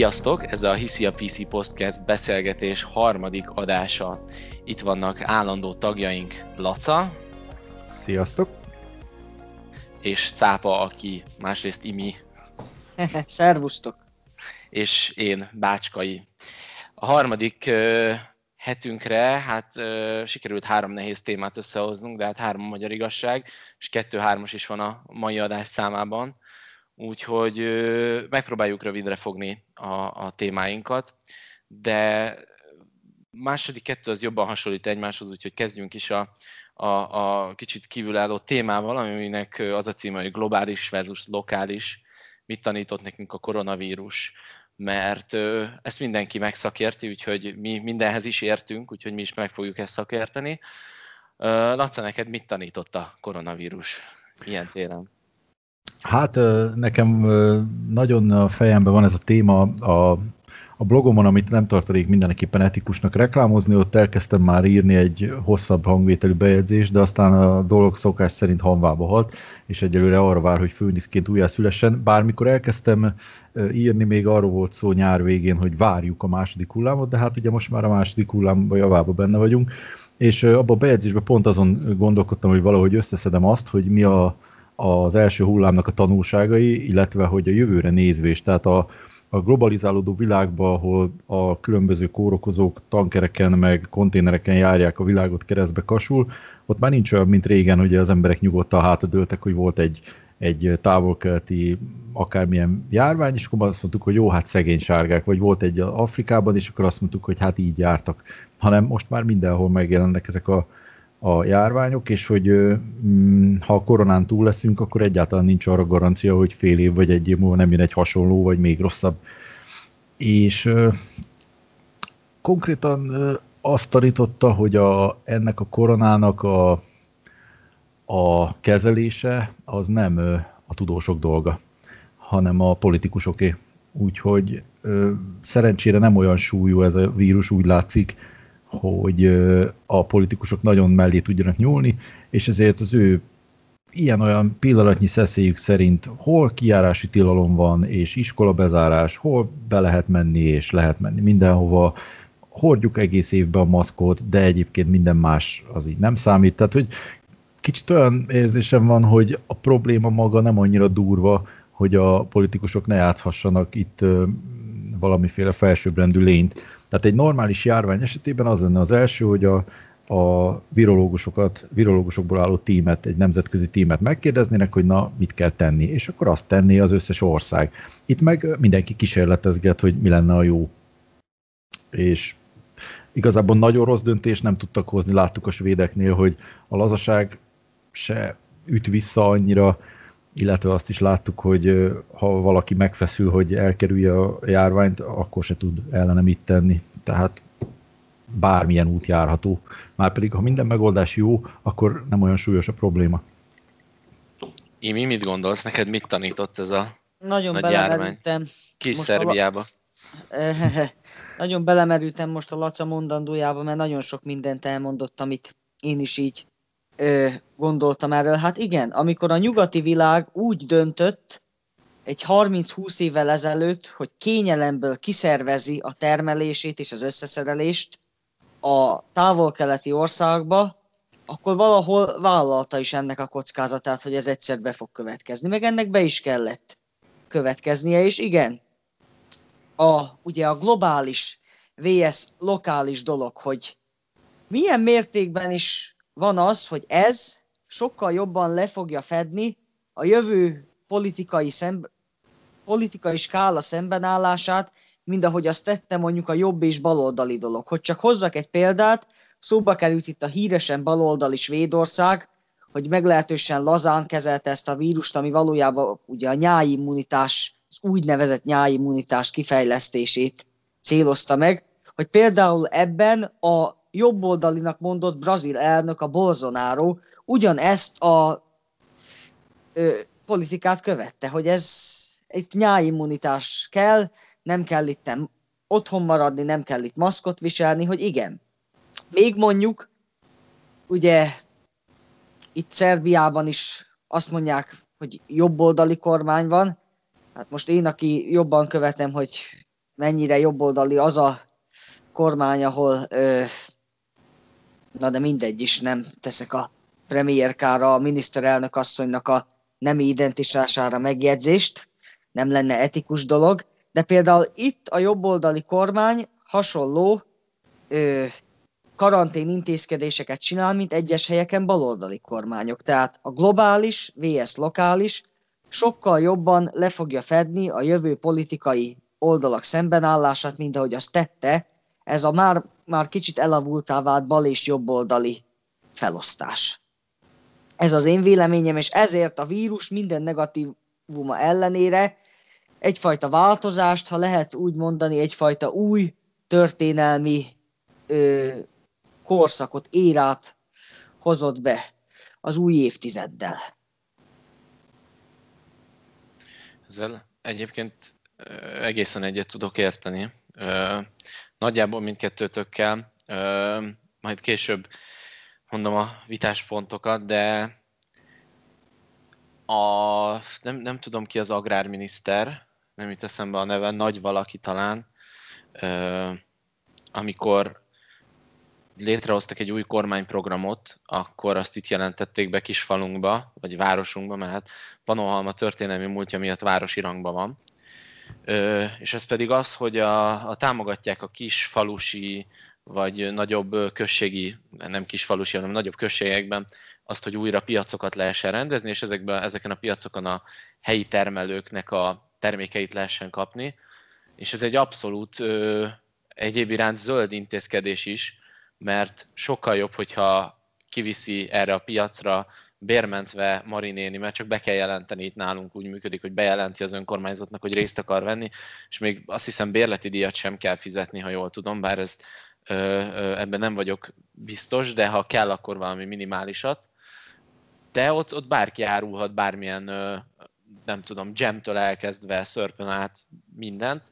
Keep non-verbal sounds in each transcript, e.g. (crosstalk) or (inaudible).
Sziasztok! Ez a Hiszi a PC Podcast beszélgetés harmadik adása. Itt vannak állandó tagjaink Laca Sziasztok! és Cápa, aki másrészt Imi, (laughs) Szervusztok! és én Bácskai. A harmadik hetünkre hát sikerült három nehéz témát összehoznunk, de hát három a magyar igazság, és kettő-hármas is van a mai adás számában. Úgyhogy megpróbáljuk rövidre fogni a, a témáinkat, de második kettő az jobban hasonlít egymáshoz, úgyhogy kezdjünk is a, a, a kicsit kívülálló témával, aminek az a címe, hogy globális versus lokális, mit tanított nekünk a koronavírus, mert ezt mindenki megszakérti, úgyhogy mi mindenhez is értünk, úgyhogy mi is meg fogjuk ezt szakérteni. Laca, neked mit tanított a koronavírus ilyen téren? Hát nekem nagyon a fejemben van ez a téma a, a blogomon, amit nem tartanék mindenképpen etikusnak reklámozni, ott elkezdtem már írni egy hosszabb hangvételű bejegyzést, de aztán a dolog szokás szerint hanvába halt, és egyelőre arra vár, hogy főniszként újjászülessen. Bármikor elkezdtem írni, még arról volt szó nyár végén, hogy várjuk a második hullámot, de hát ugye most már a második hullámban javába benne vagyunk, és abban a bejegyzésben pont azon gondolkodtam, hogy valahogy összeszedem azt, hogy mi a, az első hullámnak a tanulságai, illetve hogy a jövőre nézvés, tehát a, a globalizálódó világban, ahol a különböző kórokozók tankereken meg konténereken járják a világot keresztbe kasul, ott már nincs olyan, mint régen, hogy az emberek nyugodtan hátadőltek, hogy volt egy, egy távol-keleti akármilyen járvány, és akkor azt mondtuk, hogy jó, hát szegény sárgák, vagy volt egy Afrikában, és akkor azt mondtuk, hogy hát így jártak. Hanem most már mindenhol megjelennek ezek a, a járványok, és hogy mm, ha a koronán túl leszünk, akkor egyáltalán nincs arra garancia, hogy fél év vagy egy év múlva nem jön egy hasonló, vagy még rosszabb. És konkrétan azt tanította, hogy a, ennek a koronának a, a kezelése az nem a tudósok dolga, hanem a politikusoké. Úgyhogy ö, szerencsére nem olyan súlyú ez a vírus, úgy látszik, hogy a politikusok nagyon mellé tudjanak nyúlni, és ezért az ő ilyen-olyan pillanatnyi szeszélyük szerint hol kijárási tilalom van, és iskola bezárás, hol be lehet menni, és lehet menni mindenhova, hordjuk egész évben a maszkot, de egyébként minden más az így nem számít. Tehát, hogy kicsit olyan érzésem van, hogy a probléma maga nem annyira durva, hogy a politikusok ne játszhassanak itt valamiféle felsőbbrendű lényt. Tehát egy normális járvány esetében az lenne az első, hogy a, a virológusokat, virológusokból álló tímet, egy nemzetközi tímet megkérdeznének, hogy na, mit kell tenni, és akkor azt tenné az összes ország. Itt meg mindenki kísérletezget, hogy mi lenne a jó. És igazából nagyon rossz döntés nem tudtak hozni, láttuk a svédeknél, hogy a lazaság se üt vissza annyira, illetve azt is láttuk, hogy ha valaki megfeszül, hogy elkerülje a járványt, akkor se tud ellene mit tenni. Tehát bármilyen út járható. Márpedig, ha minden megoldás jó, akkor nem olyan súlyos a probléma. Imi, mit gondolsz? Neked mit tanított ez a Nagyon Nagy járvány. belemerültem. kis Most a la- Szerbiába? (laughs) nagyon belemerültem most a Laca mondandójába, mert nagyon sok mindent elmondott, amit én is így gondoltam erről. Hát igen, amikor a nyugati világ úgy döntött egy 30-20 évvel ezelőtt, hogy kényelemből kiszervezi a termelését és az összeszerelést a távol-keleti országba, akkor valahol vállalta is ennek a kockázatát, hogy ez egyszer be fog következni. Meg ennek be is kellett következnie, és igen, a, ugye a globális vs. lokális dolog, hogy milyen mértékben is van az, hogy ez sokkal jobban le fogja fedni a jövő politikai, szemb- politikai skála szembenállását, mint ahogy azt tette mondjuk a jobb és baloldali dolog. Hogy csak hozzak egy példát, szóba került itt a híresen baloldali Svédország, hogy meglehetősen lazán kezelte ezt a vírust, ami valójában ugye a nyáimmunitás, az úgynevezett nyáimmunitás kifejlesztését célozta meg, hogy például ebben a jobboldalinak mondott brazil elnök, a Bolsonaro ugyanezt a ö, politikát követte, hogy ez egy nyáimmunitás kell, nem kell itt otthon maradni, nem kell itt maszkot viselni, hogy igen. Még mondjuk, ugye itt Szerbiában is azt mondják, hogy jobboldali kormány van. Hát most én, aki jobban követem, hogy mennyire jobboldali az a kormány, ahol na de mindegy is, nem teszek a premiérkára, a miniszterelnök asszonynak a nemi identitására megjegyzést, nem lenne etikus dolog, de például itt a jobboldali kormány hasonló ö, karantén intézkedéseket csinál, mint egyes helyeken baloldali kormányok. Tehát a globális vs lokális sokkal jobban le fogja fedni a jövő politikai oldalak szembenállását, mint ahogy azt tette ez a már, már kicsit elavultá vált bal és jobboldali felosztás. Ez az én véleményem, és ezért a vírus minden negatívuma ellenére egyfajta változást, ha lehet úgy mondani, egyfajta új történelmi ö, korszakot, érát hozott be az új évtizeddel. Ezzel egyébként egészen egyet tudok érteni. Nagyjából mindkettőtökkel, majd később mondom a vitáspontokat, de a, nem, nem tudom ki az agrárminiszter, nem jut eszembe a neve, nagy valaki talán, amikor létrehoztak egy új kormányprogramot, akkor azt itt jelentették be kisfalunkba, vagy városunkba, mert hát Panohalma történelmi múltja miatt városi rangban van. És ez pedig az, hogy a, a támogatják a kis falusi, vagy nagyobb községi, nem kis falusi, hanem nagyobb községekben azt, hogy újra piacokat lehessen rendezni, és ezekben, ezeken a piacokon a helyi termelőknek a termékeit lehessen kapni. És ez egy abszolút ö, egyéb iránt zöld intézkedés is, mert sokkal jobb, hogyha kiviszi erre a piacra bérmentve Marinéni, mert csak be kell jelenteni, itt nálunk úgy működik, hogy bejelenti az önkormányzatnak, hogy részt akar venni, és még azt hiszem bérleti díjat sem kell fizetni, ha jól tudom, bár ezt ö, ö, ebben nem vagyok biztos, de ha kell, akkor valami minimálisat. De ott, ott bárki árulhat bármilyen, ö, nem tudom, gemtől elkezdve, szörpön át mindent.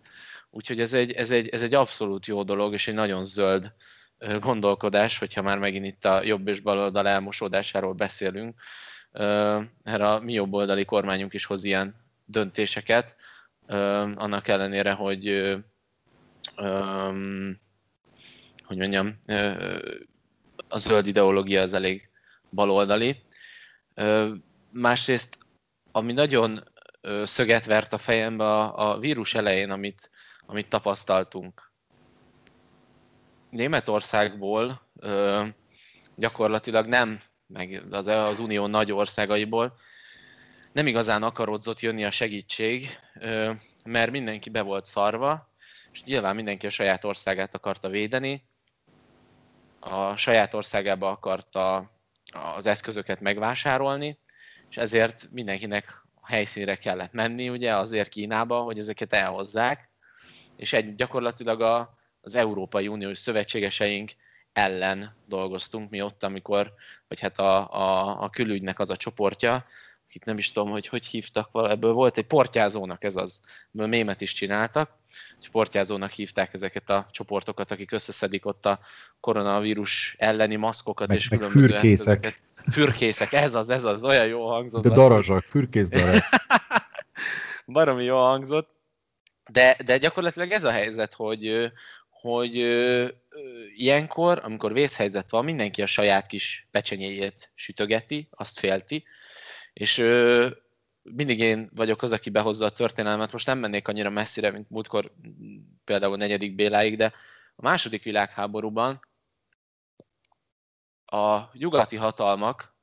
Úgyhogy ez egy, ez, egy, ez egy abszolút jó dolog, és egy nagyon zöld gondolkodás, hogyha már megint itt a jobb és baloldal elmosódásáról beszélünk. Erre a mi jobboldali kormányunk is hoz ilyen döntéseket, annak ellenére, hogy hogy mondjam, a zöld ideológia az elég baloldali. Másrészt, ami nagyon szöget vert a fejembe a, a vírus elején, amit, amit tapasztaltunk, Németországból ö, gyakorlatilag nem, meg az, az Unió nagy országaiból nem igazán akarodzott jönni a segítség, ö, mert mindenki be volt szarva, és nyilván mindenki a saját országát akarta védeni, a saját országába akarta az eszközöket megvásárolni, és ezért mindenkinek a helyszínre kellett menni, ugye azért Kínába, hogy ezeket elhozzák, és egy, gyakorlatilag a, az Európai Uniós szövetségeseink ellen dolgoztunk mi ott, amikor, vagy hát a, a, a külügynek az a csoportja, akit nem is tudom, hogy hogy hívtak, ebből volt egy portyázónak ez az, ebből mémet is csináltak, és portyázónak hívták ezeket a csoportokat, akik összeszedik ott a koronavírus elleni maszkokat meg, és meg különböző fürkészek. eszközöket. Fürkészek, ez az, ez az, olyan jó hangzott. De darazsak, fürkész darazs. (laughs) Baromi jó hangzott. De, de gyakorlatilag ez a helyzet, hogy, hogy ilyenkor, amikor vészhelyzet van, mindenki a saját kis pecsenyéjét sütögeti, azt félti, és mindig én vagyok az, aki behozza a történelmet. Most nem mennék annyira messzire, mint múltkor például negyedik Béláig, de a második világháborúban a nyugati hatalmak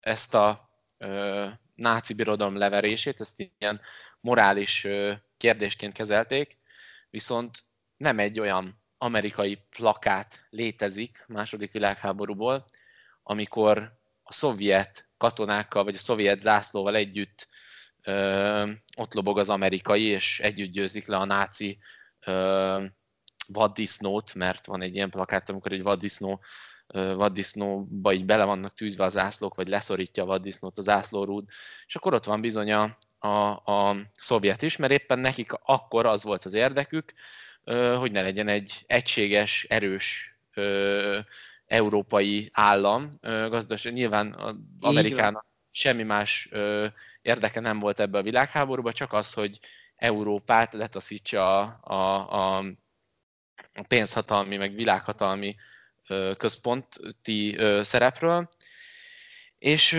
ezt a ö, náci birodalom leverését, ezt ilyen morális ö, kérdésként kezelték, viszont nem egy olyan amerikai plakát létezik második világháborúból, amikor a szovjet katonákkal, vagy a szovjet zászlóval együtt ö, ott lobog az amerikai, és együtt győzik le a náci ö, vaddisznót, mert van egy ilyen plakát, amikor egy vaddisznó vaddisznóba így bele vannak tűzve a zászlók, vagy leszorítja a vaddisznót a zászlórúd, és akkor ott van bizony a, a, a szovjet is, mert éppen nekik akkor az volt az érdekük, hogy ne legyen egy egységes, erős európai állam. Gazdaság, nyilván Amerikának semmi más érdeke nem volt ebbe a világháborúba, csak az, hogy Európát letaszítsa a, a, a pénzhatalmi, meg világhatalmi központi szerepről. És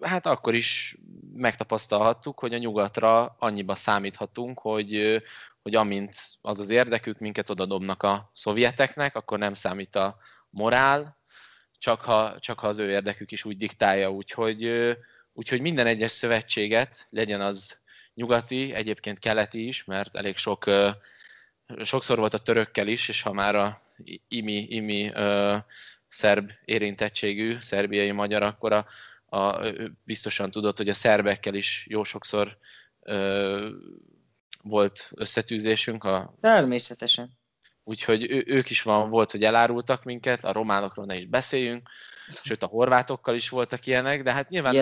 hát akkor is megtapasztalhattuk, hogy a nyugatra annyiba számíthatunk, hogy, hogy amint az az érdekük, minket odadobnak a szovjeteknek, akkor nem számít a morál, csak ha, csak ha az ő érdekük is úgy diktálja, úgyhogy, úgyhogy minden egyes szövetséget, legyen az nyugati, egyébként keleti is, mert elég sok, sokszor volt a törökkel is, és ha már a imi, imi szerb érintettségű, szerbiai magyar, akkor a, a, biztosan tudod, hogy a szerbekkel is jó sokszor ö, volt összetűzésünk. A, Természetesen. Úgyhogy ő, ők is van, volt, hogy elárultak minket, a románokról ne is beszéljünk, sőt a horvátokkal is voltak ilyenek, de hát nyilván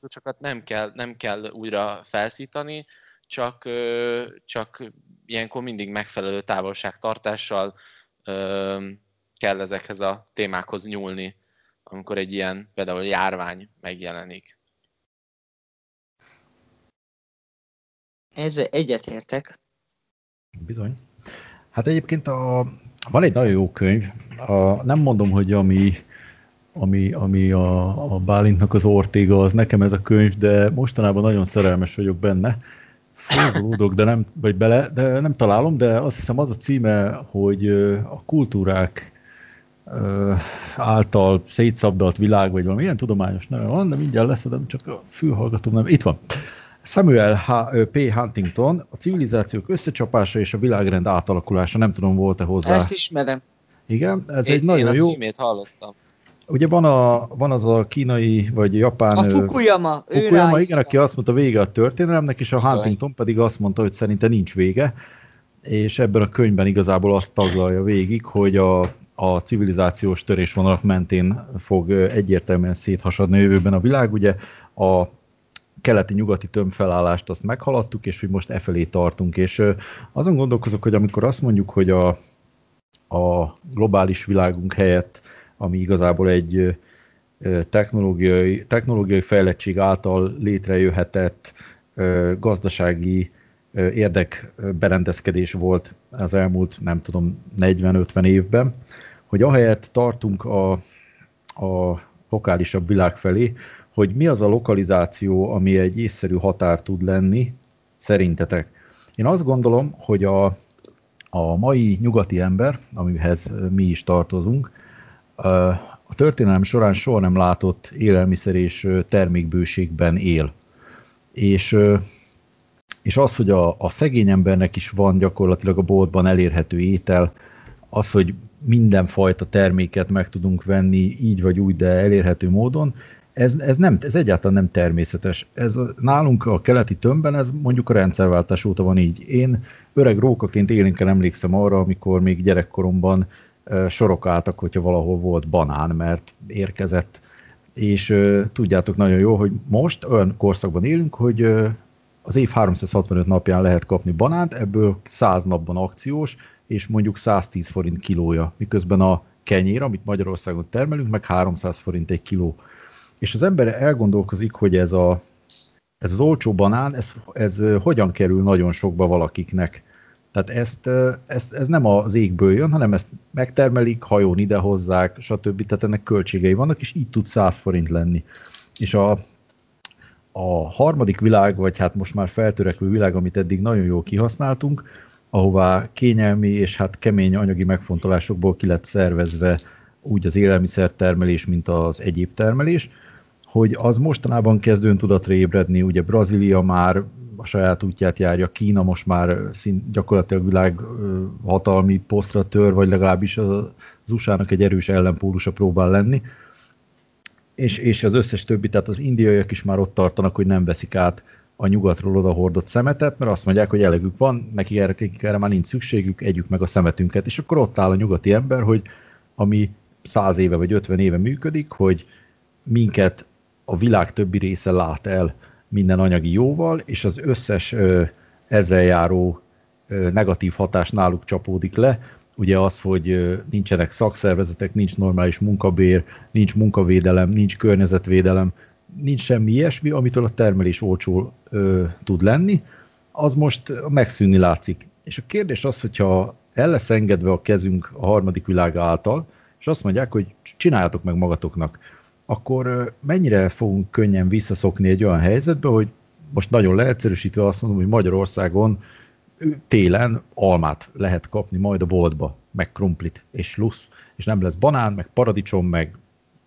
ezeket nem kell, nem kell újra felszítani, csak, csak ilyenkor mindig megfelelő távolságtartással kell ezekhez a témákhoz nyúlni, amikor egy ilyen például járvány megjelenik. Ezzel egyetértek. Bizony. Hát egyébként a, van egy nagyon jó könyv, a, nem mondom, hogy ami, ami, ami a, a Bálintnak az Ortéga, az nekem ez a könyv, de mostanában nagyon szerelmes vagyok benne. Fordulódok, de nem, vagy bele, de nem találom, de azt hiszem az a címe, hogy a kultúrák által szétszabdalt világ, vagy valami ilyen tudományos neve van, de mindjárt leszedem, csak a fülhallgatom nem. Itt van. Samuel H. P. Huntington, a civilizációk összecsapása és a világrend átalakulása, nem tudom, volt-e hozzá. Ezt ismerem. Igen, ez én, egy nagyon én jó... Én címét hallottam. Ugye van, a, van az a kínai, vagy japán... A Fukuyama. Fukuyama, igen, aki azt mondta vége a történelemnek, és a Huntington pedig azt mondta, hogy szerinte nincs vége, és ebben a könyvben igazából azt taglalja végig, hogy a, a civilizációs törésvonalak mentén fog egyértelműen széthasadni a jövőben a világ. Ugye a keleti-nyugati tömbfelállást azt meghaladtuk, és hogy most e felé tartunk. És azon gondolkozok, hogy amikor azt mondjuk, hogy a, a globális világunk helyett, ami igazából egy technológiai, technológiai fejlettség által létrejöhetett gazdasági érdekberendezkedés volt az elmúlt, nem tudom, 40-50 évben, hogy ahelyett tartunk a, a lokálisabb világ felé, hogy mi az a lokalizáció, ami egy észszerű határ tud lenni, szerintetek? Én azt gondolom, hogy a, a mai nyugati ember, amihez mi is tartozunk, a történelem során soha nem látott élelmiszer és termékbőségben él. És, és az, hogy a, a szegény embernek is van gyakorlatilag a boltban elérhető étel, az, hogy mindenfajta terméket meg tudunk venni így vagy úgy, de elérhető módon, ez, ez, nem, ez egyáltalán nem természetes. Ez nálunk a keleti tömbben, ez mondjuk a rendszerváltás óta van így. Én öreg rókaként élénken emlékszem arra, amikor még gyerekkoromban sorok álltak, hogyha valahol volt banán, mert érkezett. És uh, tudjátok nagyon jó, hogy most olyan korszakban élünk, hogy uh, az év 365 napján lehet kapni banánt, ebből 100 napban akciós, és mondjuk 110 forint kilója, miközben a kenyér, amit Magyarországon termelünk, meg 300 forint egy kiló és az ember elgondolkozik, hogy ez, a, ez az olcsó banán, ez, ez hogyan kerül nagyon sokba valakiknek. Tehát ezt, ezt, ez nem az égből jön, hanem ezt megtermelik, hajón idehozzák, stb. Tehát ennek költségei vannak, és így tud 100 forint lenni. És a, a harmadik világ, vagy hát most már feltörekvő világ, amit eddig nagyon jól kihasználtunk, ahová kényelmi és hát kemény anyagi megfontolásokból ki lett szervezve úgy az élelmiszertermelés, mint az egyéb termelés, hogy az mostanában kezd öntudatra ébredni, ugye Brazília már a saját útját járja, Kína most már szint, gyakorlatilag világ hatalmi posztra tör, vagy legalábbis az USA-nak egy erős ellenpólusa próbál lenni, és, és az összes többi, tehát az indiaiak is már ott tartanak, hogy nem veszik át a nyugatról oda hordott szemetet, mert azt mondják, hogy elegük van, nekik erre, erre már nincs szükségük, együk meg a szemetünket. És akkor ott áll a nyugati ember, hogy ami száz éve vagy ötven éve működik, hogy minket a világ többi része lát el minden anyagi jóval, és az összes ezzel járó negatív hatás náluk csapódik le, ugye az, hogy nincsenek szakszervezetek, nincs normális munkabér, nincs munkavédelem, nincs környezetvédelem, nincs semmi ilyesmi, amitől a termelés olcsó ö, tud lenni, az most megszűnni látszik. És a kérdés az, hogyha el lesz engedve a kezünk a harmadik világ által, és azt mondják, hogy csináljátok meg magatoknak, akkor mennyire fogunk könnyen visszaszokni egy olyan helyzetbe, hogy most nagyon leegyszerűsítve azt mondom, hogy Magyarországon télen almát lehet kapni majd a boltba, meg krumplit, és lusz, és nem lesz banán, meg paradicsom, meg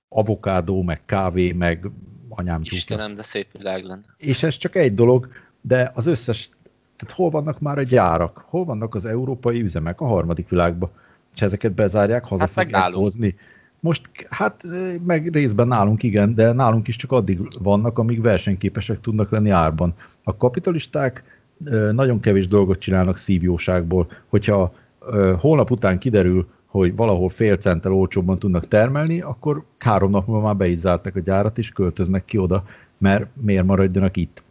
avokádó, meg kávé, meg anyám tyúkja. Istenem, de szép világ lenne. És ez csak egy dolog, de az összes, tehát hol vannak már a gyárak, hol vannak az európai üzemek a harmadik világban, és ezeket bezárják, haza hát fogják hozni. Most, hát meg részben nálunk igen, de nálunk is csak addig vannak, amíg versenyképesek tudnak lenni árban. A kapitalisták nagyon kevés dolgot csinálnak szívjóságból. Hogyha holnap után kiderül, hogy valahol fél centtel olcsóbban tudnak termelni, akkor három nap múlva már be is zárták a gyárat, és költöznek ki oda, mert miért maradjanak itt.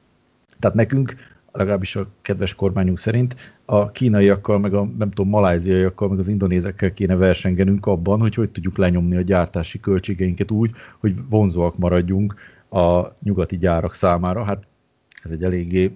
Tehát nekünk, legalábbis a kedves kormányunk szerint, a kínaiakkal, meg a nem tudom, maláziaiakkal, meg az indonézekkel kéne versengenünk abban, hogy hogy tudjuk lenyomni a gyártási költségeinket úgy, hogy vonzóak maradjunk a nyugati gyárak számára. Hát ez egy eléggé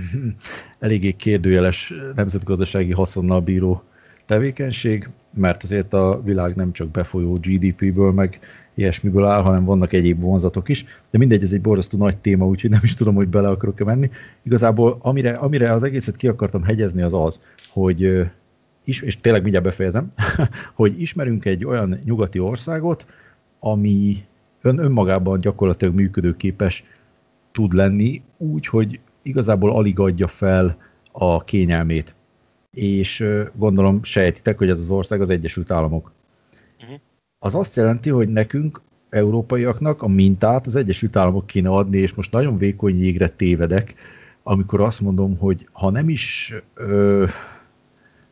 (laughs) eléggé kérdőjeles nemzetgazdasági haszonnal bíró tevékenység, mert azért a világ nem csak befolyó GDP-ből, meg ilyesmiből áll, hanem vannak egyéb vonzatok is, de mindegy, ez egy borzasztó nagy téma, úgyhogy nem is tudom, hogy bele akarok-e menni. Igazából amire, amire az egészet ki akartam hegyezni az az, hogy is, és tényleg mindjárt befejezem, (laughs) hogy ismerünk egy olyan nyugati országot, ami ön, önmagában gyakorlatilag működőképes tud lenni, úgy, hogy igazából alig adja fel a kényelmét. És gondolom sejtitek, hogy ez az ország az Egyesült Államok. Uh-huh. Az azt jelenti, hogy nekünk, európaiaknak a mintát az Egyesült Államok kéne adni, és most nagyon vékony jégre tévedek, amikor azt mondom, hogy ha nem is, ö,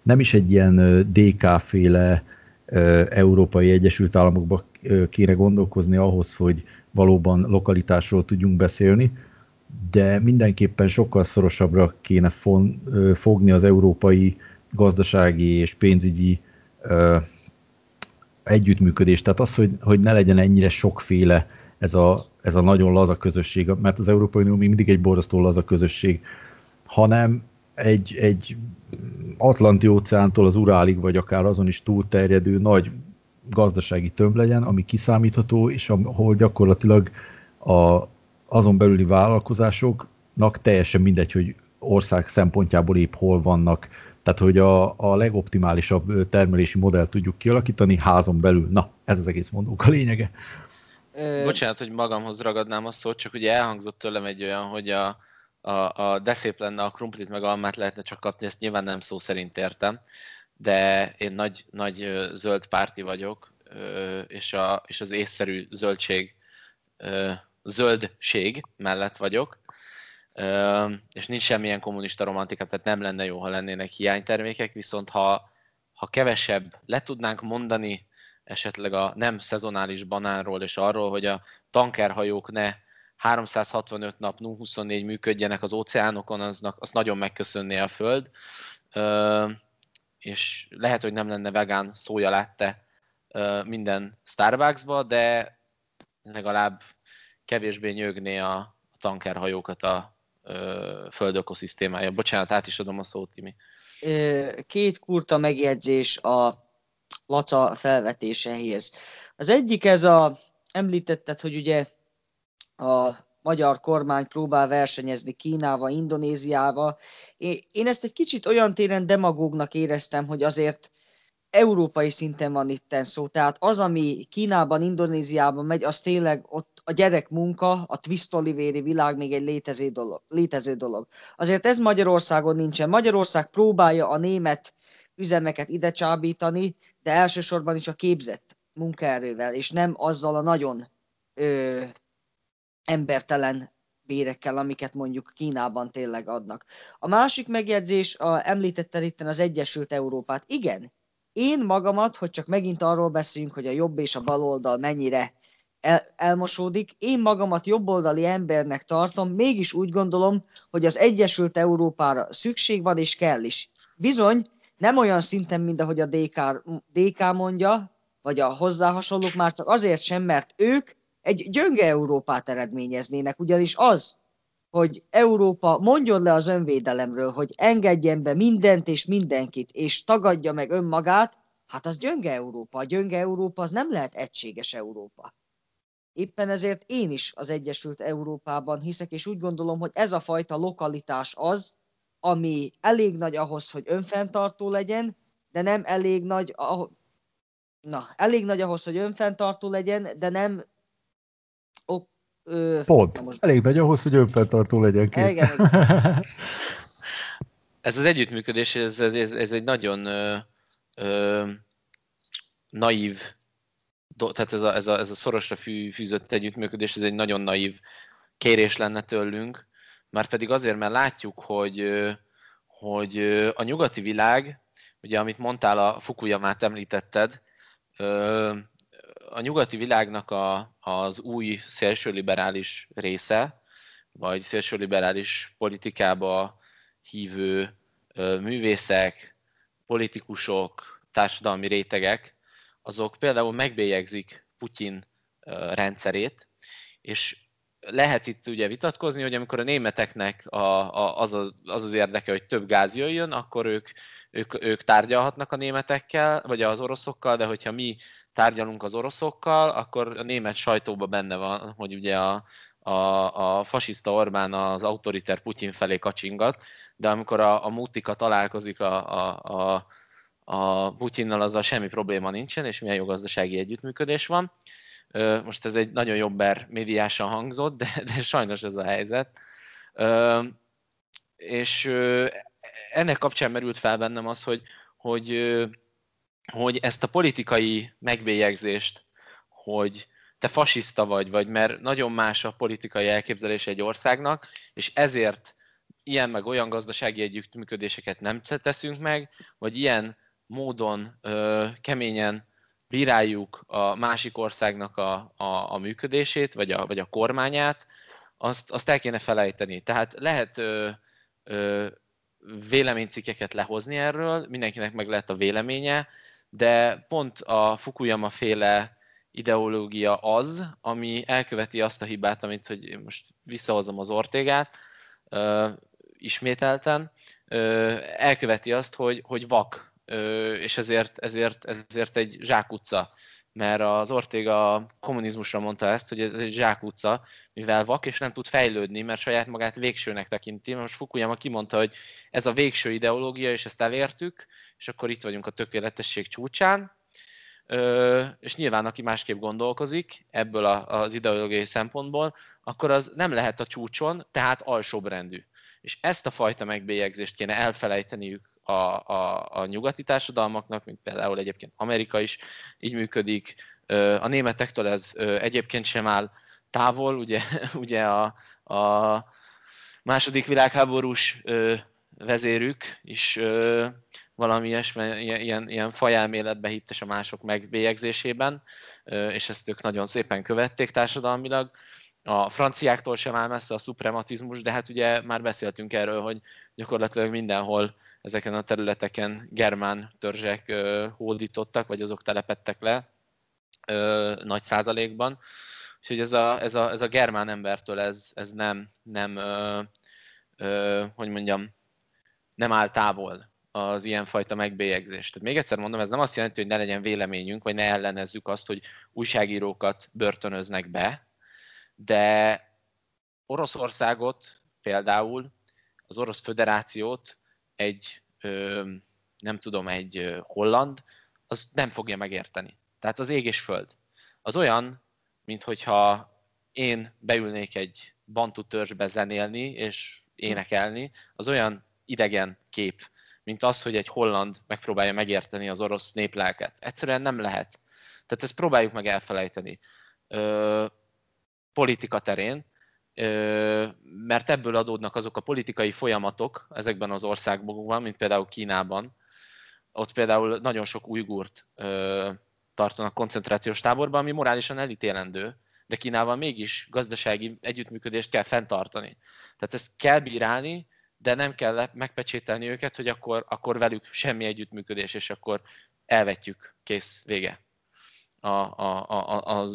nem is egy ilyen DK-féle Európai Egyesült Államokba kéne gondolkozni ahhoz, hogy valóban lokalitásról tudjunk beszélni, de mindenképpen sokkal szorosabbra kéne fon, fogni az európai gazdasági és pénzügyi ö, együttműködést. Tehát az, hogy, hogy ne legyen ennyire sokféle ez a, ez a nagyon laza közösség, mert az Európai Unió még mindig egy borzasztó laza közösség, hanem egy, egy Atlanti óceántól az Urálig, vagy akár azon is túlterjedő nagy gazdasági tömb legyen, ami kiszámítható, és ahol gyakorlatilag a, azon belüli vállalkozásoknak teljesen mindegy, hogy ország szempontjából épp hol vannak. Tehát, hogy a, a legoptimálisabb termelési modellt tudjuk kialakítani házon belül. Na, ez az egész mondók a lényege. Bocsánat, hogy magamhoz ragadnám a szót, csak ugye elhangzott tőlem egy olyan, hogy a, a, a de szép lenne a krumplit meg almát lehetne csak kapni, ezt nyilván nem szó szerint értem, de én nagy, nagy zöld párti vagyok, és, a, és az észszerű zöldség zöldség mellett vagyok, és nincs semmilyen kommunista romantika, tehát nem lenne jó, ha lennének hiánytermékek, viszont ha, ha kevesebb le tudnánk mondani esetleg a nem szezonális banánról és arról, hogy a tankerhajók ne 365 nap 24 működjenek az óceánokon, aznak, az nagyon megköszönné a Föld. És lehet, hogy nem lenne vegán szója látte minden Starbucksba, de legalább kevésbé nyögné a, a tankerhajókat a ö, föld ökoszisztémája. Bocsánat, át is adom a szót, Timi. Két kurta megjegyzés a Laca felvetésehez. Az egyik ez a, említetted, hogy ugye a magyar kormány próbál versenyezni Kínával, Indonéziával. Én ezt egy kicsit olyan téren demagógnak éreztem, hogy azért európai szinten van itten szó. Tehát az, ami Kínában, Indonéziában megy, az tényleg ott a gyerek munka, a twist olivéri világ még egy létező dolog, létező dolog. Azért ez Magyarországon nincsen. Magyarország próbálja a német üzemeket ide csábítani, de elsősorban is a képzett munkaerővel, és nem azzal a nagyon ö, embertelen bérekkel, amiket mondjuk Kínában tényleg adnak. A másik megjegyzés, a, említette itt az Egyesült Európát. Igen, én magamat, hogy csak megint arról beszélünk, hogy a jobb és a bal oldal mennyire el, elmosódik, én magamat jobboldali embernek tartom, mégis úgy gondolom, hogy az Egyesült Európára szükség van és kell is. bizony nem olyan szinten, mint ahogy a DK, DK mondja, vagy a hozzá hasonlók már csak azért sem, mert ők egy gyönge Európát eredményeznének, ugyanis az, hogy Európa mondjon le az önvédelemről, hogy engedjen be mindent és mindenkit, és tagadja meg önmagát, hát az gyönge Európa. A gyönge Európa az nem lehet egységes Európa. Éppen ezért én is az Egyesült Európában hiszek, és úgy gondolom, hogy ez a fajta lokalitás az, ami elég nagy ahhoz, hogy önfenntartó legyen, de nem elég nagy, ah- na, elég nagy ahhoz, hogy önfenntartó legyen, de nem ok, ö, Pont. na most- Elég nagy ahhoz, hogy önfenntartó legyen kész. Igen, igen. (laughs) Ez az együttműködés, ez, ez, ez, ez egy nagyon ö, ö, naív, tehát ez a, ez, a, ez a szorosra fű, fűzött együttműködés, ez egy nagyon naív kérés lenne tőlünk, már pedig azért, mert látjuk, hogy, hogy a nyugati világ, ugye amit mondtál, a Fukuyamát említetted, a nyugati világnak a, az új szélsőliberális része, vagy szélsőliberális politikába hívő művészek, politikusok, társadalmi rétegek, azok például megbélyegzik Putyin rendszerét, és lehet itt ugye vitatkozni, hogy amikor a németeknek a, a, az, az, az az érdeke, hogy több gáz jöjjön, akkor ők, ők, ők tárgyalhatnak a németekkel, vagy az oroszokkal, de hogyha mi tárgyalunk az oroszokkal, akkor a német sajtóban benne van, hogy ugye a, a, a fasiszta Orbán az autoriter Putyin felé kacsingat, de amikor a, a mutika találkozik a, a, a, a Putyinnal, azzal semmi probléma nincsen, és milyen jó gazdasági együttműködés van. Most ez egy nagyon jobber médiásan hangzott, de, de sajnos ez a helyzet. És ennek kapcsán merült fel bennem az, hogy, hogy, hogy ezt a politikai megbélyegzést, hogy te fasiszta vagy, vagy mert nagyon más a politikai elképzelés egy országnak, és ezért ilyen meg olyan gazdasági együttműködéseket nem te- teszünk meg, vagy ilyen módon ö, keményen bíráljuk a másik országnak a, a, a működését, vagy a, vagy a kormányát, azt, azt el kéne felejteni. Tehát lehet ö, ö, véleménycikkeket lehozni erről, mindenkinek meg lehet a véleménye, de pont a Fukuyama féle ideológia az, ami elköveti azt a hibát, amit, hogy most visszahozom az Ortégát, ö, ismételten, ö, elköveti azt, hogy, hogy vak, és ezért, ezért, ezért egy zsákutca. Mert az Ortega kommunizmusra mondta ezt, hogy ez egy zsákutca, mivel vak, és nem tud fejlődni, mert saját magát végsőnek tekinti. Most Fukuyama kimondta, hogy ez a végső ideológia, és ezt elértük, és akkor itt vagyunk a tökéletesség csúcsán, Ö, és nyilván aki másképp gondolkozik ebből a, az ideológiai szempontból, akkor az nem lehet a csúcson, tehát alsóbrendű. És ezt a fajta megbélyegzést kéne elfelejteniük a, a, a nyugati társadalmaknak, mint például egyébként Amerika is így működik. A németektől ez egyébként sem áll távol, ugye, (laughs) ugye a, a második világháborús vezérük is valami ilyesmi, ilyen, ilyen, fajelméletbe hittes a mások megbélyegzésében, és ezt ők nagyon szépen követték társadalmilag. A franciáktól sem áll messze a szuprematizmus, de hát ugye már beszéltünk erről, hogy gyakorlatilag mindenhol ezeken a területeken germán törzsek hódítottak, vagy azok telepettek le nagy százalékban. Úgyhogy ez a, ez a, ez a germán embertől ez, ez nem, nem ö, ö, hogy mondjam, nem áll távol az ilyenfajta megbélyegzést. Tehát még egyszer mondom, ez nem azt jelenti, hogy ne legyen véleményünk, vagy ne ellenezzük azt, hogy újságírókat börtönöznek be, de Oroszországot például, az Orosz Föderációt egy, nem tudom, egy holland, az nem fogja megérteni. Tehát az ég és föld. Az olyan, mint hogyha én beülnék egy bantu törzsbe zenélni és énekelni, az olyan idegen kép, mint az, hogy egy holland megpróbálja megérteni az orosz néplelket. Egyszerűen nem lehet. Tehát ezt próbáljuk meg elfelejteni. Ö, politika terén, mert ebből adódnak azok a politikai folyamatok ezekben az országokban, mint például Kínában. Ott például nagyon sok ujgurt tartanak koncentrációs táborban, ami morálisan elítélendő, de Kínával mégis gazdasági együttműködést kell fenntartani. Tehát ezt kell bírálni, de nem kell megpecsételni őket, hogy akkor, akkor velük semmi együttműködés, és akkor elvetjük, kész, vége. A, a, a, a, a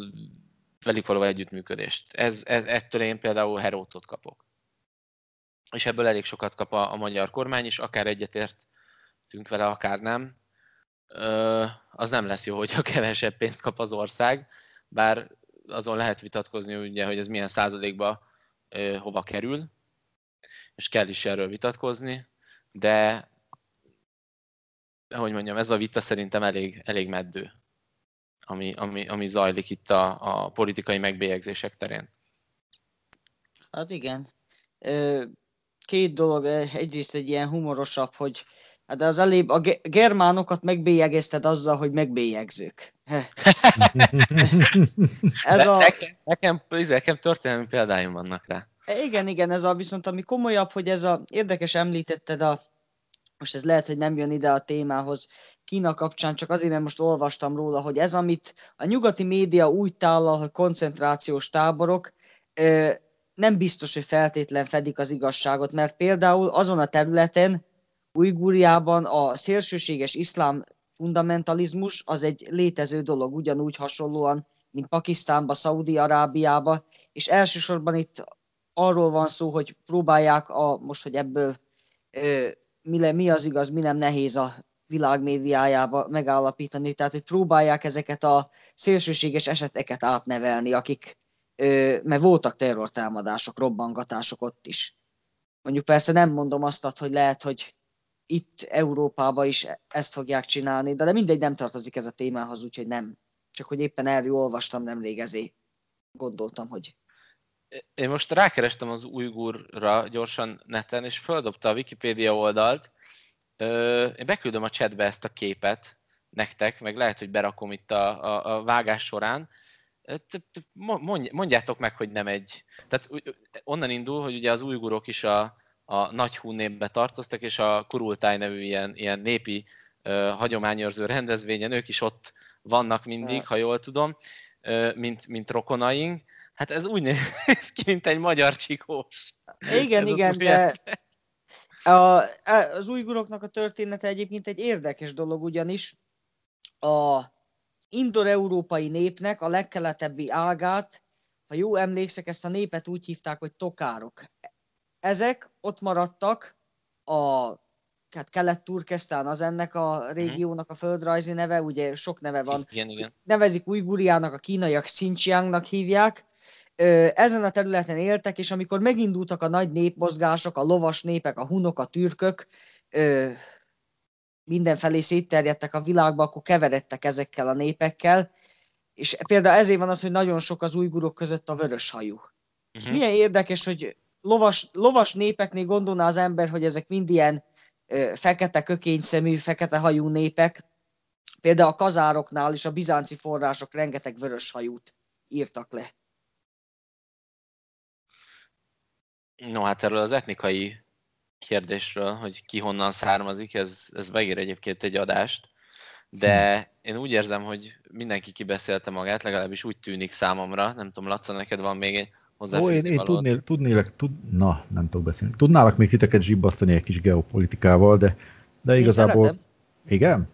velük való együttműködést. Ez, ez, ettől én például herótot kapok. És ebből elég sokat kap a, a magyar kormány is, akár egyetértünk vele, akár nem. Ö, az nem lesz jó, hogyha (laughs) kevesebb pénzt kap az ország, bár azon lehet vitatkozni, ugye, hogy ez milyen százalékba ö, hova kerül, és kell is erről vitatkozni, de hogy mondjam, ez a vita szerintem elég, elég meddő, ami, ami, ami zajlik itt a, a politikai megbélyegzések terén. Hát igen. Két dolog, egyrészt egy ilyen humorosabb, hogy hát az elébb a germánokat megbélyegezted azzal, hogy megbélyegzők. (laughs) ez a... nekem, nekem, nekem történelmi példáim vannak rá. Igen, igen, ez a viszont ami komolyabb, hogy ez a érdekes említetted a most ez lehet, hogy nem jön ide a témához Kína kapcsán, csak azért, mert most olvastam róla, hogy ez, amit a nyugati média úgy tállal, hogy koncentrációs táborok, nem biztos, hogy feltétlen fedik az igazságot, mert például azon a területen, Ujgúriában a szélsőséges iszlám fundamentalizmus az egy létező dolog, ugyanúgy hasonlóan, mint Pakisztánba, Szaudi-Arábiába, és elsősorban itt arról van szó, hogy próbálják a, most, hogy ebből ö, mi, le, mi az igaz, mi nem nehéz a világ megállapítani, tehát hogy próbálják ezeket a szélsőséges eseteket átnevelni, akik, ö, mert voltak terrortámadások, robbangatások ott is. Mondjuk persze nem mondom azt, hogy lehet, hogy itt Európában is ezt fogják csinálni, de, de mindegy, nem tartozik ez a témához, úgyhogy nem. Csak hogy éppen erről olvastam nemrég, ezért gondoltam, hogy én most rákerestem az ujgurra gyorsan neten, és földobta a Wikipédia oldalt. Én beküldöm a chatbe ezt a képet nektek, meg lehet, hogy berakom itt a, a, a vágás során. Mondjátok meg, hogy nem egy... Tehát onnan indul, hogy ugye az ujgurok is a, a nagy hún népbe tartoztak, és a Kurultáj nevű ilyen, ilyen népi uh, hagyományőrző rendezvényen ők is ott vannak mindig, ha jól tudom, uh, mint, mint rokonaink Hát ez úgy néz ki, mint egy magyar csikós. Igen, ez igen, de a, az újguroknak a története egyébként egy érdekes dolog, ugyanis a indor-európai népnek a legkeletebbi ágát, ha jó emlékszek, ezt a népet úgy hívták, hogy tokárok. Ezek ott maradtak a hát kelet-turkesztán az ennek a mhm. régiónak a földrajzi neve, ugye sok neve van. Igen, igen. Nevezik Ujguriának, a kínaiak Xinjiangnak hívják, ezen a területen éltek, és amikor megindultak a nagy népmozgások, a lovas népek, a hunok, a türkök, mindenfelé szétterjedtek a világba, akkor keveredtek ezekkel a népekkel, és például ezért van az, hogy nagyon sok az újgurok között a vörös hajú. Uh-huh. Mhm. milyen érdekes, hogy lovas, lovas népeknél gondolná az ember, hogy ezek mind ilyen ö, fekete kökényszemű, fekete hajú népek. Például a kazároknál is a bizánci források rengeteg vörös hajút írtak le. No, hát erről az etnikai kérdésről, hogy ki honnan származik, ez, ez megér egyébként egy adást, de hm. én úgy érzem, hogy mindenki kibeszélte magát, legalábbis úgy tűnik számomra. Nem tudom, Laca, neked van még egy Ó, én, én tudnél, tudnélek, tud, na, nem tudok beszélni. Tudnálak még titeket zsibbasztani egy kis geopolitikával, de, de igazából... Igen?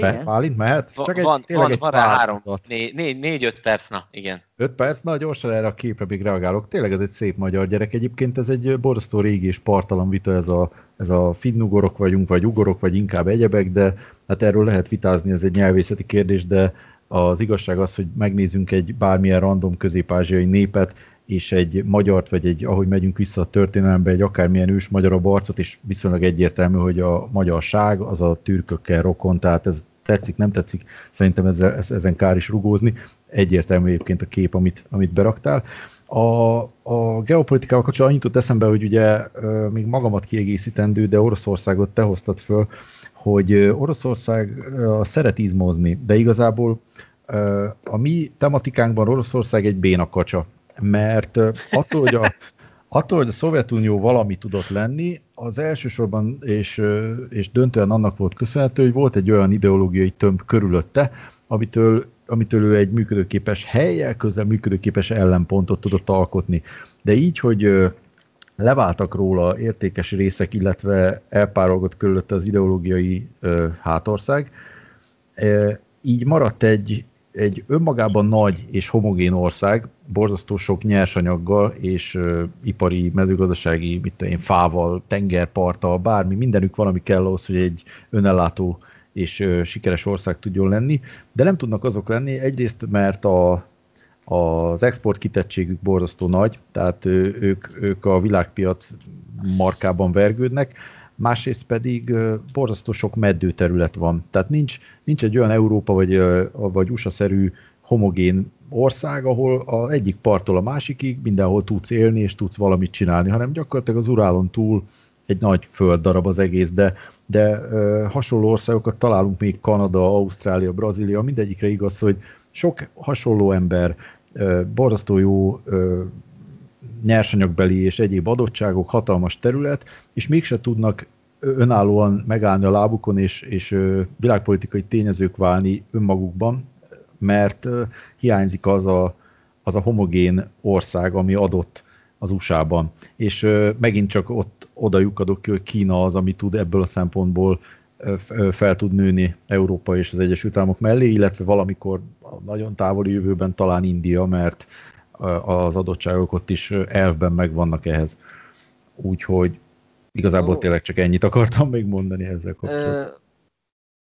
Be, Pálint mehet? Csak egy, van, van, egy van rá három, négy, négy, négy-öt perc, na, igen. Öt perc, na gyorsan erre a képre még reagálok. Tényleg ez egy szép magyar gyerek. Egyébként ez egy borzasztó régi és partalan vita, ez a, ez a finnugorok vagyunk, vagy ugorok, vagy inkább egyebek, de hát erről lehet vitázni, ez egy nyelvészeti kérdés, de az igazság az, hogy megnézzünk egy bármilyen random közép-ázsiai népet, és egy magyart, vagy egy, ahogy megyünk vissza a történelembe, egy akármilyen ős magyarabb arcot, és viszonylag egyértelmű, hogy a magyarság az a türkökkel rokon, tehát ez tetszik, nem tetszik, szerintem ezzel, ezen kár is rugózni. Egyértelmű egyébként a kép, amit, amit beraktál. A, a geopolitikával kapcsolatban annyit jutott eszembe, hogy ugye még magamat kiegészítendő, de Oroszországot te hoztad föl, hogy Oroszország szeret izmozni, de igazából a mi tematikánkban Oroszország egy bénakacsa mert attól, hogy a, attól, hogy a Szovjetunió valami tudott lenni, az elsősorban és, és döntően annak volt köszönhető, hogy volt egy olyan ideológiai tömb körülötte, amitől, amitől ő egy működőképes helyel, közel működőképes ellenpontot tudott alkotni. De így, hogy leváltak róla értékes részek, illetve elpárolgott körülött az ideológiai ö, hátország. Így maradt egy, egy önmagában nagy és homogén ország, borzasztó sok nyersanyaggal és ö, ipari, mezőgazdasági, mit én, fával, tengerparttal, bármi, mindenük valami kell ahhoz, hogy egy önellátó és ö, sikeres ország tudjon lenni, de nem tudnak azok lenni, egyrészt mert a, az export kitettségük borzasztó nagy, tehát ők, ők a világpiac markában vergődnek, másrészt pedig borzasztó sok meddőterület van. Tehát nincs, nincs egy olyan Európa vagy, vagy USA-szerű homogén ország, ahol az egyik parttól a másikig mindenhol tudsz élni és tudsz valamit csinálni, hanem gyakorlatilag az Urálon túl egy nagy földdarab az egész, de, de ö, hasonló országokat találunk még Kanada, Ausztrália, Brazília, mindegyikre igaz, hogy sok hasonló ember, borzasztó jó nyersanyagbeli és egyéb adottságok, hatalmas terület, és mégse tudnak önállóan megállni a lábukon és, és világpolitikai tényezők válni önmagukban, mert hiányzik az a, az a homogén ország, ami adott az USA-ban. És megint csak ott oda lyukadok ki, hogy Kína az, ami tud ebből a szempontból fel tud nőni Európa és az Egyesült Államok mellé, illetve valamikor a nagyon távoli jövőben talán India, mert az adottságok ott is elvben megvannak ehhez. Úgyhogy igazából tényleg csak ennyit akartam még mondani ezzel kapcsolatban.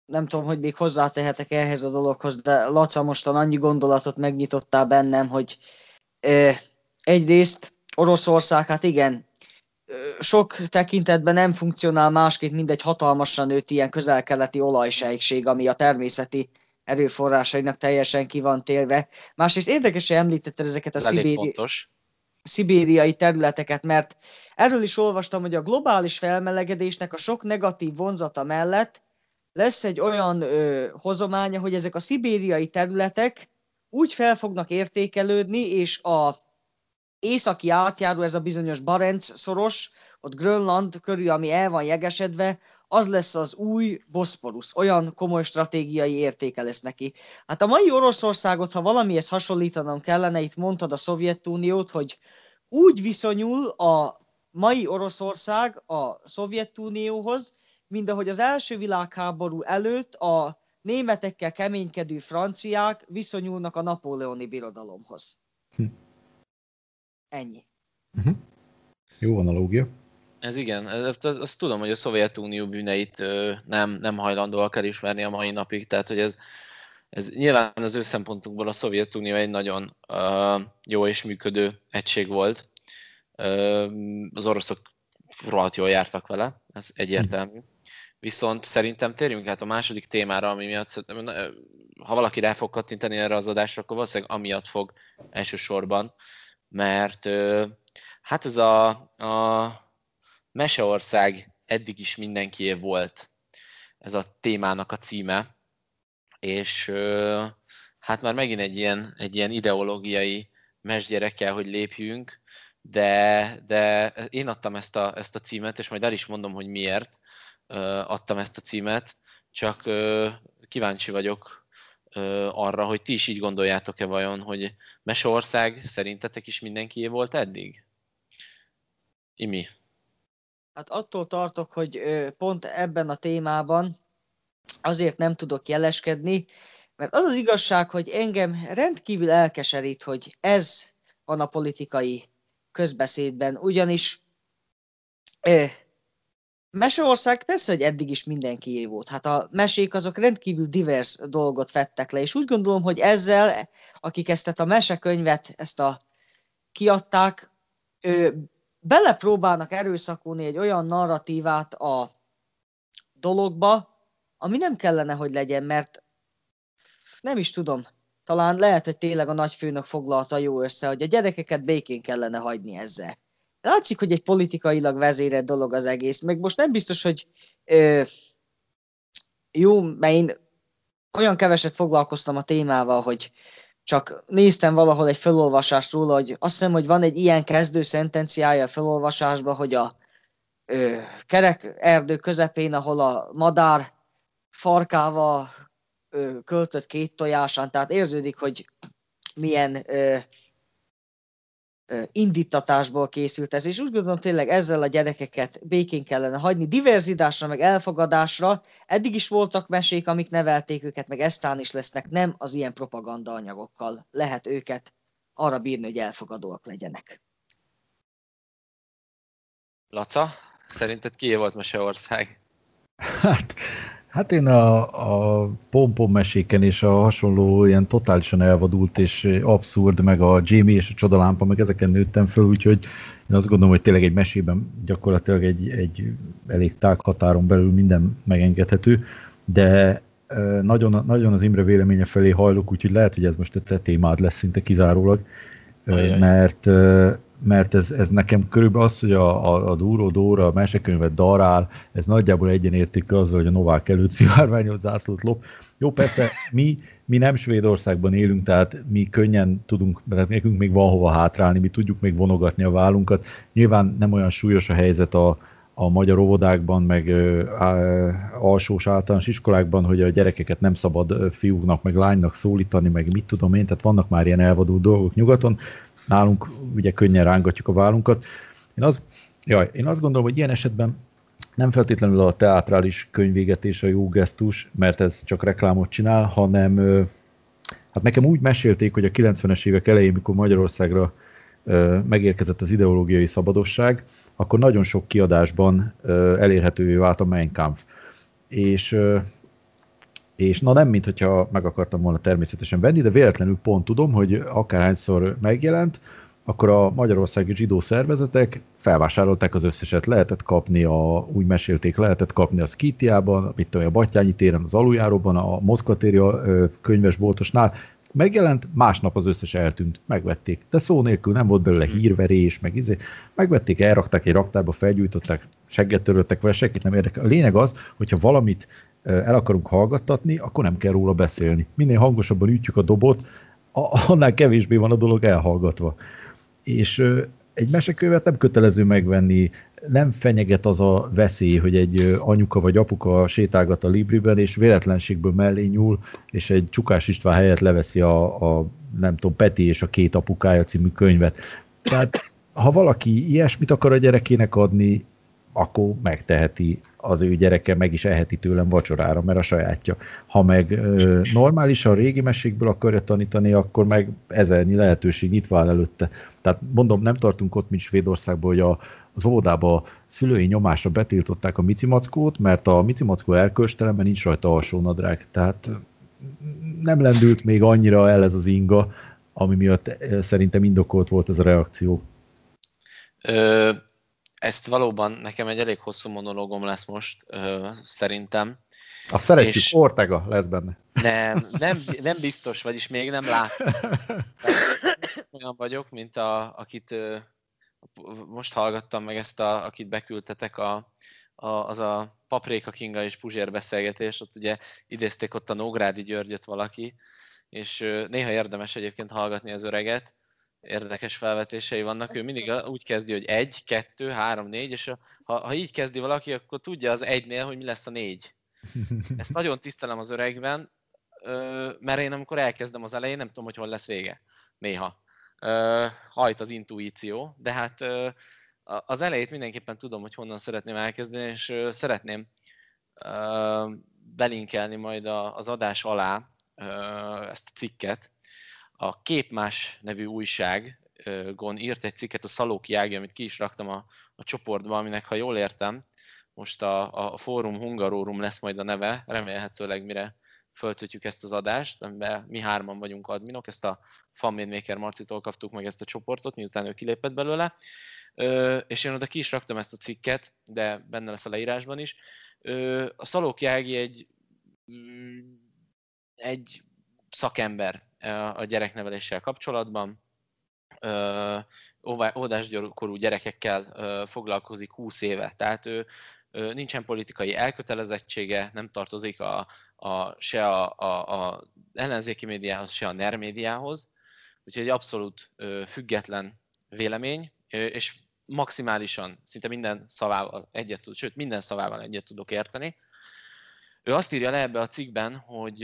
Nem tudom, hogy még hozzátehetek ehhez a dologhoz, de Laca mostan annyi gondolatot megnyitottál bennem, hogy ö, egyrészt Oroszország, hát igen, sok tekintetben nem funkcionál másként, mint egy hatalmasan nőtt ilyen közel-keleti olajsejkség, ami a természeti erőforrásainak teljesen ki van télve. Másrészt érdekes, hogy említetted ezeket a szibéri... szibériai területeket, mert erről is olvastam, hogy a globális felmelegedésnek a sok negatív vonzata mellett lesz egy olyan ö, hozománya, hogy ezek a szibériai területek úgy fel fognak értékelődni, és a északi átjáró, ez a bizonyos Barents szoros, ott Grönland körül, ami el van jegesedve, az lesz az új Boszporusz. Olyan komoly stratégiai értéke lesz neki. Hát a mai Oroszországot, ha valamihez hasonlítanom kellene, itt mondtad a Szovjetuniót, hogy úgy viszonyul a mai Oroszország a Szovjetunióhoz, mint ahogy az első világháború előtt a németekkel keménykedő franciák viszonyulnak a napóleoni birodalomhoz. Hm. Ennyi. Uh-huh. Jó analógia. Ez igen, azt, azt tudom, hogy a Szovjetunió bűneit nem, nem hajlandóak elismerni a mai napig, tehát hogy ez, ez nyilván az ő szempontunkból a Szovjetunió egy nagyon uh, jó és működő egység volt. Uh, az oroszok rohadt jól jártak vele, ez egyértelmű. Viszont szerintem térjünk át a második témára, ami miatt ha valaki rá fog kattintani erre az adásra, akkor valószínűleg amiatt fog elsősorban, mert hát ez a, a Meseország eddig is mindenkié volt ez a témának a címe, és hát már megint egy ilyen, egy ilyen ideológiai mesgyerekkel, hogy lépjünk, de, de én adtam ezt a, ezt a címet, és majd el is mondom, hogy miért adtam ezt a címet, csak kíváncsi vagyok arra, hogy ti is így gondoljátok-e vajon, hogy Meseország szerintetek is mindenkié volt eddig? Imi? Hát attól tartok, hogy pont ebben a témában azért nem tudok jeleskedni, mert az az igazság, hogy engem rendkívül elkeserít, hogy ez van a politikai közbeszédben, ugyanis Meseország persze, hogy eddig is mindenkié volt. Hát a mesék azok rendkívül divers dolgot fettek le, és úgy gondolom, hogy ezzel, akik ezt a mesekönyvet, ezt a kiadták, ő, belepróbálnak erőszakolni egy olyan narratívát a dologba, ami nem kellene, hogy legyen, mert nem is tudom, talán lehet, hogy tényleg a nagyfőnök foglalta jó össze, hogy a gyerekeket békén kellene hagyni ezzel látszik, hogy egy politikailag vezérelt dolog az egész. Meg most nem biztos, hogy ö, jó, mert én olyan keveset foglalkoztam a témával, hogy csak néztem valahol egy felolvasást róla, hogy azt hiszem, hogy van egy ilyen kezdő szentenciája a felolvasásban, hogy a ö, kerek erdő közepén, ahol a madár farkával ö, költött két tojásán, tehát érződik, hogy milyen ö, indítatásból készült ez, és úgy gondolom tényleg ezzel a gyerekeket békén kellene hagyni, diverzitásra, meg elfogadásra. Eddig is voltak mesék, amik nevelték őket, meg eztán is lesznek, nem az ilyen propaganda anyagokkal lehet őket arra bírni, hogy elfogadóak legyenek. Laca, szerinted ki volt Meseország? Hát, hát én a, a pompom meséken és a hasonló ilyen totálisan elvadult és abszurd, meg a Jamie és a csodalámpa, meg ezeken nőttem föl, úgyhogy én azt gondolom, hogy tényleg egy mesében gyakorlatilag egy, egy elég tág határon belül minden megengedhető, de nagyon, nagyon az Imre véleménye felé hajlok, úgyhogy lehet, hogy ez most a te témád lesz szinte kizárólag, Ajaj. mert mert ez, ez nekem körülbelül az, hogy a, a, a Dúró Dóra, a mesekönyvet darál, ez nagyjából egyenértékű azzal, hogy a Novák előtt szivárványos zászlót lop. Jó, persze, mi, mi nem Svédországban élünk, tehát mi könnyen tudunk, tehát nekünk még van hova hátrálni, mi tudjuk még vonogatni a vállunkat. Nyilván nem olyan súlyos a helyzet a, a magyar óvodákban, meg ö, alsós általános iskolákban, hogy a gyerekeket nem szabad fiúknak, meg lánynak szólítani, meg mit tudom én, tehát vannak már ilyen elvadó dolgok nyugaton, nálunk ugye könnyen rángatjuk a vállunkat. Én, az, jaj, én azt gondolom, hogy ilyen esetben nem feltétlenül a teátrális könyvégetés a jó gesztus, mert ez csak reklámot csinál, hanem hát nekem úgy mesélték, hogy a 90-es évek elején, mikor Magyarországra megérkezett az ideológiai szabadosság, akkor nagyon sok kiadásban elérhetővé vált a Mein Kampf. És, és na nem, mint hogyha meg akartam volna természetesen venni, de véletlenül pont tudom, hogy akárhányszor megjelent, akkor a magyarországi zsidó szervezetek felvásárolták az összeset, lehetett kapni, a, úgy mesélték, lehetett kapni a Skitiában, mit tudom, a Battyányi téren, az aluljáróban, a Moszkva téri könyvesboltosnál, megjelent, másnap az összes eltűnt, megvették. De szó nélkül nem volt belőle hírverés, meg izé. Megvették, elrakták egy raktárba, felgyújtották, segget töröltek vele, senkit nem érdekel. A lényeg az, hogyha valamit el akarunk hallgattatni, akkor nem kell róla beszélni. Minél hangosabban ütjük a dobot, annál kevésbé van a dolog elhallgatva. És egy mesekövet nem kötelező megvenni, nem fenyeget az a veszély, hogy egy anyuka vagy apuka sétálgat a Libriben, és véletlenségből mellé nyúl, és egy Csukás István helyett leveszi a, a nem tudom, Peti és a két apukája című könyvet. Tehát ha valaki ilyesmit akar a gyerekének adni, akkor megteheti az ő gyereke meg is eheti tőlem vacsorára, mert a sajátja. Ha meg ö, normálisan régi mesékből akarja tanítani, akkor meg ezernyi lehetőség nyitva áll előtte. Tehát mondom, nem tartunk ott, mint Svédországban, hogy a, az óvodába szülői nyomásra betiltották a micimackót, mert a micimackó erkölcstelemben nincs rajta alsónadrág. Tehát nem lendült még annyira el ez az inga, ami miatt szerintem indokolt volt ez a reakció. Ezt valóban nekem egy elég hosszú monológom lesz most, ö, szerintem. Azt szeretjük, és Ortega lesz benne. Nem, nem, nem biztos, vagyis még nem láttam. (laughs) Olyan vagyok, mint a, akit ö, most hallgattam meg ezt, a, akit beküldtetek, a, a, az a Papréka Kinga és Puzsér beszélgetés, ott ugye idézték ott a Nógrádi Györgyöt valaki, és néha érdemes egyébként hallgatni az öreget, érdekes felvetései vannak. Ő mindig úgy kezdi, hogy egy, kettő, három, négy, és ha, ha így kezdi valaki, akkor tudja az egynél, hogy mi lesz a négy. (laughs) Ezt nagyon tisztelem az öregben, mert én amikor elkezdem az elején, nem tudom, hogy hol lesz vége. Néha. Hajt az intuíció, de hát az elejét mindenképpen tudom, hogy honnan szeretném elkezdeni, és szeretném belinkelni majd az adás alá ezt a cikket, a Képmás nevű újság Gon írt egy cikket a Szalóki Ági, amit ki is raktam a, a csoportba, aminek, ha jól értem, most a, a Fórum Hungarorum lesz majd a neve, remélhetőleg mire föltötjük ezt az adást, amiben mi hárman vagyunk adminok, ezt a Famine Maker Marcitól kaptuk meg ezt a csoportot, miután ő kilépett belőle, Ö, és én oda ki is raktam ezt a cikket, de benne lesz a leírásban is. Ö, a Szalóki Ági egy, mm, egy szakember a gyerekneveléssel kapcsolatban. Óvodáskorú gyerekekkel foglalkozik 20 éve, tehát ő nincsen politikai elkötelezettsége, nem tartozik a, a, se a, a, a ellenzéki médiához, se a NER médiához, úgyhogy egy abszolút független vélemény, és maximálisan, szinte minden szavával egyet tud, sőt minden szavával egyet tudok érteni. Ő azt írja le ebbe a cikkben, hogy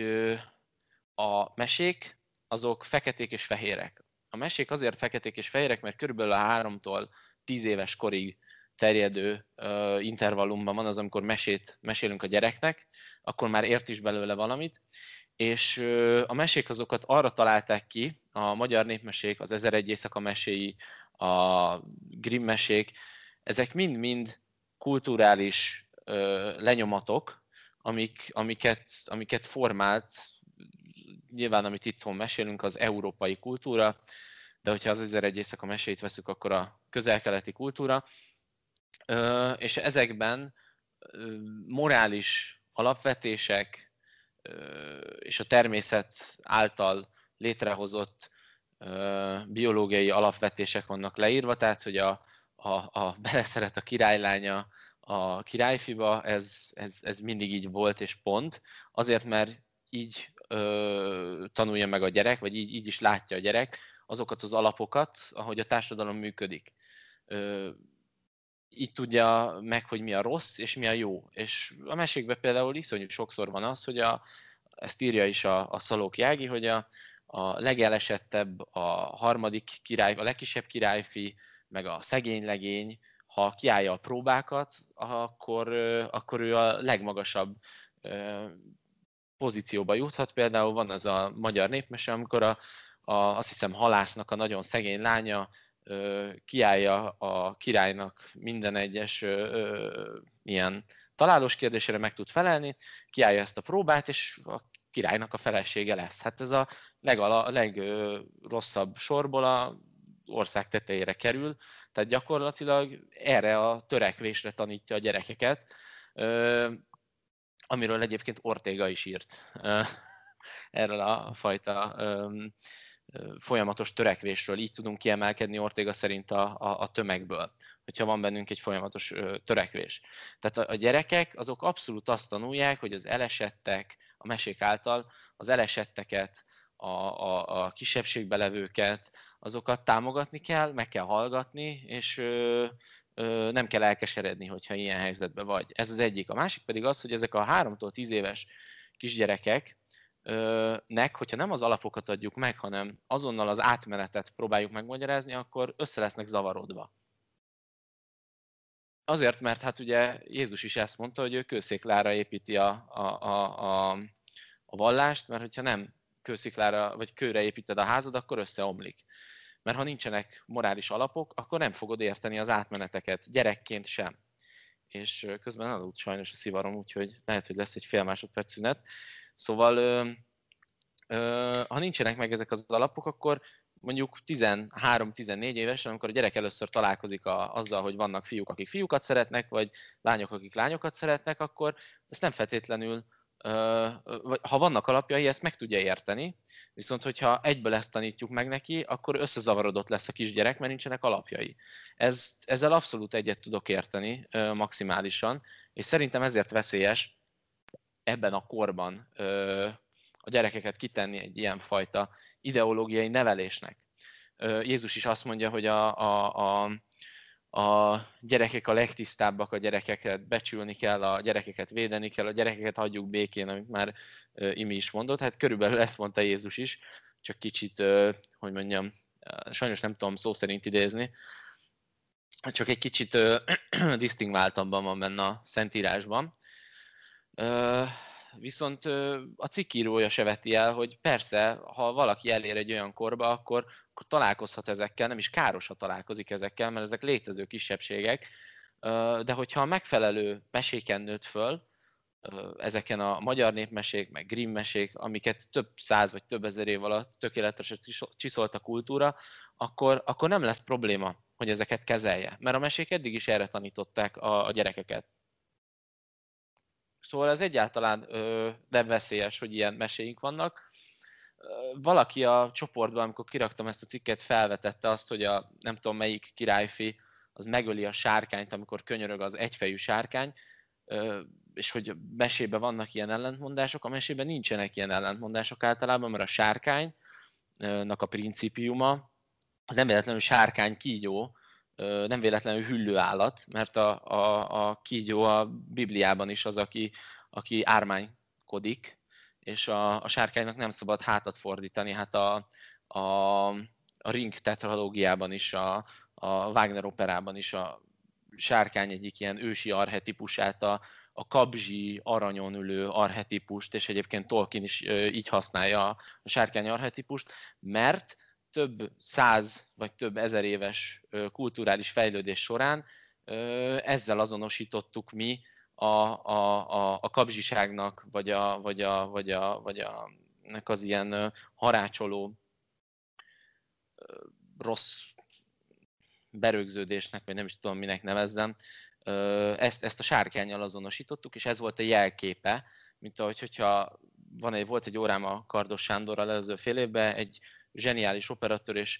a mesék azok feketék és fehérek. a mesék azért feketék és fehérek, mert körülbelül a háromtól tíz éves korig terjedő uh, intervallumban van az, amikor mesét mesélünk a gyereknek, akkor már ért is belőle valamit, és uh, a mesék azokat arra találták ki, a magyar népmesék, az Ezer éjszaka meséi, a Grimm mesék, ezek mind-mind kulturális uh, lenyomatok, amik, amiket, amiket formált, nyilván amit itthon mesélünk, az európai kultúra, de hogyha az ezer egy éjszaka mesét veszük, akkor a közel-keleti kultúra, és ezekben morális alapvetések és a természet által létrehozott biológiai alapvetések vannak leírva, tehát hogy a, a, a beleszeret a királylánya a királyfiba, ez, ez, ez mindig így volt és pont, azért mert így ö, tanulja meg a gyerek, vagy így, így is látja a gyerek azokat az alapokat, ahogy a társadalom működik. Ö, így tudja meg, hogy mi a rossz és mi a jó. És a mesékben például iszonyú sokszor van az, hogy a, ezt írja is a, a Szalók Jági, hogy a, a legelesettebb, a harmadik király, a legkisebb királyfi, meg a szegény legény, ha kiállja a próbákat, akkor, akkor ő a legmagasabb pozícióba juthat. Például van az a magyar népmese, amikor a, a, azt hiszem halásznak a nagyon szegény lánya kiállja a királynak minden egyes ö, ilyen találós kérdésére meg tud felelni, kiállja ezt a próbát, és a királynak a felesége lesz. Hát ez a legala, legrosszabb sorból a ország tetejére kerül, tehát gyakorlatilag erre a törekvésre tanítja a gyerekeket, amiről egyébként Ortega is írt (laughs) erről a fajta folyamatos törekvésről. Így tudunk kiemelkedni Ortega szerint a, a, a tömegből, hogyha van bennünk egy folyamatos törekvés. Tehát a, a gyerekek azok abszolút azt tanulják, hogy az elesettek, a mesék által az elesetteket, a, a, a kisebbségbe levőket, azokat támogatni kell, meg kell hallgatni, és nem kell elkeseredni, hogyha ilyen helyzetben vagy. Ez az egyik. A másik pedig az, hogy ezek a 3-tól 10 éves kisgyerekek, nek, hogyha nem az alapokat adjuk meg, hanem azonnal az átmenetet próbáljuk megmagyarázni, akkor össze lesznek zavarodva. Azért, mert hát ugye Jézus is ezt mondta, hogy ő kőszéklára építi a, a, a, a, a vallást, mert hogyha nem kősziklára vagy kőre építed a házad, akkor összeomlik. Mert ha nincsenek morális alapok, akkor nem fogod érteni az átmeneteket, gyerekként sem. És közben aludt sajnos a szivarom, úgyhogy lehet, hogy lesz egy fél másodperc szünet. Szóval, ö, ö, ha nincsenek meg ezek az alapok, akkor mondjuk 13-14 évesen, amikor a gyerek először találkozik a, azzal, hogy vannak fiúk, akik fiúkat szeretnek, vagy lányok, akik lányokat szeretnek, akkor ezt nem feltétlenül ha vannak alapjai, ezt meg tudja érteni, viszont hogyha egyből ezt tanítjuk meg neki, akkor összezavarodott lesz a kisgyerek, mert nincsenek alapjai. Ez, ezzel abszolút egyet tudok érteni maximálisan, és szerintem ezért veszélyes ebben a korban a gyerekeket kitenni egy ilyen fajta ideológiai nevelésnek. Jézus is azt mondja, hogy a, a, a a gyerekek a legtisztábbak, a gyerekeket becsülni kell, a gyerekeket védeni kell, a gyerekeket hagyjuk békén, amit már Imi is mondott. Hát körülbelül ezt mondta Jézus is, csak kicsit, hogy mondjam, sajnos nem tudom szó szerint idézni, csak egy kicsit (clears throat) disztingváltabban van benne a Szentírásban. Viszont a cikkírója se veti el, hogy persze, ha valaki elér egy olyan korba, akkor találkozhat ezekkel, nem is káros, ha találkozik ezekkel, mert ezek létező kisebbségek, de hogyha a megfelelő meséken nőtt föl, ezeken a magyar népmesék, meg Grimm mesék, amiket több száz vagy több ezer év alatt tökéletesen csiszolt a kultúra, akkor, akkor nem lesz probléma, hogy ezeket kezelje. Mert a mesék eddig is erre tanították a, a gyerekeket. Szóval ez egyáltalán ö, nem veszélyes, hogy ilyen meséink vannak. Valaki a csoportban, amikor kiraktam ezt a cikket, felvetette azt, hogy a nem tudom melyik királyfi az megöli a sárkányt, amikor könyörög az egyfejű sárkány, és hogy mesében vannak ilyen ellentmondások. A mesében nincsenek ilyen ellentmondások általában, mert a sárkánynak a principiuma az nem véletlenül sárkány kígyó, nem véletlenül hüllő állat, mert a, a, a kígyó a Bibliában is az, aki, aki ármánykodik, és a, a sárkánynak nem szabad hátat fordítani. Hát a, a, a Ring tetralógiában is, a, a Wagner operában is a sárkány egyik ilyen ősi arhetipusát, a, a kabzsi aranyon ülő arhetipust, és egyébként Tolkien is így használja a sárkány arhetipust, mert több száz vagy több ezer éves kulturális fejlődés során ezzel azonosítottuk mi a, a, a, a kabzsiságnak, vagy a, vagy a, vagy a, vagy a nek az ilyen harácsoló rossz berögződésnek, vagy nem is tudom minek nevezzem, ezt, ezt a sárkányjal azonosítottuk, és ez volt a jelképe, mint ahogy, hogyha van egy, volt egy órám a Kardos Sándorral előző fél évben, egy zseniális operatőr, és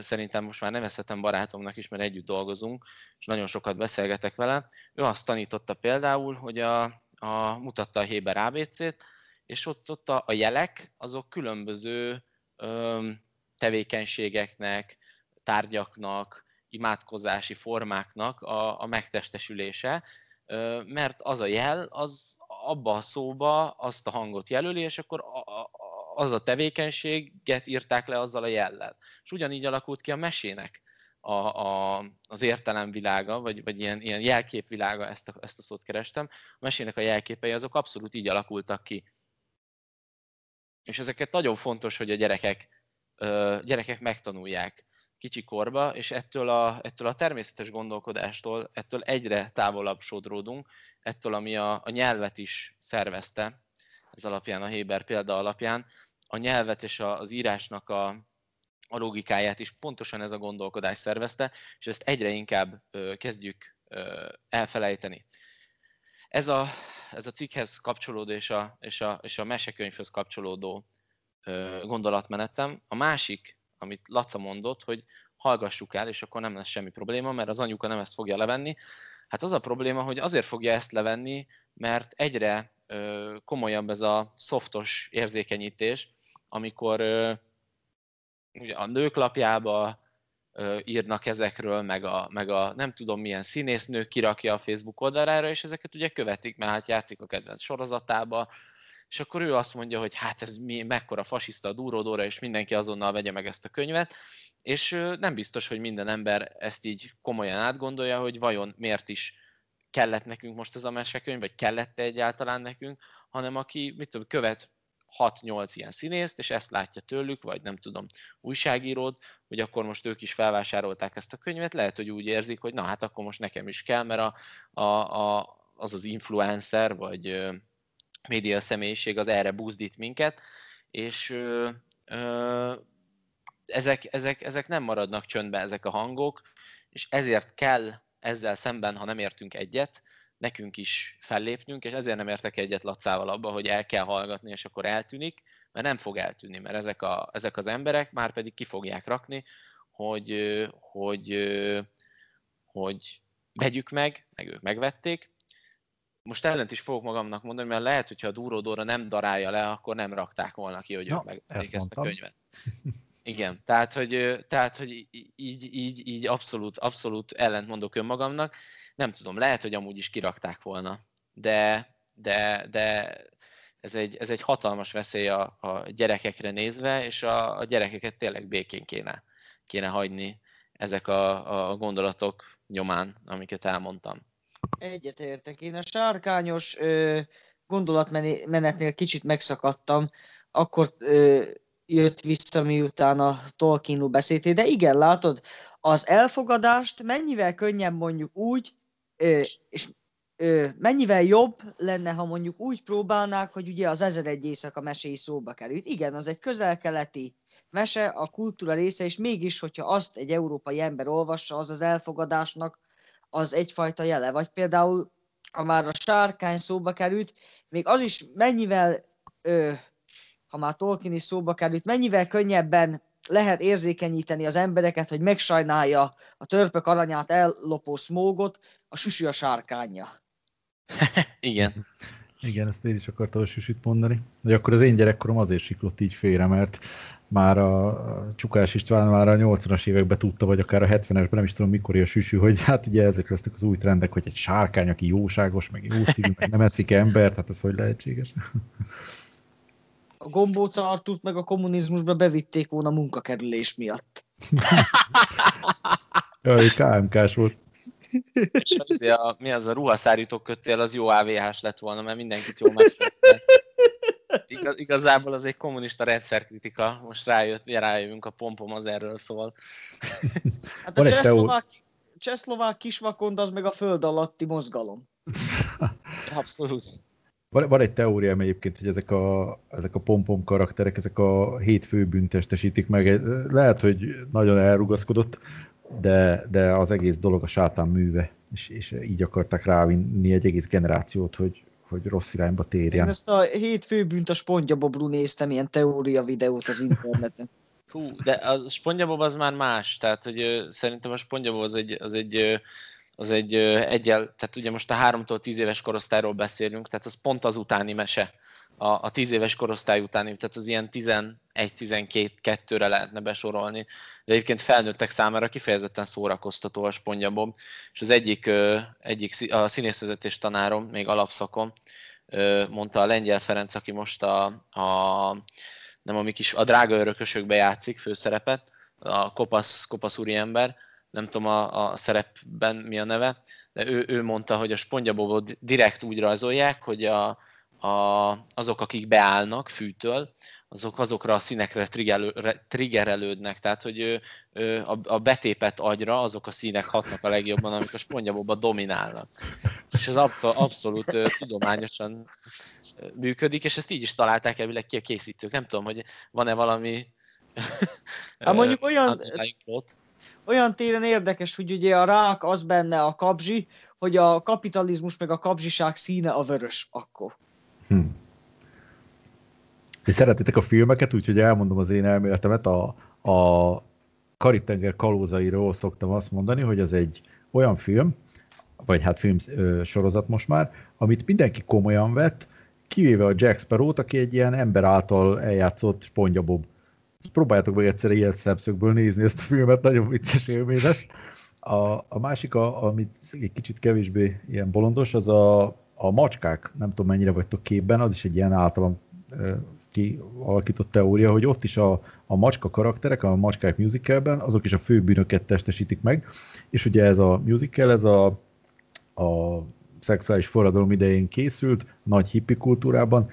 szerintem most már nevezhetem barátomnak is, mert együtt dolgozunk, és nagyon sokat beszélgetek vele. Ő azt tanította például, hogy a, a mutatta a Héber ABC-t, és ott, ott a, a jelek, azok különböző ö, tevékenységeknek, tárgyaknak, imádkozási formáknak a, a megtestesülése, ö, mert az a jel, az abba a szóba azt a hangot jelöli, és akkor a, a, az a tevékenységet írták le azzal a jellel. És ugyanígy alakult ki a mesének a, a, az értelemvilága, vagy, vagy ilyen, ilyen jelképvilága, ezt a, ezt a szót kerestem. A mesének a jelképei azok abszolút így alakultak ki. És ezeket nagyon fontos, hogy a gyerekek, gyerekek megtanulják kicsi korba, és ettől a, ettől a természetes gondolkodástól, ettől egyre távolabb sodródunk, ettől, ami a, a nyelvet is szervezte, ez alapján, a Héber példa alapján, a nyelvet és az írásnak a, a logikáját is pontosan ez a gondolkodás szervezte, és ezt egyre inkább kezdjük elfelejteni. Ez a, ez a cikkhez kapcsolódó és a, és, a, és a mesekönyvhöz kapcsolódó gondolatmenetem. A másik, amit Laca mondott, hogy hallgassuk el, és akkor nem lesz semmi probléma, mert az anyuka nem ezt fogja levenni. Hát az a probléma, hogy azért fogja ezt levenni, mert egyre komolyabb ez a softos érzékenyítés, amikor ugye a nők lapjába írnak ezekről, meg a, meg a nem tudom milyen színésznő kirakja a Facebook oldalára, és ezeket ugye követik, mert hát játszik a kedvenc sorozatába, és akkor ő azt mondja, hogy hát ez mi, mekkora fasiszta a Dúródóra, és mindenki azonnal vegye meg ezt a könyvet, és nem biztos, hogy minden ember ezt így komolyan átgondolja, hogy vajon miért is kellett nekünk most ez a mesekönyv, vagy kellett egyáltalán nekünk, hanem aki, mit tudom, követ 6-8 ilyen színészt, és ezt látja tőlük, vagy nem tudom, újságírót, hogy akkor most ők is felvásárolták ezt a könyvet, lehet, hogy úgy érzik, hogy na hát akkor most nekem is kell, mert a, a, a, az az influencer, vagy ö, média személyiség az erre buzdít minket, és ö, ö, ezek, ezek, ezek nem maradnak csöndbe ezek a hangok, és ezért kell ezzel szemben, ha nem értünk egyet, nekünk is fellépnünk, és ezért nem értek egyet Lacával abba, hogy el kell hallgatni, és akkor eltűnik, mert nem fog eltűnni, mert ezek, a, ezek az emberek már pedig ki fogják rakni, hogy, hogy, hogy vegyük meg, meg ők megvették. Most ellent is fogok magamnak mondani, mert lehet, hogyha a Dúródóra nem darálja le, akkor nem rakták volna ki, hogy ja, ők megvették ezt, ezt a könyvet. Igen, tehát hogy, tehát, hogy így, így, így abszolút, abszolút ellent mondok önmagamnak, nem tudom, lehet, hogy amúgy is kirakták volna, de, de, de ez egy, ez egy hatalmas veszély a, a gyerekekre nézve, és a, a gyerekeket tényleg békén kéne, kéne hagyni ezek a, a gondolatok nyomán, amiket elmondtam. Egyetértek. Én a sárkányos ö, gondolatmenetnél kicsit megszakadtam, akkor ö, jött vissza, miután a Tolkienról beszéltél, de igen, látod, az elfogadást mennyivel könnyebb mondjuk úgy, és mennyivel jobb lenne, ha mondjuk úgy próbálnák, hogy ugye az ezer egy éjszaka meséi szóba került. Igen, az egy közel-keleti mese, a kultúra része, és mégis, hogyha azt egy európai ember olvassa, az az elfogadásnak az egyfajta jele. Vagy például, ha már a sárkány szóba került, még az is mennyivel, ö, ha már Tolkien is szóba került, mennyivel könnyebben lehet érzékenyíteni az embereket, hogy megsajnálja a törpök aranyát ellopó smógot, a süsű a sárkánya. (laughs) Igen. Igen, ezt én is akartam a süsüt mondani. De akkor az én gyerekkorom azért siklott így félre, mert már a Csukás István már a 80-as években tudta, vagy akár a 70-esben, nem is tudom mikor a süsű, hogy hát ugye ezek lesznek az új trendek, hogy egy sárkány, aki jóságos, meg jó szívű, meg nem eszik embert, hát ez hogy lehetséges? A gombóca Artúrt meg a kommunizmusba bevitték volna munkakerülés miatt. (laughs) Jaj, KMK-s volt. És az, a, mi az a ruhaszárító kötél, az jó AVH-s lett volna, mert mindenkit jól megszerette. Igaz, igazából az egy kommunista rendszerkritika, most rájött, rájövünk, a pompom az erről szól. (laughs) Hát a csehszlovák, csehszlovák kisvakond az meg a föld alatti mozgalom. Abszolút. Van, van egy teóriám egyébként, hogy ezek a, ezek a pompom karakterek, ezek a hét főbűnt testesítik meg. Lehet, hogy nagyon elrugaszkodott, de, de az egész dolog a sátán műve, és, és így akarták rávinni egy egész generációt, hogy, hogy rossz irányba Én térjen. ezt a hét főbűnt a Spongyabobrú néztem, ilyen teória videót az interneten. Fú, de a SpongeBob az már más, tehát hogy ö, szerintem a SpongeBob az egy, az egy, ö, az egy egyel, tehát ugye most a 3-tól 10 éves korosztályról beszélünk, tehát az pont az utáni mese, a, a 10 éves korosztály utáni, tehát az ilyen 11-12-2-re lehetne besorolni, de egyébként felnőttek számára kifejezetten szórakoztató a SpongeBob, és az egyik, egyik a színészvezetés tanárom, még alapszakon, ö, mondta a Lengyel Ferenc, aki most a, a nem a mi kis, a drága örökösökbe játszik főszerepet, a kopasz, kopasz úriember, nem tudom a, a szerepben mi a neve, de ő, ő mondta, hogy a spongyabobot direkt úgy rajzolják, hogy a, a, azok, akik beállnak fűtől, azok azokra a színekre triggerelő- triggerelődnek, tehát hogy ő, ő, a, a betépet agyra azok a színek hatnak a legjobban, amik a spongyabobban dominálnak. És ez abszol, abszolút ö, tudományosan működik, és ezt így is találták elvileg ki a készítők. Nem tudom, hogy van-e valami Hát mondjuk olyan-. Olyan téren érdekes, hogy ugye a rák az benne a kabzsi, hogy a kapitalizmus meg a kabzsiság színe a vörös akkor. Hm. És szeretitek a filmeket, úgyhogy elmondom az én elméletemet. A, a Karib-tenger kalózairól szoktam azt mondani, hogy az egy olyan film, vagy hát film ö, sorozat most már, amit mindenki komolyan vett, kivéve a Jack Sparrow-t, aki egy ilyen ember által eljátszott spongyabob. Ezt próbáljátok meg egyszer ilyen szemszögből nézni ezt a filmet, nagyon vicces élmény lesz. A, a másik, a, amit egy kicsit kevésbé ilyen bolondos, az a, a macskák, nem tudom mennyire vagytok képben, az is egy ilyen általam kialakított teória, hogy ott is a, a macska karakterek, a macskák musicalben, azok is a fő bűnöket testesítik meg, és ugye ez a musical, ez a, a szexuális forradalom idején készült, nagy hippi kultúrában,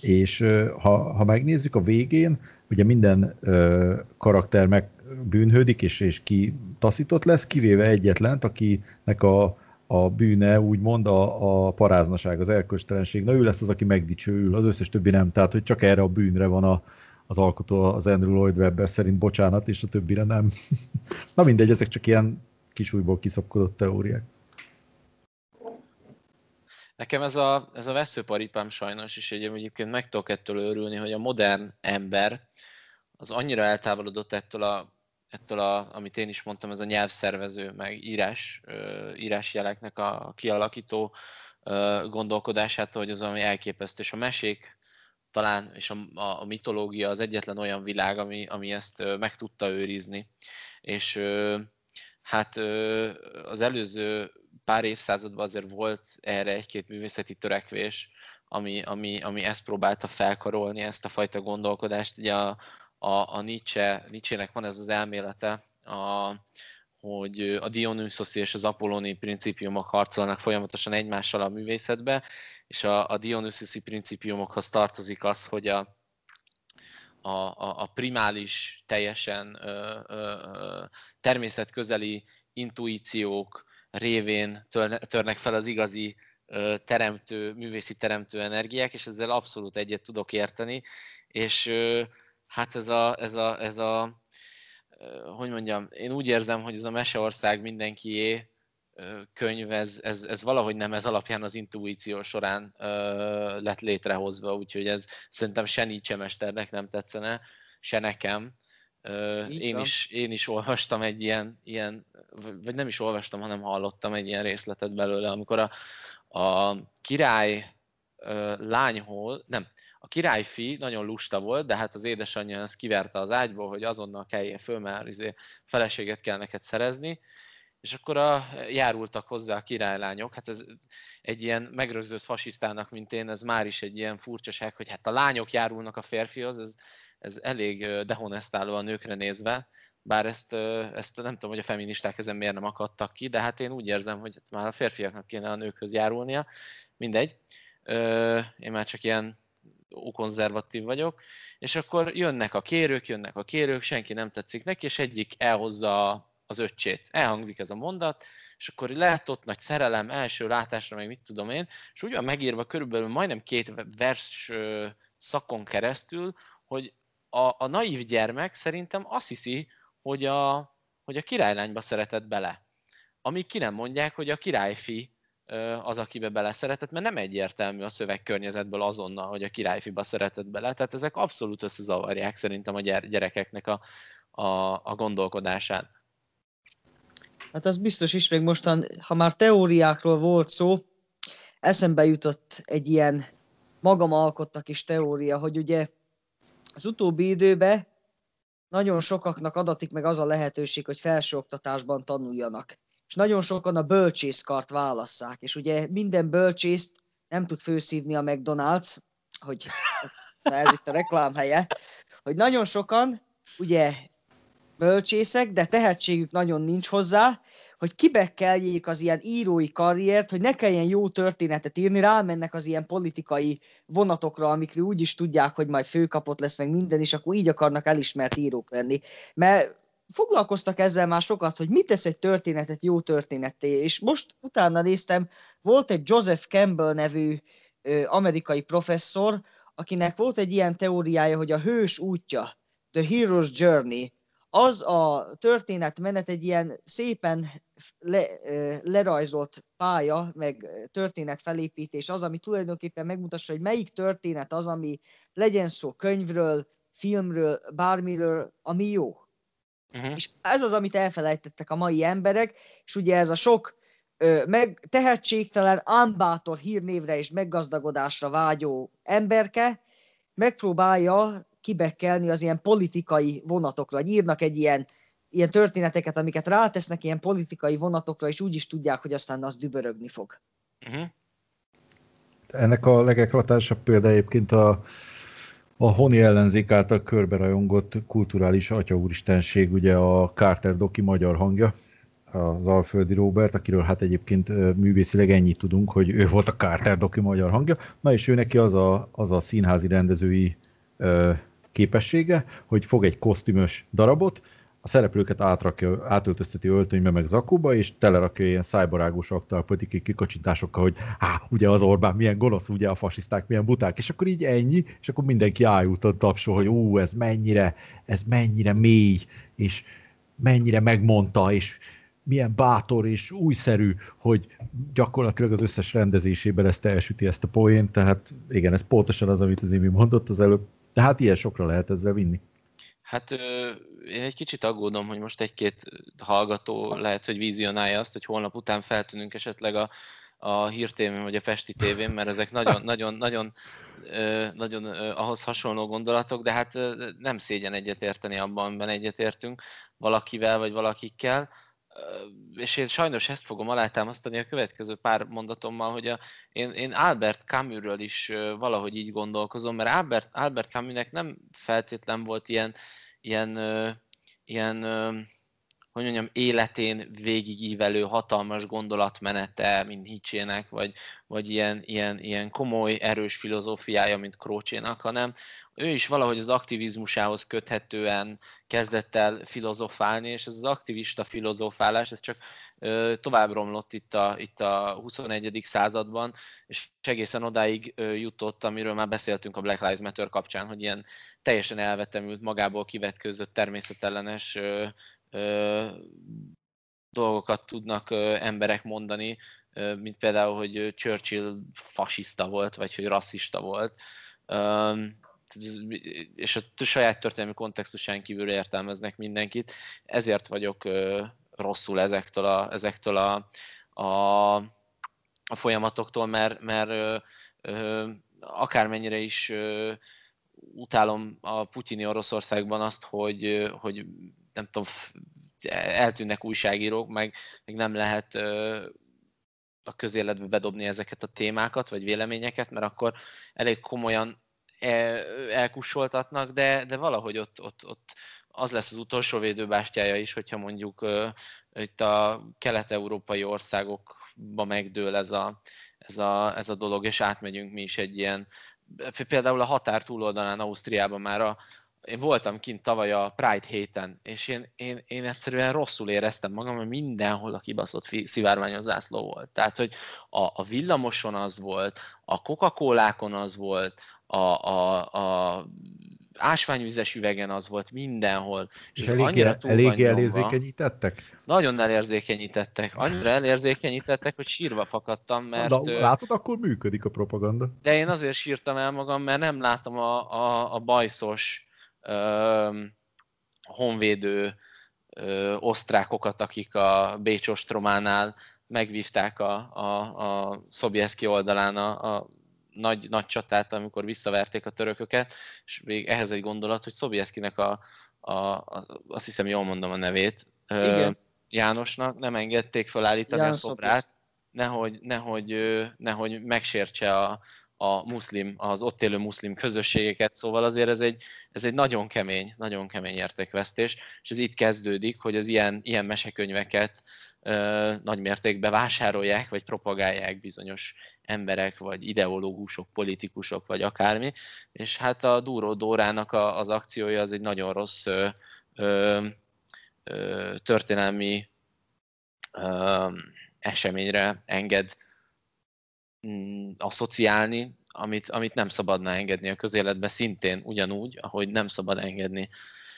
és ha, ha megnézzük a végén, ugye minden ö, karakter meg bűnhődik, és, és ki taszított lesz, kivéve egyetlent, akinek a, a bűne úgymond a, a paráznaság, az erköstelenség. Na ő lesz az, aki megdicsőül, az összes többi nem. Tehát, hogy csak erre a bűnre van a, az alkotó, az Andrew Lloyd Webber szerint bocsánat, és a többire nem. (laughs) Na mindegy, ezek csak ilyen kisújból kiszapkodott teóriák. Nekem ez a, ez a veszőparipám sajnos, és egy- egyébként meg tudok ettől örülni, hogy a modern ember az annyira eltávolodott ettől a, ettől a, amit én is mondtam, ez a nyelvszervező, meg írás, írásjeleknek a kialakító gondolkodásától, hogy az ami elképesztő, és a mesék talán, és a, a, mitológia az egyetlen olyan világ, ami, ami ezt meg tudta őrizni. És hát az előző pár évszázadban azért volt erre egy-két művészeti törekvés, ami, ami, ami ezt próbálta felkarolni, ezt a fajta gondolkodást. Ugye a, a, a Nietzsche, Nietzsche-nek van ez az elmélete, a, hogy a Dionysoszi és az Apolloni principiumok harcolnak folyamatosan egymással a művészetbe, és a, a Dionysoszi principiumokhoz tartozik az, hogy a, a, a, primális, teljesen ö, ö, természetközeli intuíciók révén tör, törnek fel az igazi teremtő, művészi teremtő energiák, és ezzel abszolút egyet tudok érteni, és hát ez a, ez a, ez a hogy mondjam, én úgy érzem, hogy ez a Meseország mindenkié könyv, ez, ez, ez valahogy nem ez alapján az intuíció során ö, lett létrehozva, úgyhogy ez szerintem se Nietzsche mesternek nem tetszene, se nekem. Így Én van. is, én is olvastam egy ilyen, ilyen, vagy nem is olvastam, hanem hallottam egy ilyen részletet belőle, amikor a, a király ö, lányhoz, nem, a királyfi nagyon lusta volt, de hát az édesanyja ezt kiverte az ágyból, hogy azonnal kelljél föl, mert izé feleséget kell neked szerezni, és akkor a, járultak hozzá a királylányok, hát ez egy ilyen megrögzött fasisztának, mint én, ez már is egy ilyen furcsaság, hogy hát a lányok járulnak a férfihoz, ez, ez elég dehonestáló a nőkre nézve, bár ezt, ezt nem tudom, hogy a feministák ezen miért nem akadtak ki, de hát én úgy érzem, hogy már a férfiaknak kéne a nőkhöz járulnia, mindegy. Én már csak ilyen konzervatív vagyok, és akkor jönnek a kérők, jönnek a kérők, senki nem tetszik neki, és egyik elhozza az öccsét. Elhangzik ez a mondat, és akkor lehet ott nagy szerelem, első látásra, meg mit tudom én, és úgy van megírva körülbelül majdnem két vers szakon keresztül, hogy a, a naív gyermek szerintem azt hiszi, hogy a, hogy a királylányba szeretett bele. Amíg ki nem mondják, hogy a királyfi az, akibe beleszeretett, mert nem egyértelmű a szövegkörnyezetből azonnal, hogy a királyfiba szeretett bele. Tehát ezek abszolút összezavarják szerintem a gyerekeknek a, a, a gondolkodását. Hát az biztos is, még mostan, ha már teóriákról volt szó, eszembe jutott egy ilyen magam alkotta kis teória, hogy ugye az utóbbi időben nagyon sokaknak adatik meg az a lehetőség, hogy felsőoktatásban tanuljanak. És nagyon sokan a bölcsészkart válasszák, és ugye minden bölcsészt nem tud főszívni a McDonald's, hogy ez itt a reklámhelye, hogy nagyon sokan ugye bölcsészek, de tehetségük nagyon nincs hozzá, hogy kibekkeljék az ilyen írói karriert, hogy ne kelljen jó történetet írni, rámennek az ilyen politikai vonatokra, amikre úgy is tudják, hogy majd főkapott lesz meg minden, és akkor így akarnak elismert írók lenni. Mert foglalkoztak ezzel már sokat, hogy mit tesz egy történetet jó történetté, és most utána néztem, volt egy Joseph Campbell nevű ö, amerikai professzor, akinek volt egy ilyen teóriája, hogy a hős útja, The Hero's Journey, az a történetmenet egy ilyen szépen le, lerajzolt pálya, meg történet felépítés az, ami tulajdonképpen megmutassa, hogy melyik történet az, ami legyen szó könyvről, filmről, bármiről, ami jó. Uh-huh. És ez az, amit elfelejtettek a mai emberek, és ugye ez a sok ö, meg tehetségtelen, ámbátor hírnévre és meggazdagodásra vágyó emberke megpróbálja kibekkelni az ilyen politikai vonatokra, vagy írnak egy ilyen, ilyen történeteket, amiket rátesznek ilyen politikai vonatokra, és úgy is tudják, hogy aztán az dübörögni fog. Uh-huh. Ennek a legeklatásabb példa egyébként a, a honi ellenzék által körberajongott kulturális atyaúristenség, ugye a Carter Doki magyar hangja, az Alföldi Robert, akiről hát egyébként művészileg ennyit tudunk, hogy ő volt a Carter Doki magyar hangja. Na és ő neki az a, az a színházi rendezői ö, képessége, hogy fog egy kosztümös darabot, a szereplőket átrakja, átöltözteti öltönybe meg zakóba, és telerakja ilyen szájbarágos aktalpolitikai kikacsintásokkal, hogy há, ugye az Orbán milyen gonosz, ugye a fasiszták milyen buták, és akkor így ennyi, és akkor mindenki ájúton tapsol, hogy ú, ez mennyire, ez mennyire mély, és mennyire megmondta, és milyen bátor és újszerű, hogy gyakorlatilag az összes rendezésében ezt elsüti ezt a poént, tehát igen, ez pontosan az, amit az Imi mondott az előbb, de hát ilyen sokra lehet ezzel vinni. Hát én egy kicsit aggódom, hogy most egy-két hallgató lehet, hogy vizionálja azt, hogy holnap után feltűnünk esetleg a, a hírtévén vagy a Pesti tévén, mert ezek nagyon, nagyon, nagyon, nagyon ahhoz hasonló gondolatok, de hát nem szégyen egyetérteni abban, amiben egyetértünk valakivel vagy valakikkel és én sajnos ezt fogom alátámasztani a következő pár mondatommal, hogy a, én, én Albert Camusről is valahogy így gondolkozom, mert Albert, Albert Camusnek nem feltétlen volt ilyen, ilyen, ilyen hogy mondjam, életén végigívelő hatalmas gondolatmenete, mint Hicsének, vagy, vagy ilyen, ilyen, ilyen komoly, erős filozófiája, mint Krócsénak, hanem ő is valahogy az aktivizmusához köthetően kezdett el filozofálni, és ez az aktivista filozofálás, ez csak ö, tovább romlott itt a, itt a 21. században, és egészen odáig ö, jutott, amiről már beszéltünk a Black Lives Matter kapcsán, hogy ilyen teljesen elvetemült, magából kivetközött természetellenes ö, dolgokat tudnak emberek mondani, mint például, hogy Churchill fasiszta volt, vagy hogy rasszista volt. És a saját történelmi kontextusán kívül értelmeznek mindenkit, ezért vagyok rosszul ezektől a, ezektől a, a, a folyamatoktól, mert, mert akármennyire is utálom a putyini Oroszországban azt, hogy, hogy nem tudom, eltűnnek újságírók, meg, meg nem lehet a közéletbe bedobni ezeket a témákat, vagy véleményeket, mert akkor elég komolyan elkussoltatnak, de, de valahogy ott, ott, ott az lesz az utolsó védőbástyája is, hogyha mondjuk uh, itt a kelet-európai országokba megdől ez a, ez, a, ez a dolog, és átmegyünk mi is egy ilyen, például a határ túloldalán Ausztriában már a, én voltam kint tavaly a Pride héten, és én, én, én egyszerűen rosszul éreztem magam, mert mindenhol a kibaszott szivárványos zászló volt. Tehát, hogy a, a villamoson az volt, a Coca-Colákon az volt, a, a, a ásványvizes üvegen az volt mindenhol. És, és eléggé, eléggé elérzékenyítettek? Nagyon elérzékenyítettek. Annyira elérzékenyítettek, hogy sírva fakadtam, mert... De látod, akkor működik a propaganda. De én azért sírtam el magam, mert nem látom a, a, a bajszos honvédő ö, osztrákokat, akik a Bécs ostrománál megvívták a, a, a Szobjeszki oldalán a, a nagy, nagy csatát, amikor visszaverték a törököket, és még ehhez egy gondolat, hogy Szobjeszkinek a, a, a, azt hiszem jól mondom a nevét, Igen. Jánosnak nem engedték felállítani Ján a szobrát, nehogy, nehogy, nehogy megsértse a, a muszlim, az ott élő muszlim közösségeket, szóval azért ez egy, ez egy nagyon kemény, nagyon kemény értékvesztés, és ez itt kezdődik, hogy az ilyen, ilyen mesekönyveket nagy mértékben vásárolják, vagy propagálják bizonyos emberek, vagy ideológusok, politikusok, vagy akármi, és hát a Dúró Dórának a, az akciója az egy nagyon rossz ö, ö, történelmi ö, eseményre enged asszociálni, amit, amit nem szabadna engedni a közéletbe szintén ugyanúgy, ahogy nem szabad engedni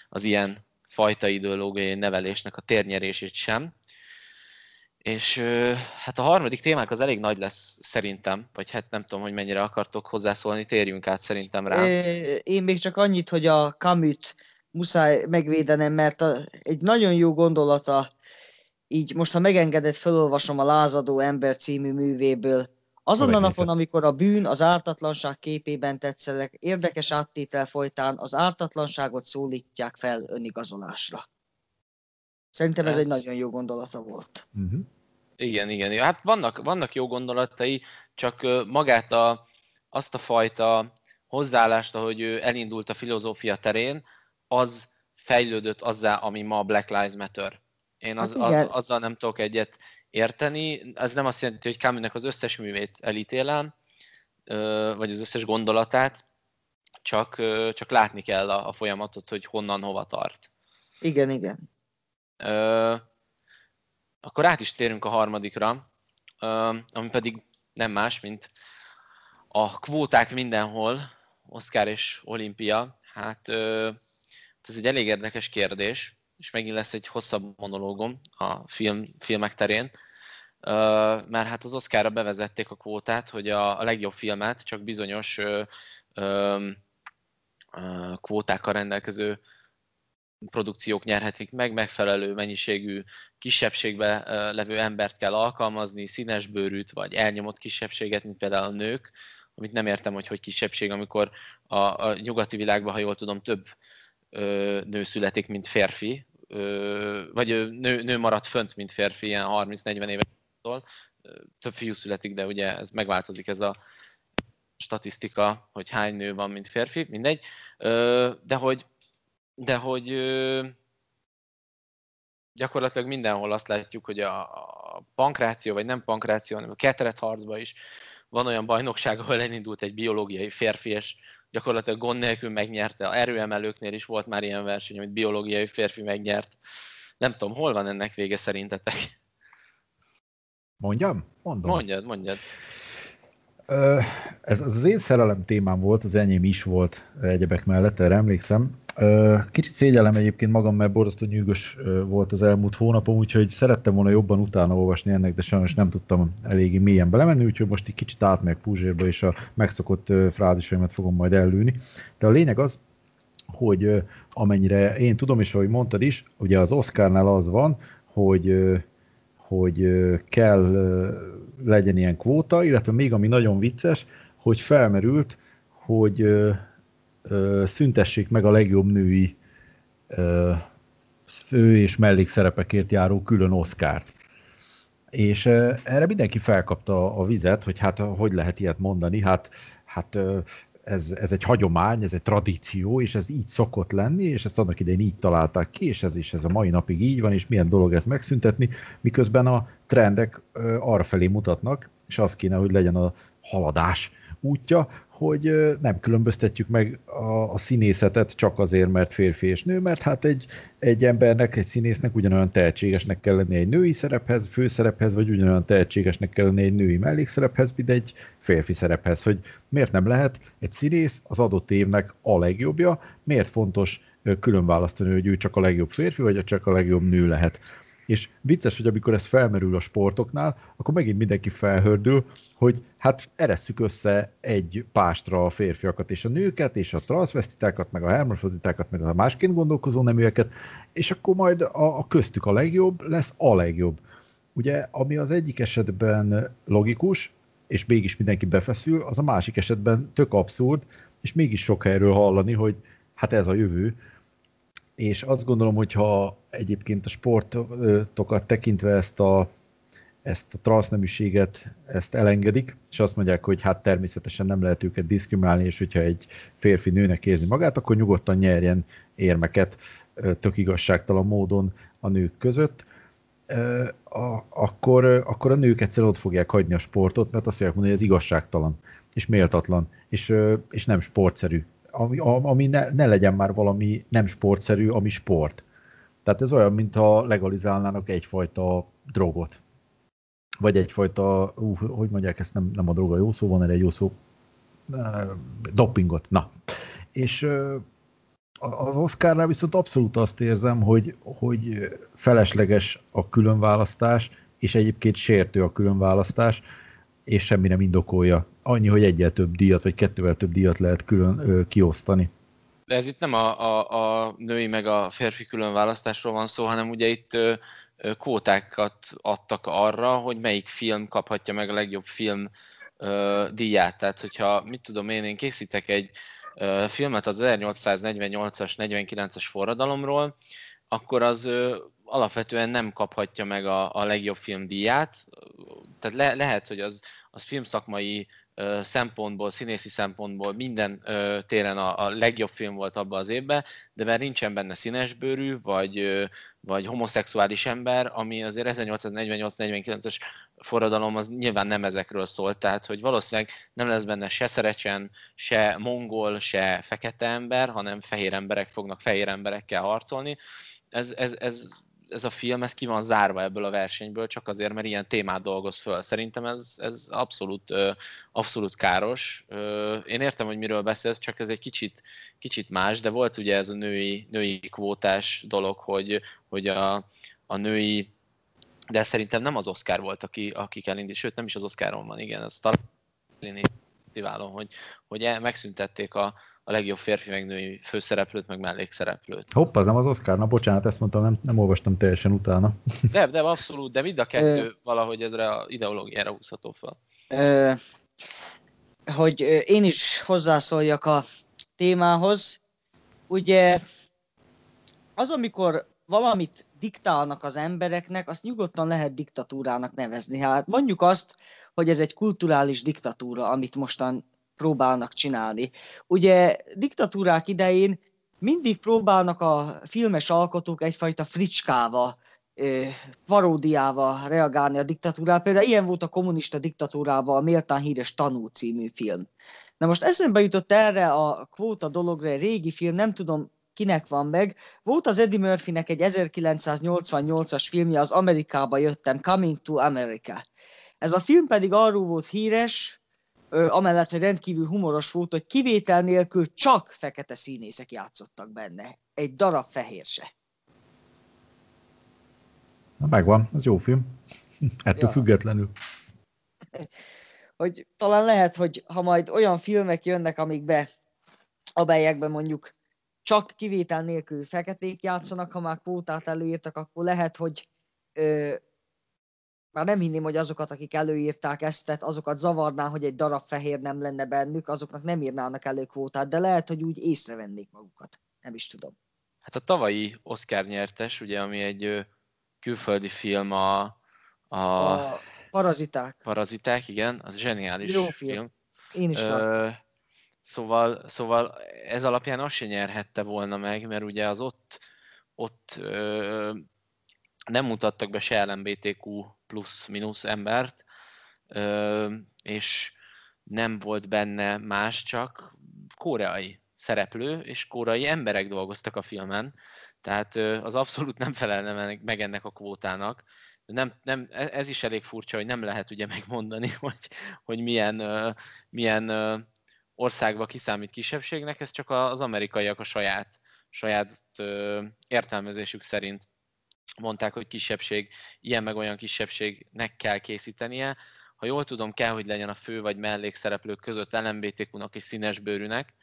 az ilyen fajta ideológiai nevelésnek a térnyerését sem. És hát a harmadik témák az elég nagy lesz szerintem, vagy hát nem tudom, hogy mennyire akartok hozzászólni, térjünk át szerintem rá. Én még csak annyit, hogy a Kamüt muszáj megvédenem, mert a, egy nagyon jó gondolata, így most ha megengedett, felolvasom a Lázadó ember című művéből. Azon a napon, amikor a bűn az ártatlanság képében tetszelek, érdekes áttétel folytán az ártatlanságot szólítják fel önigazolásra. Szerintem ez, ez egy nagyon jó gondolata volt. Uh-huh. Igen, igen. Hát vannak, vannak jó gondolatai, csak magát a, azt a fajta hozzáállást, ahogy ő elindult a filozófia terén, az fejlődött azzá, ami ma Black Lives Matter. Én az, hát az, azzal nem tudok egyet érteni. Ez nem azt jelenti, hogy camus az összes művét elítélem, vagy az összes gondolatát, csak, csak látni kell a, a folyamatot, hogy honnan hova tart. Igen, igen. Akkor át is térünk a harmadikra, ami pedig nem más, mint a kvóták mindenhol, Oscar és Olimpia. Hát ez egy elég érdekes kérdés, és megint lesz egy hosszabb monológom a film, filmek terén, mert hát az Oscarra bevezették a kvótát, hogy a, a legjobb filmet csak bizonyos ö, ö, kvótákkal rendelkező produkciók nyerhetik meg, megfelelő mennyiségű kisebbségbe levő embert kell alkalmazni, színesbőrűt vagy elnyomott kisebbséget, mint például a nők, amit nem értem, hogy hogy kisebbség, amikor a, a nyugati világban, ha jól tudom, több nő születik, mint férfi, vagy nő, nő marad fönt, mint férfi, ilyen 30-40 éves több fiú születik, de ugye ez megváltozik ez a statisztika, hogy hány nő van, mint férfi, mindegy, de hogy de hogy gyakorlatilag mindenhol azt látjuk, hogy a, pankráció, vagy nem pankráció, hanem a ketrecharcban is van olyan bajnokság, ahol elindult egy biológiai férfi, és gyakorlatilag gond nélkül megnyerte. A erőemelőknél is volt már ilyen verseny, amit biológiai férfi megnyert. Nem tudom, hol van ennek vége szerintetek? Mondjam? Mondom. Mondjad, mondjad. Ez az én szerelem témám volt, az enyém is volt egyebek mellett, erre emlékszem. Kicsit szégyellem egyébként magam, mert borzasztó nyűgös volt az elmúlt hónapom, úgyhogy szerettem volna jobban utána olvasni ennek, de sajnos nem tudtam eléggé mélyen belemenni, úgyhogy most egy kicsit átmegyek Puzsérba, és a megszokott frázisaimat fogom majd ellőni. De a lényeg az, hogy amennyire én tudom, és ahogy mondtad is, ugye az Oscarnál az van, hogy hogy kell legyen ilyen kvóta, illetve még ami nagyon vicces, hogy felmerült, hogy szüntessék meg a legjobb női fő és mellékszerepekért járó külön oszkárt. És erre mindenki felkapta a vizet, hogy hát hogy lehet ilyet mondani, hát, hát ez, ez egy hagyomány, ez egy tradíció, és ez így szokott lenni, és ezt annak idején így találták ki, és ez is ez a mai napig így van, és milyen dolog ezt megszüntetni, miközben a trendek arra felé mutatnak, és az kéne, hogy legyen a haladás útja, hogy nem különböztetjük meg a, a színészetet csak azért, mert férfi és nő, mert hát egy, egy embernek, egy színésznek ugyanolyan tehetségesnek kell lenni egy női szerephez, főszerephez, vagy ugyanolyan tehetségesnek kell lenni egy női mellékszerephez, mint egy férfi szerephez, hogy miért nem lehet egy színész az adott évnek a legjobbja, miért fontos külön választani, hogy ő csak a legjobb férfi, vagy csak a legjobb nő lehet. És vicces, hogy amikor ez felmerül a sportoknál, akkor megint mindenki felhördül, hogy hát eresszük össze egy pástra a férfiakat és a nőket, és a transvestitákat, meg a hermafroditákat, meg a másként gondolkozó neműeket, és akkor majd a, a köztük a legjobb lesz a legjobb. Ugye, ami az egyik esetben logikus, és mégis mindenki befeszül, az a másik esetben tök abszurd, és mégis sok helyről hallani, hogy hát ez a jövő, és azt gondolom, hogy ha egyébként a sportokat tekintve ezt a, ezt a transzneműséget ezt elengedik, és azt mondják, hogy hát természetesen nem lehet őket diszkriminálni, és hogyha egy férfi nőnek érzi magát, akkor nyugodtan nyerjen érmeket tök igazságtalan módon a nők között, akkor, akkor a nők egyszerűen ott fogják hagyni a sportot, mert azt fogják mondani, hogy ez igazságtalan, és méltatlan, és, és nem sportszerű ami, ami ne, ne legyen már valami nem sportszerű, ami sport. Tehát ez olyan, mintha legalizálnának egyfajta drogot. Vagy egyfajta, ú, hogy mondják ezt, nem, nem a droga jó szó, van erre egy jó szó, dopingot. Na. És az Oscarnál viszont abszolút azt érzem, hogy, hogy felesleges a különválasztás, és egyébként sértő a különválasztás, és semmi nem indokolja. Annyi, hogy egyel több díjat, vagy kettővel több díjat lehet külön ö, kiosztani. De ez itt nem a, a, a női meg a férfi külön választásról van szó, hanem ugye itt ö, ö, kvótákat adtak arra, hogy melyik film kaphatja meg a legjobb film ö, díját. Tehát, hogyha, mit tudom én, én készítek egy ö, filmet az 1848-as, 49-es forradalomról, akkor az ö, alapvetően nem kaphatja meg a, a legjobb film díját. Tehát le, lehet, hogy az az filmszakmai szempontból, színészi szempontból minden ö, téren a, a legjobb film volt abban az évben, de mert nincsen benne színesbőrű, vagy, ö, vagy homoszexuális ember, ami azért 1848-49-es forradalom az nyilván nem ezekről szólt, tehát hogy valószínűleg nem lesz benne se szerecsen, se mongol, se fekete ember, hanem fehér emberek fognak fehér emberekkel harcolni. Ez, ez, ez ez a film ez ki van zárva ebből a versenyből, csak azért, mert ilyen témát dolgoz föl. Szerintem ez, ez abszolút, abszolút káros. Én értem, hogy miről beszélsz, csak ez egy kicsit, kicsit más, de volt ugye ez a női, női kvótás dolog, hogy, hogy a, a női de szerintem nem az Oscar volt, aki, akik elindít, sőt nem is az Oscaron van, igen, ez talán hogy, hogy e, megszüntették a, a legjobb férfi meg női főszereplőt, meg mellékszereplőt. Hopp, az nem az Oscar, na bocsánat, ezt mondtam, nem, nem olvastam teljesen utána. (laughs) De, de abszolút, de mind a kettő valahogy ezre a ideológiára húzható fel. Ö, hogy én is hozzászóljak a témához. Ugye az, amikor valamit diktálnak az embereknek, azt nyugodtan lehet diktatúrának nevezni. Hát mondjuk azt, hogy ez egy kulturális diktatúra, amit mostan próbálnak csinálni. Ugye diktatúrák idején mindig próbálnak a filmes alkotók egyfajta fricskával, paródiával reagálni a diktatúrára. Például ilyen volt a kommunista diktatúrában a méltán híres Tanú című film. Na most eszembe jutott erre a kvóta dologra egy régi film, nem tudom kinek van meg. Volt az Eddie Murphynek egy 1988-as filmje, az Amerikába jöttem, Coming to America. Ez a film pedig arról volt híres, amellett, hogy rendkívül humoros volt, hogy kivétel nélkül csak fekete színészek játszottak benne. Egy darab fehér se. Na megvan, ez jó film. (laughs) Ettől ja. függetlenül. (laughs) Hogy talán lehet, hogy ha majd olyan filmek jönnek, amikbe, amelyekben mondjuk csak kivétel nélkül feketék játszanak, ha már kvótát előírtak, akkor lehet, hogy ö, már nem hinném, hogy azokat, akik előírták ezt, tehát azokat zavarná, hogy egy darab fehér nem lenne bennük, azoknak nem írnának elő kvótát, de lehet, hogy úgy észrevennék magukat. Nem is tudom. Hát a tavalyi Oscar nyertes, ugye, ami egy külföldi film a... A, a Paraziták. Paraziták, igen, az zseniális Jó film. film. Én is Ö, Szóval, szóval ez alapján azt se nyerhette volna meg, mert ugye az ott, ott ö, nem mutattak be se LMBTQ plusz-minusz embert, és nem volt benne más, csak koreai szereplő, és koreai emberek dolgoztak a filmen, tehát az abszolút nem felelne meg ennek a kvótának. Nem, nem, e, ez is elég furcsa, hogy nem lehet ugye megmondani, (laughs) hogy, hogy milyen, milyen országba kiszámít kisebbségnek, ez csak az amerikaiak a saját, saját értelmezésük szerint mondták, hogy kisebbség, ilyen meg olyan kisebbségnek kell készítenie. Ha jól tudom, kell, hogy legyen a fő vagy mellékszereplők között LMBTQ-nak és színesbőrűnek,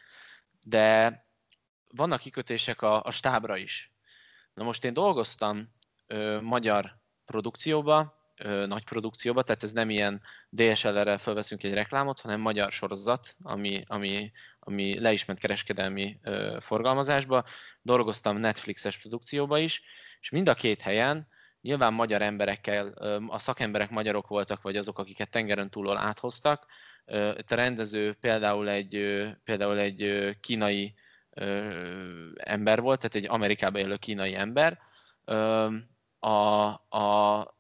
de vannak kikötések a, a stábra is. Na most én dolgoztam ö, magyar produkcióba, ö, nagy produkcióba, tehát ez nem ilyen DSLR-rel felveszünk egy reklámot, hanem magyar sorozat, ami, ami, ami le is ment kereskedelmi ö, forgalmazásba. Dolgoztam Netflixes produkcióba is, és mind a két helyen nyilván magyar emberekkel, a szakemberek magyarok voltak, vagy azok, akiket tengeren túlról áthoztak. Itt a rendező például egy, például egy kínai ember volt, tehát egy Amerikában élő kínai ember. A, a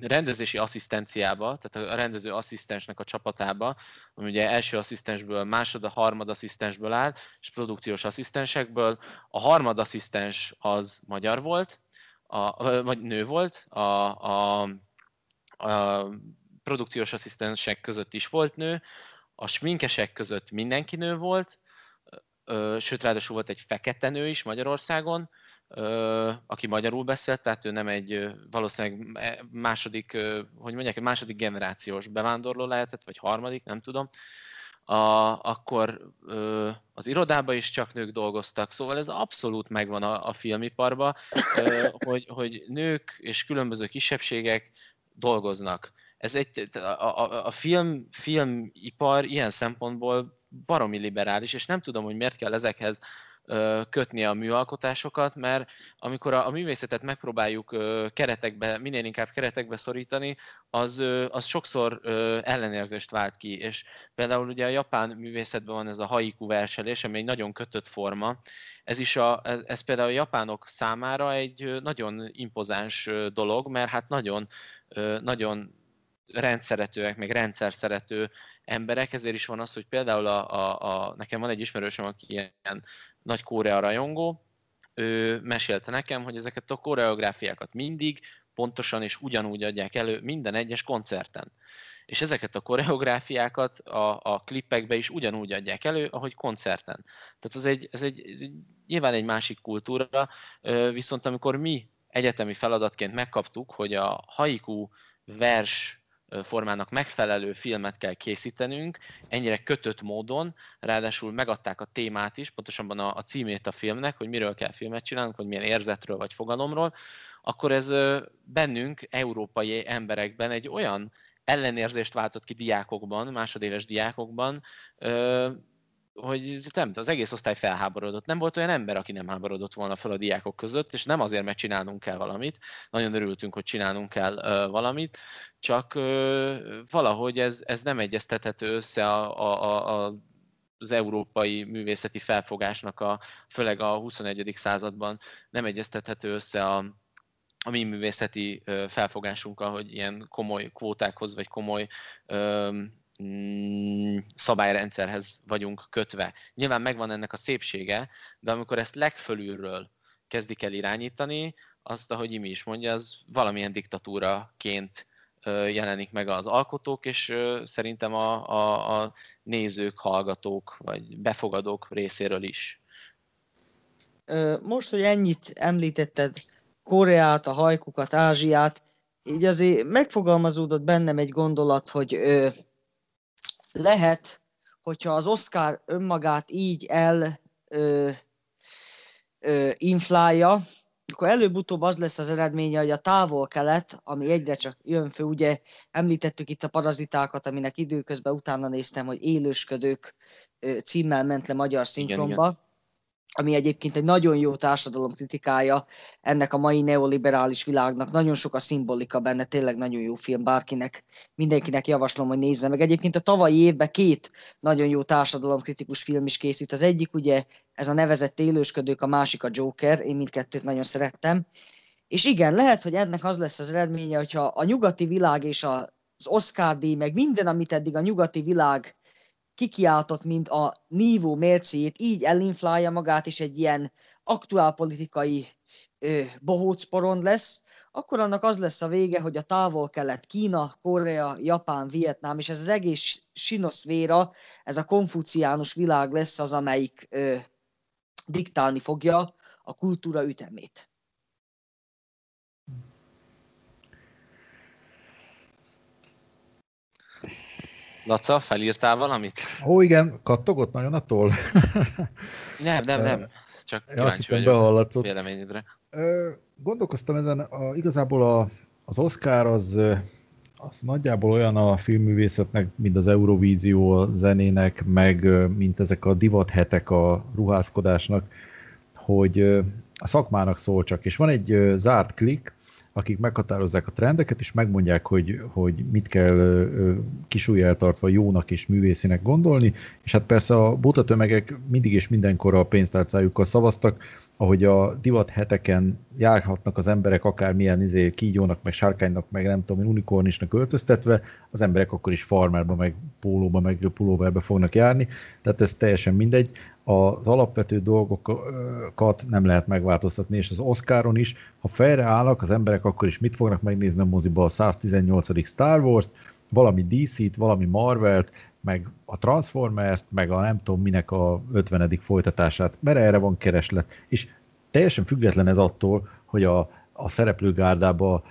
rendezési asszisztenciába, tehát a rendező asszisztensnek a csapatába, ami ugye első asszisztensből, másod, a harmad asszisztensből áll, és produkciós asszisztensekből. A harmad asszisztens az magyar volt, a, vagy nő volt, a, a, a produkciós asszisztensek között is volt nő, a sminkesek között mindenki nő volt, sőt, ráadásul volt egy fekete nő is Magyarországon, aki magyarul beszélt, tehát ő nem egy valószínűleg e, második, hogy mondják, egy második generációs bevándorló lehetett, vagy harmadik, nem tudom. A, akkor az irodában is csak nők dolgoztak, szóval ez abszolút megvan a, a filmiparban, (coughs) hogy, hogy nők és különböző kisebbségek dolgoznak. Ez egy, a, a, a film, filmipar ilyen szempontból baromi liberális, és nem tudom, hogy miért kell ezekhez kötni a műalkotásokat, mert amikor a, a művészetet megpróbáljuk keretekbe, minél inkább keretekbe szorítani, az, az sokszor ellenérzést vált ki, és például ugye a japán művészetben van ez a haiku verselés, ami egy nagyon kötött forma, ez is a, ez, ez például a japánok számára egy nagyon impozáns dolog, mert hát nagyon, nagyon rendszeretőek, meg rendszer szerető emberek, ezért is van az, hogy például a, a, a, nekem van egy ismerősöm, aki ilyen nagy Korea rajongó, ő mesélte nekem, hogy ezeket a koreográfiákat mindig pontosan és ugyanúgy adják elő minden egyes koncerten. És ezeket a koreográfiákat a, a klippekbe is ugyanúgy adják elő, ahogy koncerten. Tehát ez egy, ez egy, ez egy nyilván egy másik kultúra, viszont amikor mi egyetemi feladatként megkaptuk, hogy a haiku vers formának megfelelő filmet kell készítenünk, ennyire kötött módon, ráadásul megadták a témát is, pontosabban a, a címét a filmnek, hogy miről kell filmet csinálnunk, hogy milyen érzetről vagy fogalomról, akkor ez bennünk, európai emberekben egy olyan ellenérzést váltott ki diákokban, másodéves diákokban, hogy nem, az egész osztály felháborodott. Nem volt olyan ember, aki nem háborodott volna fel a diákok között, és nem azért, mert csinálnunk kell valamit. Nagyon örültünk, hogy csinálnunk kell uh, valamit, csak uh, valahogy ez, ez nem egyeztethető össze a, a, a, az európai művészeti felfogásnak, a, főleg a 21. században nem egyeztethető össze a, a mi művészeti felfogásunkkal, hogy ilyen komoly kvótákhoz, vagy komoly Mm, szabályrendszerhez vagyunk kötve. Nyilván megvan ennek a szépsége, de amikor ezt legfölülről kezdik el irányítani, azt, ahogy Imi is mondja, az valamilyen diktatúraként jelenik meg az alkotók, és szerintem a, a, a nézők, hallgatók, vagy befogadók részéről is. Most, hogy ennyit említetted, Koreát, a hajkukat, Ázsiát, így azért megfogalmazódott bennem egy gondolat, hogy lehet, hogyha az Oscar önmagát így el ö, ö, inflálja, akkor előbb-utóbb az lesz az eredménye, hogy a távol-kelet, ami egyre csak jön fő, ugye említettük itt a parazitákat, aminek időközben utána néztem, hogy élősködők címmel ment le magyar szinkronba. Igen, igen. Ami egyébként egy nagyon jó társadalom kritikája ennek a mai neoliberális világnak. Nagyon sok a szimbolika benne, tényleg nagyon jó film, bárkinek, mindenkinek javaslom, hogy nézze meg. Egyébként a tavalyi évben két nagyon jó társadalomkritikus film is készült. Az egyik ugye ez a nevezett élősködők, a másik a Joker, én mindkettőt nagyon szerettem. És igen, lehet, hogy ennek az lesz az eredménye, hogyha a nyugati világ és az Oscar díj, meg minden, amit eddig a nyugati világ kikiáltott, mint a nívó mércéjét, így elinflálja magát, és egy ilyen aktuálpolitikai bohóc lesz, akkor annak az lesz a vége, hogy a távol-kelet, Kína, Korea, Japán, Vietnám, és ez az egész sinoszféra, ez a konfuciánus világ lesz az, amelyik ö, diktálni fogja a kultúra ütemét. Laca, felírtál valamit? Ó, igen, kattogott nagyon attól. (laughs) nem, nem, nem. Csak ja, kíváncsi vagyok behallatszott. véleményedre. Gondolkoztam ezen, a, igazából a, az Oscar az, az nagyjából olyan a filmművészetnek, mint az Eurovízió a zenének, meg mint ezek a divathetek a ruházkodásnak, hogy a szakmának szól csak. És van egy zárt klik, akik meghatározzák a trendeket, és megmondják, hogy, hogy mit kell kisúlyeltartva jónak és művészinek gondolni, és hát persze a buta tömegek mindig és mindenkor a pénztárcájukkal szavaztak, ahogy a divat heteken járhatnak az emberek akármilyen izé, kígyónak, meg sárkánynak, meg nem tudom, unikornisnak öltöztetve, az emberek akkor is farmerba, meg pólóba, meg pulóverbe fognak járni, tehát ez teljesen mindegy. Az alapvető dolgokat nem lehet megváltoztatni, és az Oscaron is, ha fejre állnak az emberek, akkor is mit fognak megnézni a moziba a 118. Star Wars-t, valami DC-t, valami Marvelt, meg a Transformers-t, meg a nem tudom minek a 50. folytatását, mert erre van kereslet. És teljesen független ez attól, hogy a, a szereplőgárdában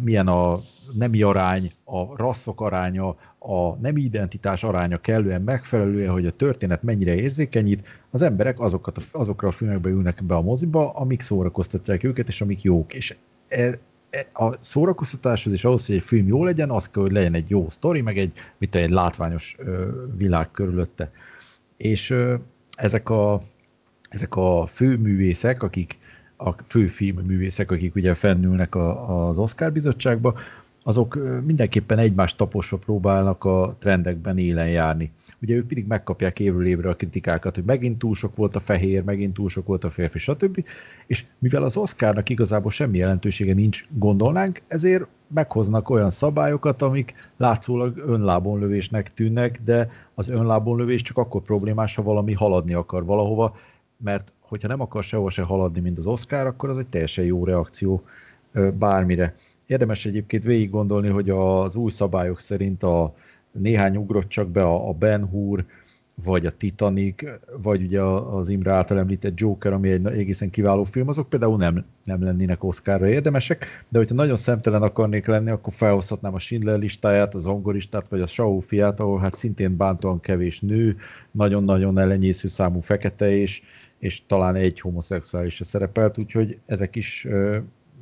milyen a nemi arány, a rasszok aránya, a nemi identitás aránya kellően megfelelően, hogy a történet mennyire érzékenyít, az emberek azokat, azokra a filmekbe ülnek be a moziba, amik szórakoztatják őket, és amik jók. És e, a szórakoztatáshoz és ahhoz, hogy egy film jó legyen, az kell, hogy legyen egy jó sztori, meg egy, mit egy látványos világ körülötte. És ezek a, ezek a főművészek, akik a fő filmművészek, akik ugye fennülnek a, az Oscar bizottságba, azok mindenképpen egymást taposva próbálnak a trendekben élen járni. Ugye ők mindig megkapják évről évre a kritikákat, hogy megint túl sok volt a fehér, megint túl sok volt a férfi, stb. És mivel az Oscarnak igazából semmi jelentősége nincs, gondolnánk, ezért meghoznak olyan szabályokat, amik látszólag önlábonlövésnek tűnnek, de az önlábonlövés csak akkor problémás, ha valami haladni akar valahova, mert hogyha nem akar sehol se haladni, mint az Oscar, akkor az egy teljesen jó reakció bármire. Érdemes egyébként végig gondolni, hogy az új szabályok szerint a néhány ugrott csak be a, Ben Hur, vagy a Titanic, vagy ugye az Imre által említett Joker, ami egy egészen kiváló film, azok például nem, nem lennének Oscarra érdemesek, de hogyha nagyon szemtelen akarnék lenni, akkor felhozhatnám a Schindler listáját, az Angoristát, vagy a Saul fiát, ahol hát szintén bántóan kevés nő, nagyon-nagyon ellenyésző számú fekete, és, és talán egy homoszexuális se szerepelt, úgyhogy ezek is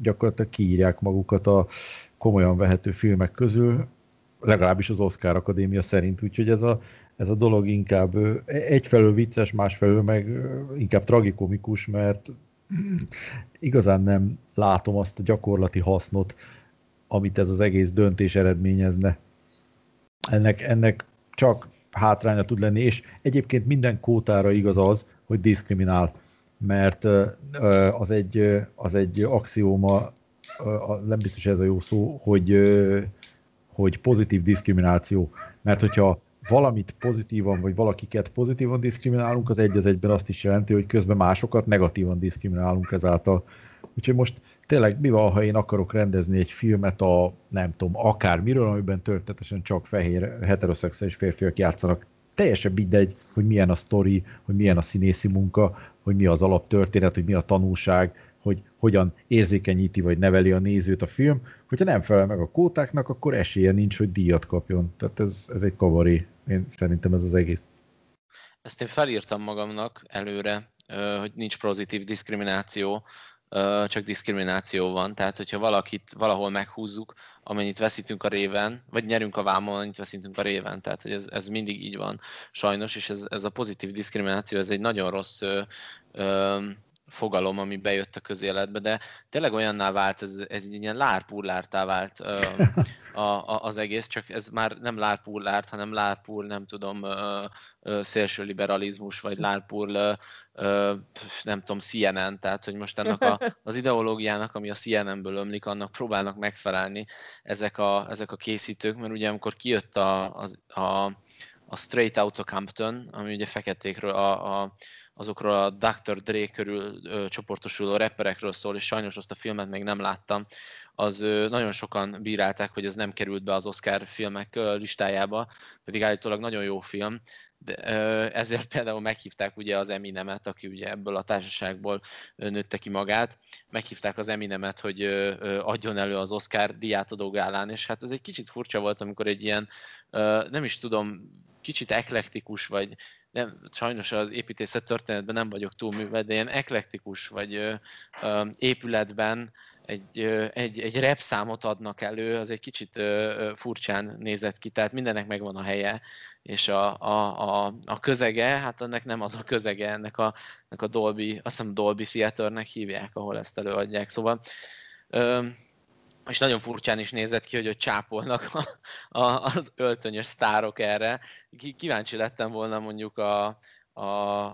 gyakorlatilag kiírják magukat a komolyan vehető filmek közül, legalábbis az Oscar Akadémia szerint, úgyhogy ez a, ez a dolog inkább egyfelől vicces, másfelől meg inkább tragikomikus, mert igazán nem látom azt a gyakorlati hasznot, amit ez az egész döntés eredményezne. Ennek, ennek csak hátránya tud lenni, és egyébként minden kótára igaz az, hogy diszkriminál mert az egy, az egy axióma, nem biztos ez a jó szó, hogy, hogy pozitív diszkrimináció. Mert hogyha valamit pozitívan, vagy valakiket pozitívan diszkriminálunk, az egy az egyben azt is jelenti, hogy közben másokat negatívan diszkriminálunk ezáltal. Úgyhogy most tényleg mi van, ha én akarok rendezni egy filmet a, nem tudom, akármiről, amiben történetesen csak fehér heteroszexuális férfiak játszanak teljesen mindegy, hogy milyen a sztori, hogy milyen a színészi munka, hogy mi az alaptörténet, hogy mi a tanulság, hogy hogyan érzékenyíti vagy neveli a nézőt a film. Hogyha nem felel meg a kótáknak, akkor esélye nincs, hogy díjat kapjon. Tehát ez, ez egy kavari. Én szerintem ez az egész. Ezt én felírtam magamnak előre, hogy nincs pozitív diszkrimináció, csak diszkrimináció van. Tehát, hogyha valakit valahol meghúzzuk, amennyit veszítünk a réven, vagy nyerünk a vámon, amennyit veszítünk a réven. Tehát, hogy ez, ez mindig így van sajnos, és ez, ez a pozitív diszkrimináció, ez egy nagyon rossz ö, ö, fogalom, ami bejött a közéletbe, de tényleg olyanná vált, ez, ez egy ilyen lárpúrlártá vált ö, (laughs) a, a, az egész, csak ez már nem lárpúrlárt, hanem lárpúr, nem tudom, ö, ö, szélső liberalizmus, vagy lárpúr, ö, ö, nem tudom, CNN, tehát hogy most ennek a, (laughs) az ideológiának, ami a CNN-ből ömlik, annak próbálnak megfelelni ezek a, ezek a készítők, mert ugye amikor kijött a, a, a, a Straight Outta Compton, ami ugye feketékről, a, a azokról a Dr. Dre körül ö, csoportosuló rapperekről szól, és sajnos azt a filmet még nem láttam, az ö, nagyon sokan bírálták, hogy ez nem került be az Oscar filmek ö, listájába, pedig állítólag nagyon jó film, de, ö, ezért (laughs) például meghívták ugye az Eminemet, aki ugye ebből a társaságból ö, nőtte ki magát, meghívták az Eminemet, hogy ö, ö, adjon elő az Oscar diátadó gálán, és hát ez egy kicsit furcsa volt, amikor egy ilyen, ö, nem is tudom, kicsit eklektikus, vagy nem, sajnos az építészet történetben nem vagyok túl művelt, de ilyen eklektikus vagy ö, ö, épületben egy, ö, egy, egy rep számot adnak elő, az egy kicsit ö, furcsán nézett ki, tehát mindennek megvan a helye, és a, a, a, a közege, hát ennek nem az a közege, ennek a, ennek a Dolby, azt hiszem Dolby Theaternek hívják, ahol ezt előadják, szóval ö, és nagyon furcsán is nézett ki, hogy ott csápolnak a, a, az öltönyös sztárok erre. Kíváncsi lettem volna mondjuk a, a,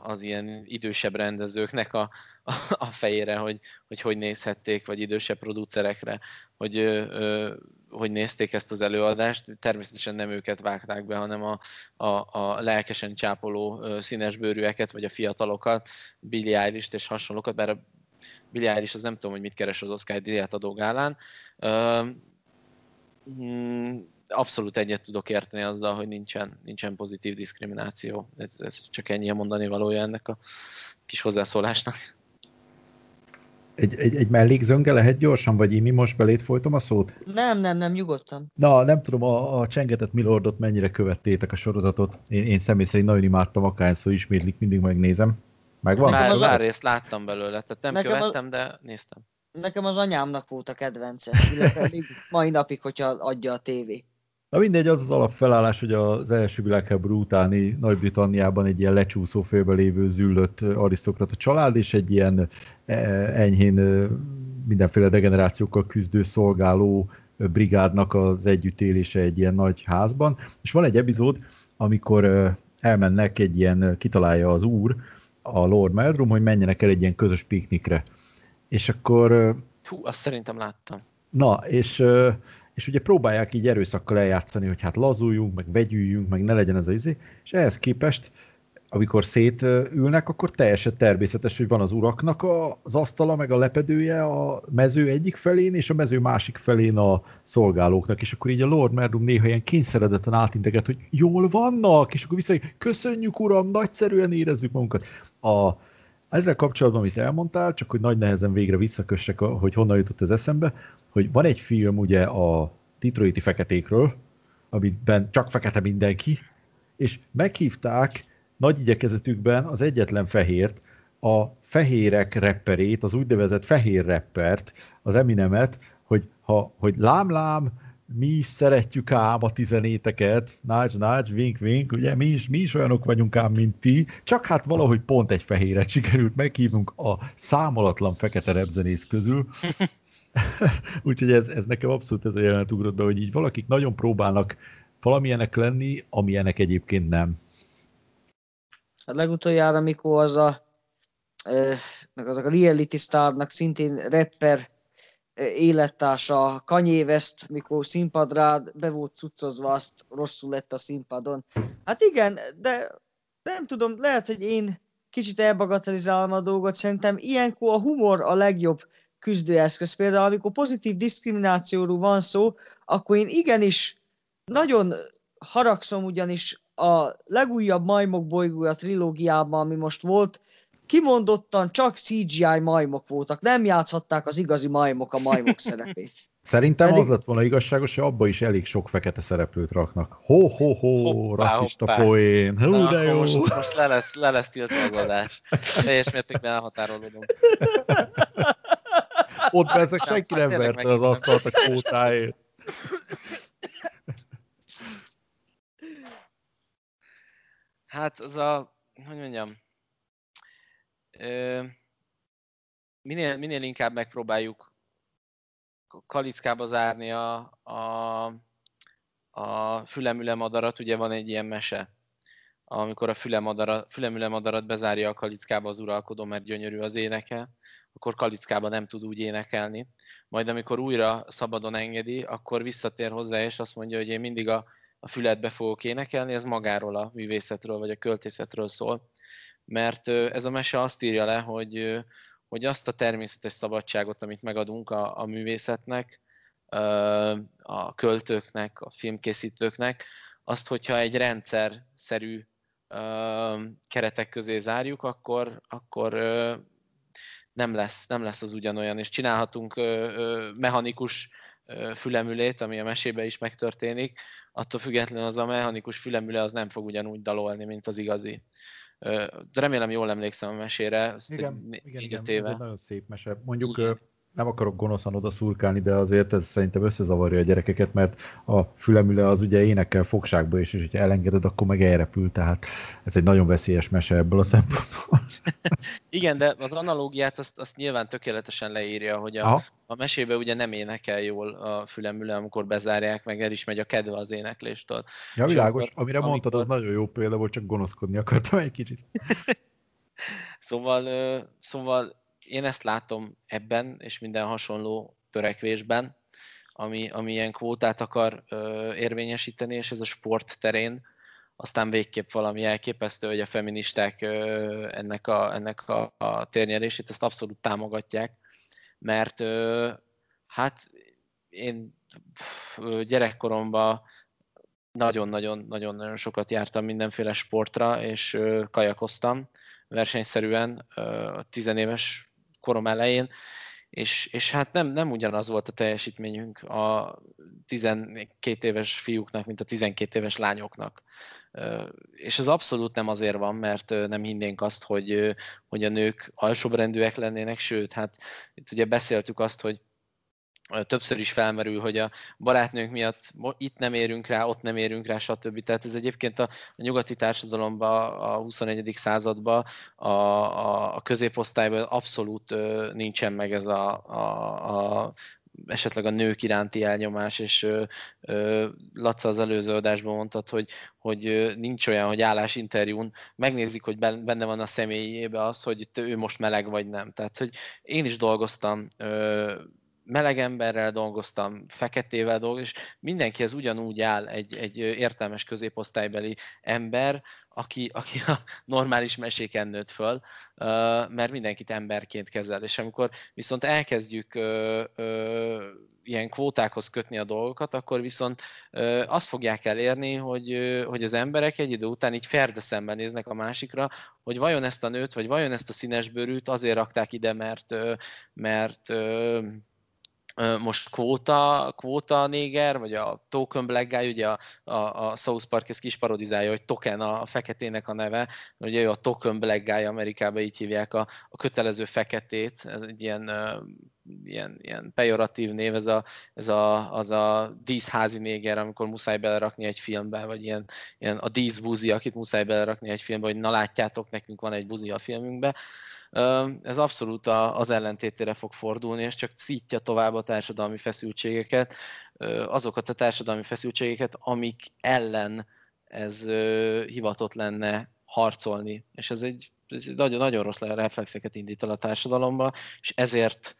az ilyen idősebb rendezőknek a, a, a fejére, hogy, hogy hogy nézhették, vagy idősebb producerekre, hogy ö, hogy nézték ezt az előadást. Természetesen nem őket vágták be, hanem a, a, a lelkesen csápoló színesbőrűeket, vagy a fiatalokat, Billy és hasonlókat, bár a Billy Eilish az nem tudom, hogy mit keres az Oscar díjat adó gálán. Mm, abszolút egyet tudok érteni azzal, hogy nincsen, nincsen pozitív diszkrimináció. Ez, ez csak ennyi a mondani valója ennek a kis hozzászólásnak. Egy, egy, egy mellékzönge lehet gyorsan, vagy én mi most belét folytom a szót? Nem, nem, nem, nyugodtan. Na, nem tudom, a, a csengetett Milordot mennyire követtétek a sorozatot. Én, én személy szerint nagyon imádtam, akárszor ismétlik, mindig megnézem. Megvan? Már, az a- már részt láttam belőle, tehát nem Nekem a- követtem, de néztem. Nekem az anyámnak volt a kedvence, illetve (laughs) még mai napig, hogyha adja a tévé. Na mindegy, az az alapfelállás, hogy az első világháború utáni Nagy-Britanniában egy ilyen lecsúszó félbe lévő züllött arisztokrata család, és egy ilyen eh, enyhén eh, mindenféle degenerációkkal küzdő szolgáló brigádnak az együttélése egy ilyen nagy házban. És van egy epizód, amikor eh, elmennek egy ilyen, kitalálja az úr, a Lord Meldrum, hogy menjenek el egy ilyen közös piknikre. És akkor Hú, azt szerintem láttam. Na, és, és ugye próbálják így erőszakkal eljátszani, hogy hát lazuljunk, meg vegyüljünk, meg ne legyen ez az izé, és ehhez képest, amikor szétülnek, akkor teljesen természetes, hogy van az uraknak az asztala, meg a lepedője a mező egyik felén, és a mező másik felén a szolgálóknak, és akkor így a Lord Merdum néha ilyen kényszeredetten átinteget, hogy jól vannak, és akkor vissza, köszönjük uram, nagyszerűen érezzük magunkat. A, ezzel kapcsolatban, amit elmondtál, csak hogy nagy nehezen végre visszakössek, hogy honnan jutott ez eszembe, hogy van egy film ugye a Detroiti feketékről, amiben csak fekete mindenki, és meghívták nagy igyekezetükben az egyetlen fehért, a fehérek rapperét, az úgynevezett fehér rappert, az Eminemet, hogy, ha, hogy lám-lám, mi is szeretjük ám a tizenéteket, nács, nács, vink, vink, ugye mi is, mi is olyanok vagyunk ám, mint ti, csak hát valahogy pont egy fehéret sikerült meghívnunk a számolatlan fekete repzenész közül, (laughs) Úgyhogy ez, ez nekem abszolút ez a jelenet ugrott be, hogy így valakik nagyon próbálnak valamilyenek lenni, amilyenek egyébként nem. Hát legutoljára, mikor az a, meg azok a reality starnak szintén rapper élettársa Kanye West, mikor színpadra be volt cuccozva, azt rosszul lett a színpadon. Hát igen, de nem tudom, lehet, hogy én kicsit elbagatelizálom a dolgot, szerintem ilyenkor a humor a legjobb küzdőeszköz. Például, amikor pozitív diszkriminációról van szó, akkor én igenis nagyon haragszom ugyanis a legújabb Majmok bolygója trilógiában, ami most volt, kimondottan csak CGI majmok voltak, nem játszhatták az igazi majmok a majmok (laughs) szerepét. Szerintem Pedig- az lett volna igazságos, hogy abba is elég sok fekete szereplőt raknak. Ho-ho-ho, Hoppá, rasszista hoppá. poén. Hú, Na, de jó. Most, most le, lesz, le lesz tiltva az adás. Teljes mértékben elhatárolódom. Ott ezek Nem, senki nem verte az asztalt a kvótáért. Hát az a, hogy mondjam, minél, minél inkább megpróbáljuk kalickába zárni a, a, a fülemüle madarat, ugye van egy ilyen mese, amikor a fülemadarat, fülemüle madarat bezárja a kalickába az uralkodó, mert gyönyörű az éneke, akkor kalickába nem tud úgy énekelni. Majd amikor újra szabadon engedi, akkor visszatér hozzá, és azt mondja, hogy én mindig a, a füledbe fogok énekelni, ez magáról a művészetről, vagy a költészetről szól. Mert ez a mese azt írja le, hogy, hogy azt a természetes szabadságot, amit megadunk a, a művészetnek, a költőknek, a filmkészítőknek, azt, hogyha egy rendszer-szerű ö, keretek közé zárjuk, akkor, akkor nem lesz, nem lesz az ugyanolyan, és csinálhatunk mechanikus fülemülét, ami a mesébe is megtörténik, attól függetlenül az a mechanikus fülemüle az nem fog ugyanúgy dalolni, mint az igazi. Remélem jól emlékszem a mesére, Igen, né- igen, igen, ez éve. egy nagyon szép mese. Mondjuk Igen. nem akarok gonoszan oda szurkálni, de azért ez szerintem összezavarja a gyerekeket, mert a fülemüle az ugye énekel fogságba is, és hogyha elengeded, akkor meg elrepül, tehát ez egy nagyon veszélyes mese ebből a szempontból. Igen, de az analógiát azt, azt nyilván tökéletesen leírja, hogy a, Aha, a mesébe ugye nem énekel jól a fülemüle, amikor bezárják, meg el is megy a kedve az énekléstől. ja, és világos, akkor, amire mondtad, az amikor- nagyon jó példa volt, csak gonoszkodni akartam egy kicsit. (laughs) Szóval, szóval én ezt látom ebben, és minden hasonló törekvésben, ami, ami ilyen kvótát akar ö, érvényesíteni, és ez a sport terén aztán végképp valami elképesztő, hogy a feministák ennek, a, ennek a, a térnyerését ezt abszolút támogatják, mert hát én gyerekkoromban nagyon-nagyon-nagyon sokat jártam mindenféle sportra, és kajakoztam versenyszerűen ö, tizenéves korom elején, és, és hát nem, nem ugyanaz volt a teljesítményünk a 12 éves fiúknak, mint a 12 éves lányoknak. És ez abszolút nem azért van, mert nem hinnénk azt, hogy, hogy a nők alsóbrendűek lennének, sőt, hát itt ugye beszéltük azt, hogy többször is felmerül, hogy a barátnőnk miatt itt nem érünk rá, ott nem érünk rá, stb. Tehát ez egyébként a, a nyugati társadalomban, a 21. században, a, a, a középosztályban abszolút nincsen meg ez a, a, a esetleg a nők iránti elnyomás, és ö, ö, Laca az előző adásban mondtad, hogy, hogy nincs olyan, hogy állásinterjún megnézik, hogy ben- benne van a személyébe az, hogy te- ő most meleg vagy nem. Tehát, hogy én is dolgoztam ö, meleg emberrel dolgoztam, feketével dolgoztam, és mindenkihez ugyanúgy áll egy, egy értelmes középosztálybeli ember, aki, aki a normális meséken nőtt föl, mert mindenkit emberként kezel. És amikor viszont elkezdjük ilyen kvótákhoz kötni a dolgokat, akkor viszont azt fogják elérni, hogy, hogy az emberek egy idő után így ferde szemben néznek a másikra, hogy vajon ezt a nőt, vagy vajon ezt a színesbőrűt azért rakták ide, mert, mert most kvóta, kvóta néger, vagy a Token Black Guy, ugye a, a, a South Park ezt kis parodizálja, hogy Token a feketének a neve, ugye ő a Token Black Guy Amerikában így hívják a, a kötelező feketét, ez egy ilyen, ilyen, ilyen pejoratív név, ez, a, ez a, az a díszházi néger, amikor muszáj belerakni egy filmbe, vagy ilyen, ilyen a díszbuzi, akit muszáj belerakni egy filmbe, hogy na látjátok, nekünk van egy buzi a filmünkbe. Ö, Ez abszolút a- az ellentétére fog fordulni, és csak szítja tovább a társadalmi feszültségeket, azokat a társadalmi feszültségeket, amik ellen ez hivatott lenne harcolni. És ez egy, ez egy nagyon, nagyon rossz reflexeket indít el a társadalomba, és ezért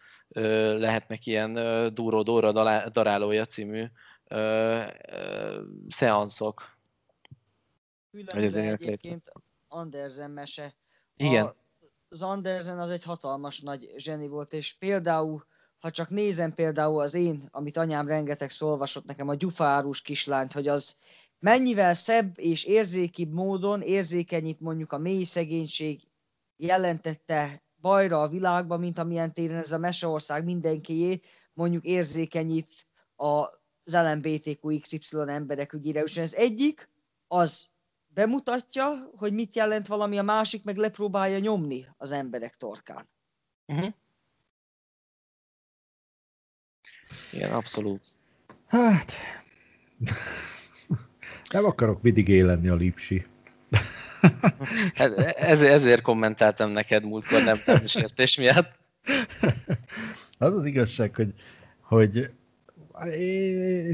lehetnek ilyen ö, Dúró Dóra darálója című szeanszok. Létre. egyébként Andersen mese. Igen. A, az Andersen az egy hatalmas nagy zseni volt, és például, ha csak nézem például az én, amit anyám rengeteg olvasott nekem, a gyufárus kislányt, hogy az mennyivel szebb és érzékibb módon érzékenyít mondjuk a mély szegénység jelentette bajra a világban, mint amilyen téren ez a Meseország mindenkié mondjuk érzékenyít az LMBTQXY emberek ügyére. És ez egyik, az bemutatja, hogy mit jelent valami, a másik meg lepróbálja nyomni az emberek torkán. Uh-huh. Igen, abszolút. Hát... (laughs) Nem akarok mindig élenni a lipsi. (laughs) Hát ezért, kommentáltam neked múltkor, nem értés miatt. (laughs) Az az igazság, hogy, hogy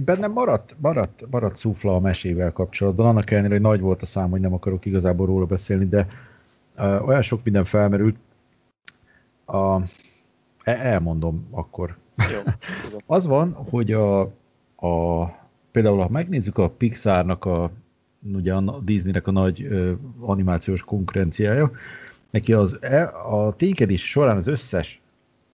bennem maradt, maradt, maradt szufla a mesével kapcsolatban, annak ellenére, hogy nagy volt a szám, hogy nem akarok igazából róla beszélni, de uh, olyan sok minden felmerült, a, e, elmondom akkor. Jó, (laughs) az van, hogy a, a, például ha megnézzük a Pixarnak a ugye a Disneynek a nagy ö, animációs konkurenciája, neki az, e, a ténykedés során az összes,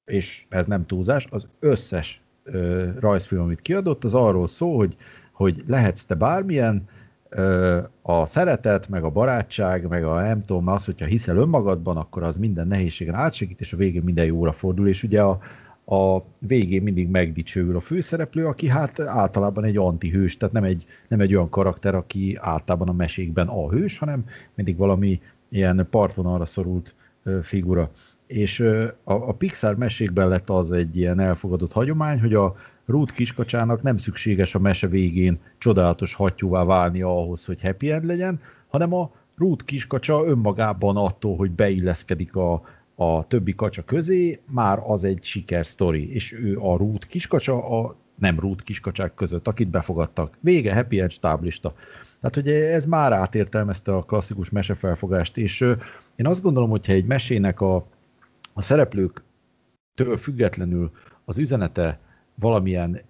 és ez nem túlzás, az összes ö, rajzfilm, amit kiadott, az arról szól, hogy, hogy lehetsz te bármilyen, ö, a szeretet, meg a barátság, meg a nem tudom, az, hogyha hiszel önmagadban, akkor az minden nehézségen átsegít, és a végén minden jóra fordul, és ugye a, a végén mindig megdicsőül a főszereplő, aki hát általában egy antihős, tehát nem egy, nem egy olyan karakter, aki általában a mesékben a hős, hanem mindig valami ilyen partvonalra szorult figura. És a, a Pixar mesékben lett az egy ilyen elfogadott hagyomány, hogy a Ruth kiskacsának nem szükséges a mese végén csodálatos hattyúvá válni ahhoz, hogy happy end legyen, hanem a Ruth kiskacsa önmagában attól, hogy beilleszkedik a, a többi kacsa közé, már az egy sikersztori, és ő a rút kiskacsa a nem rút kiskacsák között, akit befogadtak. Vége, happy end stáblista. Tehát, hogy ez már átértelmezte a klasszikus mesefelfogást, és én azt gondolom, hogyha egy mesének a, a szereplőktől függetlenül az üzenete valamilyen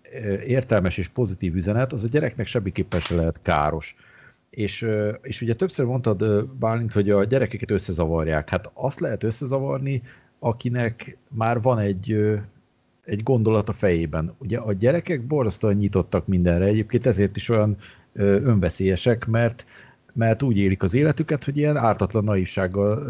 értelmes és pozitív üzenet, az a gyereknek semmiképpen se lehet káros. És, és ugye többször mondtad, Bálint, hogy a gyerekeket összezavarják. Hát azt lehet összezavarni, akinek már van egy, egy gondolat a fejében. Ugye a gyerekek borzasztóan nyitottak mindenre, egyébként ezért is olyan önveszélyesek, mert, mert úgy élik az életüket, hogy ilyen ártatlan naivsággal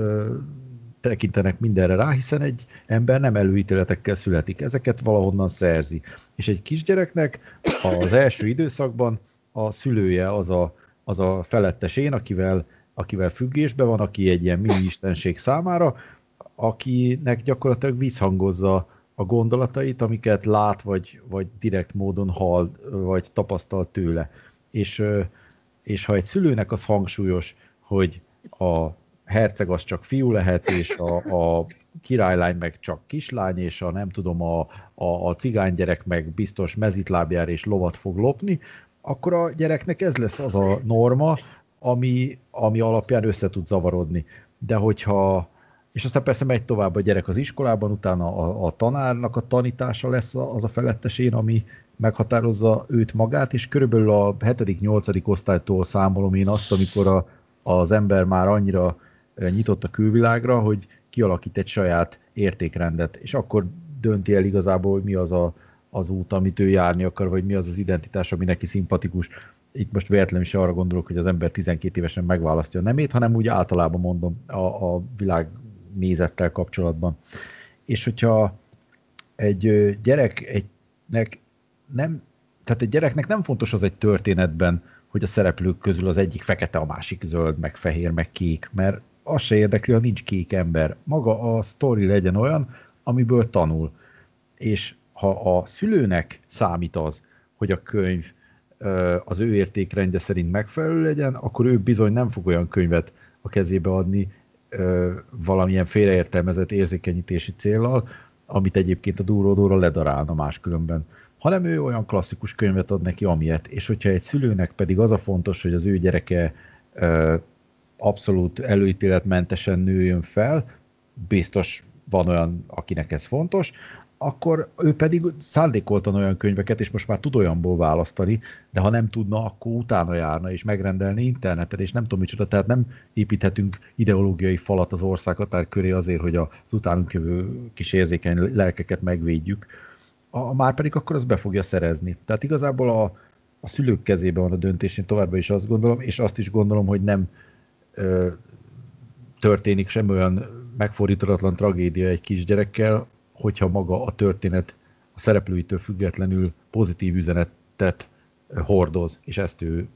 tekintenek mindenre rá, hiszen egy ember nem előítéletekkel születik, ezeket valahonnan szerzi. És egy kisgyereknek az első időszakban a szülője az a az a felettes én, akivel, akivel függésben van, aki egy ilyen mini istenség számára, akinek gyakorlatilag visszhangozza a gondolatait, amiket lát, vagy, vagy direkt módon hall, vagy tapasztal tőle. És, és ha egy szülőnek az hangsúlyos, hogy a herceg az csak fiú lehet, és a, a királylány meg csak kislány, és a nem tudom, a, a, a cigánygyerek meg biztos mezitlábjár és lovat fog lopni, akkor a gyereknek ez lesz az a norma, ami, ami alapján össze tud zavarodni. De hogyha, és aztán persze megy tovább a gyerek az iskolában, utána a, a tanárnak a tanítása lesz az a felettesén, ami meghatározza őt magát, és körülbelül a 7.-8. osztálytól számolom én azt, amikor a, az ember már annyira nyitott a külvilágra, hogy kialakít egy saját értékrendet, és akkor dönti el igazából, hogy mi az a, az út, amit ő járni akar, vagy mi az az identitás, ami neki szimpatikus. Itt most véletlenül is arra gondolok, hogy az ember 12 évesen megválasztja a nemét, hanem úgy általában mondom a, a világ nézettel kapcsolatban. És hogyha egy gyerek egynek nem, tehát egy gyereknek nem fontos az egy történetben, hogy a szereplők közül az egyik fekete, a másik zöld, meg fehér, meg kék, mert az se érdekli, ha nincs kék ember. Maga a sztori legyen olyan, amiből tanul. És ha a szülőnek számít az, hogy a könyv az ő értékrendje szerint megfelelő legyen, akkor ő bizony nem fog olyan könyvet a kezébe adni valamilyen félreértelmezett érzékenyítési célral, amit egyébként a dúródóra ledarálna máskülönben hanem ő olyan klasszikus könyvet ad neki, amilyet. És hogyha egy szülőnek pedig az a fontos, hogy az ő gyereke abszolút előítéletmentesen nőjön fel, biztos van olyan, akinek ez fontos, akkor ő pedig szándékoltan olyan könyveket, és most már tud olyanból választani, de ha nem tudna, akkor utána járna, és megrendelni interneten, és nem tudom micsoda, tehát nem építhetünk ideológiai falat az országhatár köré azért, hogy az utánunk jövő kis érzékeny lelkeket megvédjük. A, már pedig akkor az be fogja szerezni. Tehát igazából a, a szülők kezében van a döntés, én továbbra is azt gondolom, és azt is gondolom, hogy nem történik sem olyan megfordítatlan tragédia egy kisgyerekkel, hogyha maga a történet a szereplőitől függetlenül pozitív üzenetet hordoz, és ezt ő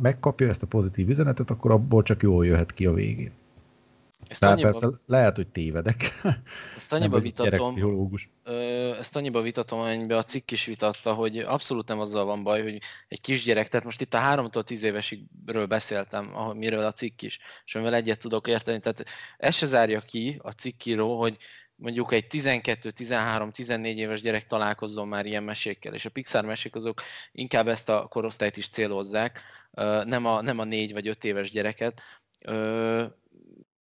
megkapja, ezt a pozitív üzenetet, akkor abból csak jól jöhet ki a végén. Ezt Tehát annyiba, persze lehet, hogy tévedek. ezt annyiba vitatom, gyerekpszichológus. Ö, ezt annyiba vitatom, amiben a cikk is vitatta, hogy abszolút nem azzal van baj, hogy egy kisgyerek, tehát most itt a 3-tól 10 évesigről beszéltem, miről a cikk is, és amivel egyet tudok érteni. Tehát ez se zárja ki a cikkíró, hogy mondjuk egy 12, 13, 14 éves gyerek találkozzon már ilyen mesékkel, és a Pixar mesék azok inkább ezt a korosztályt is célozzák, nem a, nem a 4 vagy 5 éves gyereket.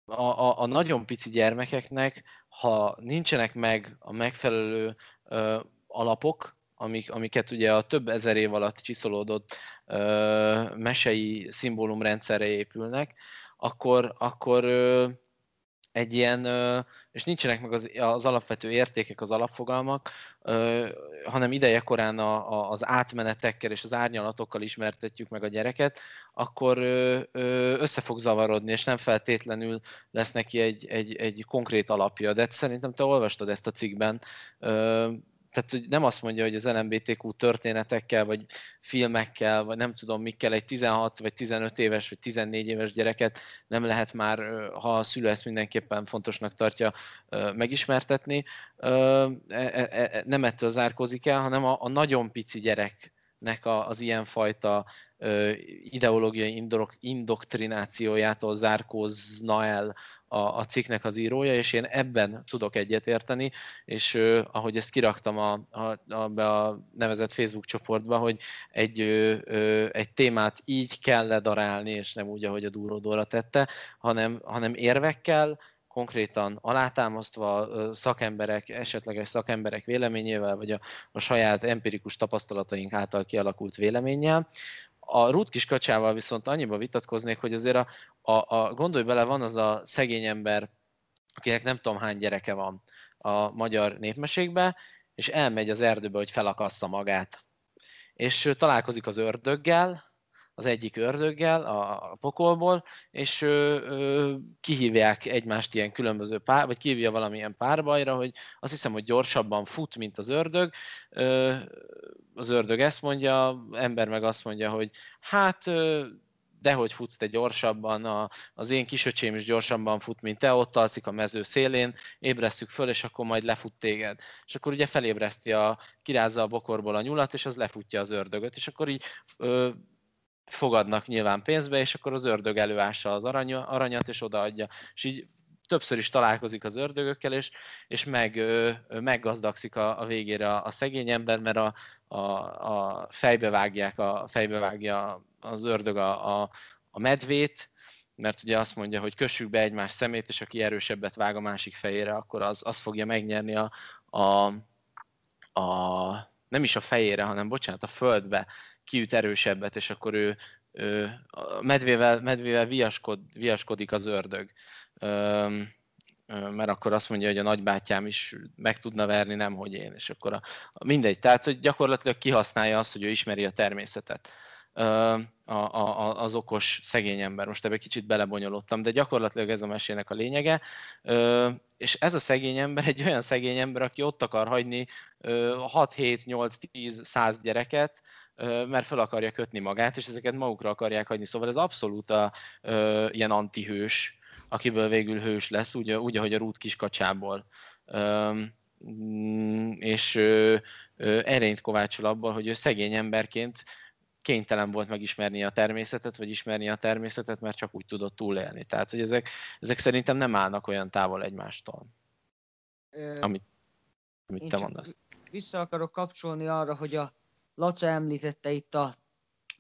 A, a, a nagyon pici gyermekeknek, ha nincsenek meg a megfelelő ö, alapok, amik, amiket ugye a több ezer év alatt csiszolódott ö, mesei szimbólumrendszerre épülnek, akkor, akkor ö, egy ilyen, és nincsenek meg az, az alapvető értékek, az alapfogalmak, hanem ideje korán a, a, az átmenetekkel és az árnyalatokkal ismertetjük meg a gyereket, akkor össze fog zavarodni, és nem feltétlenül lesz neki egy, egy, egy konkrét alapja. De szerintem te olvastad ezt a cikkben, tehát hogy nem azt mondja, hogy az LMBTQ történetekkel, vagy filmekkel, vagy nem tudom mikkel egy 16 vagy 15 éves, vagy 14 éves gyereket nem lehet már, ha a szülő ezt mindenképpen fontosnak tartja, megismertetni. E- e- e- Nem ettől zárkózik el, hanem a, nagyon pici gyereknek az ilyenfajta ideológiai indok- indoktrinációjától zárkózna el a, a cikknek az írója, és én ebben tudok egyetérteni, és ö, ahogy ezt kiraktam a, a, a, a nevezett Facebook csoportba, hogy egy, ö, ö, egy témát így kell ledarálni, és nem úgy, ahogy a Dúródóra tette, hanem, hanem érvekkel, konkrétan alátámasztva szakemberek, esetleges szakemberek véleményével, vagy a, a saját empirikus tapasztalataink által kialakult véleménnyel. A Ruth kis kacsával viszont annyiba vitatkoznék, hogy azért a, a, a gondolj bele, van az a szegény ember, akinek nem tudom hány gyereke van a magyar népmesékbe, és elmegy az erdőbe, hogy felakassza magát. És találkozik az ördöggel, az egyik ördöggel a, a pokolból, és ö, ö, kihívják egymást ilyen különböző pár, vagy kihívja valamilyen párbajra, hogy azt hiszem, hogy gyorsabban fut, mint az ördög. Ö, az ördög ezt mondja, ember meg azt mondja, hogy hát dehogy futsz te gyorsabban, a, az én kisöcsém is gyorsabban fut, mint te, ott alszik a mező szélén, ébresztjük föl, és akkor majd lefut téged. És akkor ugye felébreszti a, kirázza a bokorból a nyulat, és az lefutja az ördögöt, és akkor így ö, fogadnak nyilván pénzbe, és akkor az ördög előássa az arany, aranyat, és odaadja. És így többször is találkozik az ördögökkel, és, és meg, ö, meggazdagszik a, a végére a, a szegény ember, mert a, a, a fejbe vágják, a fejbe vágja az ördög a, a, a medvét, mert ugye azt mondja, hogy kössük be egymás szemét, és aki erősebbet vág a másik fejére, akkor az, az fogja megnyerni a, a, a, nem is a fejére, hanem bocsánat, a földbe kiüt erősebbet, és akkor ő, ő medvével, medvével viaskod, viaskodik az ördög. Öm, mert akkor azt mondja, hogy a nagybátyám is meg tudna verni, nem hogy én, és akkor a mindegy. Tehát, hogy gyakorlatilag kihasználja azt, hogy ő ismeri a természetet. A, a, az okos szegény ember. Most ebbe kicsit belebonyolódtam, de gyakorlatilag ez a mesének a lényege. És ez a szegény ember egy olyan szegény ember, aki ott akar hagyni ö, 6, 7, 8, 10, 100 gyereket, mert fel akarja kötni magát, és ezeket magukra akarják hagyni. Szóval ez abszolút a, ilyen antihős, akiből végül hős lesz, úgy, úgy ahogy a Rút kiskacsából. Mm, és erényt kovácsol abból, hogy ő szegény emberként kénytelen volt megismerni a természetet, vagy ismerni a természetet, mert csak úgy tudott túlélni. Tehát, hogy ezek, ezek szerintem nem állnak olyan távol egymástól, Ö, amit, amit te csak mondasz. Vissza akarok kapcsolni arra, hogy a Laca említette itt a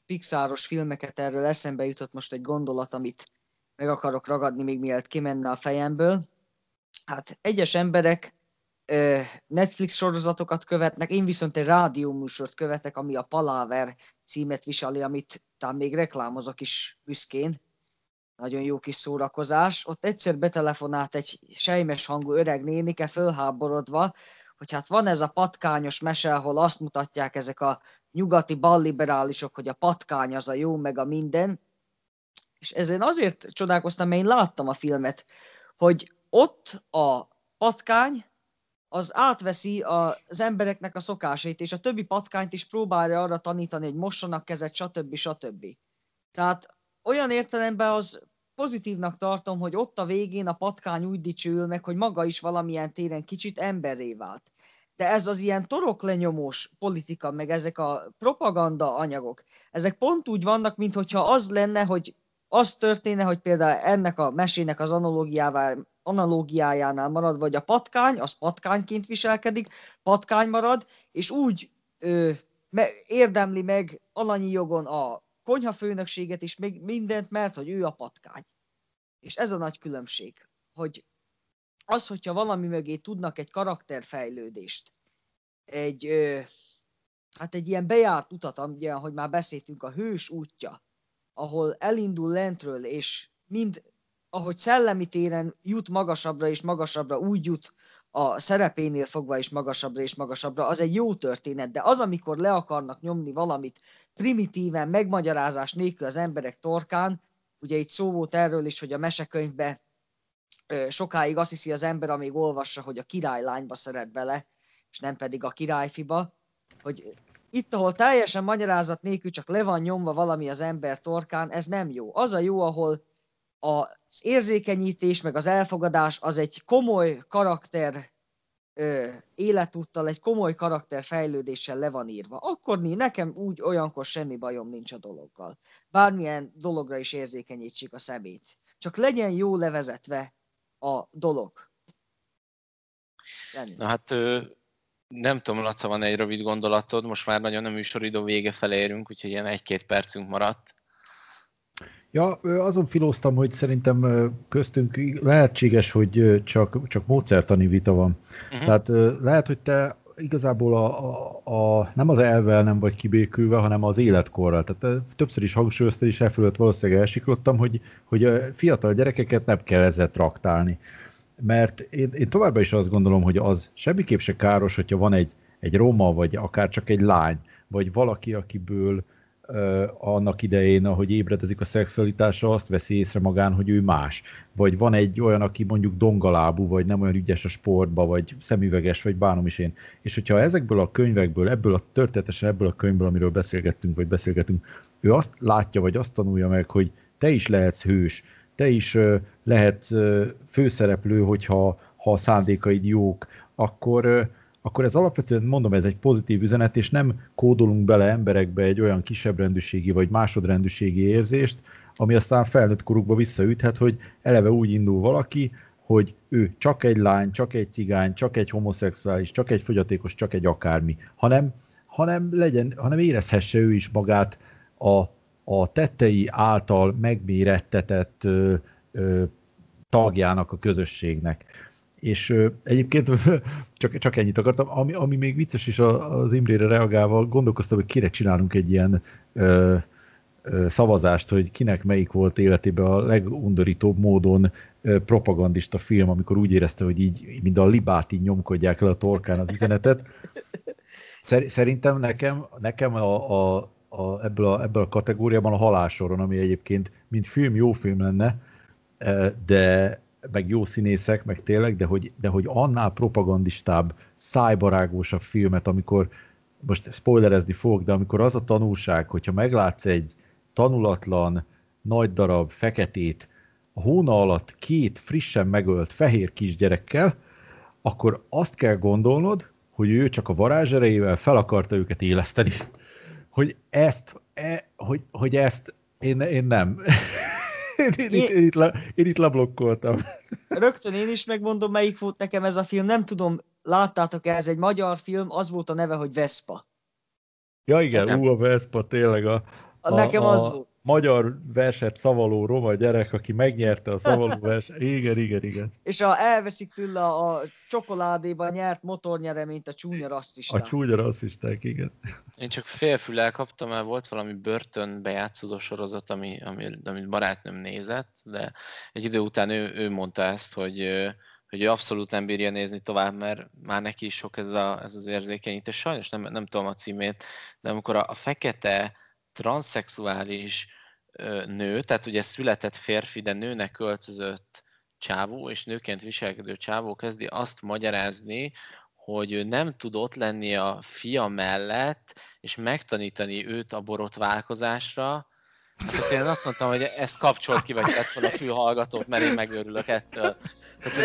Pixáros filmeket, erről eszembe jutott most egy gondolat, amit meg akarok ragadni, még mielőtt kimenne a fejemből. Hát egyes emberek Netflix sorozatokat követnek, én viszont egy rádióműsort követek, ami a Palaver címet viseli, amit talán még reklámozok is büszkén. Nagyon jó kis szórakozás. Ott egyszer betelefonált egy sejmes hangú öreg nénike, fölháborodva, hogy hát van ez a patkányos mese, ahol azt mutatják ezek a nyugati balliberálisok, hogy a patkány az a jó, meg a minden. És ezen azért csodálkoztam, mert én láttam a filmet, hogy ott a patkány az átveszi az embereknek a szokásait, és a többi patkányt is próbálja arra tanítani, hogy mossanak kezet, stb. stb. Tehát olyan értelemben az pozitívnak tartom, hogy ott a végén a patkány úgy dicsőül meg, hogy maga is valamilyen téren kicsit emberré vált. De ez az ilyen toroklenyomós politika, meg ezek a propaganda anyagok, ezek pont úgy vannak, mintha az lenne, hogy az történne, hogy például ennek a mesének az analógiával, analógiájánál marad, vagy a patkány, az patkányként viselkedik, patkány marad, és úgy ö, me, érdemli meg alanyi jogon a konyhafőnökséget is, még mindent, mert hogy ő a patkány. És ez a nagy különbség, hogy az, hogyha valami mögé tudnak egy karakterfejlődést, egy, ö, hát egy ilyen bejárt utat, ugye, ahogy már beszéltünk, a hős útja, ahol elindul lentről, és mind, ahogy szellemi téren jut magasabbra és magasabbra, úgy jut a szerepénél fogva is magasabbra és magasabbra, az egy jó történet, de az, amikor le akarnak nyomni valamit primitíven, megmagyarázás nélkül az emberek torkán, ugye itt szó volt erről is, hogy a mesekönyvbe sokáig azt hiszi az ember, amíg olvassa, hogy a királylányba szeret bele, és nem pedig a királyfiba, hogy itt, ahol teljesen magyarázat nélkül csak le van nyomva valami az ember torkán, ez nem jó. Az a jó, ahol az érzékenyítés, meg az elfogadás az egy komoly karakter ö, életúttal, egy komoly karakter fejlődéssel le van írva. Akkor nekem úgy olyankor semmi bajom nincs a dologgal. Bármilyen dologra is érzékenyítsék a szemét. Csak legyen jó levezetve a dolog. Na hát nem tudom, Laca, van egy rövid gondolatod, most már nagyon a műsoridó vége felé érünk, úgyhogy ilyen egy-két percünk maradt. Ja, azon filóztam, hogy szerintem köztünk lehetséges, hogy csak, csak módszertani vita van. Uh-huh. Tehát lehet, hogy te igazából a, a, a, nem az elvel nem vagy kibékülve, hanem az életkorral. Tehát többször is hangsúlyoztad, és e fölött valószínűleg elsiklottam, hogy, hogy a fiatal gyerekeket nem kell ezzel traktálni mert én, én továbbra is azt gondolom, hogy az semmiképp se káros, hogyha van egy, egy roma, vagy akár csak egy lány, vagy valaki, akiből uh, annak idején, ahogy ébredezik a szexualitása, azt veszi észre magán, hogy ő más. Vagy van egy olyan, aki mondjuk dongalábú, vagy nem olyan ügyes a sportba, vagy szemüveges, vagy bánom is én. És hogyha ezekből a könyvekből, ebből a történetesen ebből a könyvből, amiről beszélgettünk, vagy beszélgetünk, ő azt látja, vagy azt tanulja meg, hogy te is lehetsz hős, te is lehet főszereplő, hogyha ha a szándékaid jók, akkor, akkor ez alapvetően, mondom, ez egy pozitív üzenet, és nem kódolunk bele emberekbe egy olyan kisebbrendűségi vagy másodrendűségi érzést, ami aztán felnőtt korukba visszaüthet, hogy eleve úgy indul valaki, hogy ő csak egy lány, csak egy cigány, csak egy homoszexuális, csak egy fogyatékos, csak egy akármi, hanem, hanem, legyen, hanem érezhesse ő is magát a, a tettei által megmérettetett ö, ö, tagjának a közösségnek. És ö, egyébként (laughs) csak, csak ennyit akartam, ami, ami még vicces is az Imrére reagálva, gondolkoztam, hogy kire csinálunk egy ilyen ö, ö, szavazást, hogy kinek melyik volt életében a legundorítóbb módon ö, propagandista film, amikor úgy érezte, hogy így, mint a libát így nyomkodják le a torkán az üzenetet. (laughs) Szerintem nekem, nekem a, a, a, ebből, a, ebből a kategóriában a halálsoron, ami egyébként mint film jó film lenne, e, de meg jó színészek, meg tényleg, de hogy, de hogy annál propagandistább, szájbarágósabb filmet, amikor, most spoilerezni fogok, de amikor az a tanulság, hogyha meglátsz egy tanulatlan, nagy darab, feketét, a hóna alatt két frissen megölt fehér kisgyerekkel, akkor azt kell gondolnod, hogy ő csak a varázserejével fel akarta őket éleszteni hogy ezt, e, hogy, hogy ezt én, én nem. (laughs) Én, én, én, én, itt le, én itt leblokkoltam. (laughs) Rögtön én is megmondom, melyik volt nekem ez a film. Nem tudom, láttátok-e, ez egy magyar film, az volt a neve, hogy Vespa. Ja igen, ú, a Vespa, tényleg a, a, nekem a, az volt magyar verset szavaló roma gyerek, aki megnyerte a szavaló verset. Igen, igen, igen. És a elveszik tőle a csokoládéban nyert motornyereményt a csúnya rasszisták. A csúnya rasszisták, igen. Én csak félfülel kaptam, mert volt valami börtön bejátszódó sorozat, ami, ami, amit barátnőm nézett, de egy idő után ő, ő mondta ezt, hogy hogy ő abszolút nem bírja nézni tovább, mert már neki is sok ez, a, ez az érzékenyítés. Sajnos nem, nem tudom a címét, de amikor a, a fekete transzexuális nő, tehát ugye született férfi, de nőnek költözött csávó, és nőként viselkedő csávó kezdi azt magyarázni, hogy ő nem tud ott lenni a fia mellett, és megtanítani őt a borotválkozásra, Hát én azt mondtam, hogy ezt kapcsolt ki, vagy tett fel a fülhallgatót, mert én megőrülök ettől. Tehát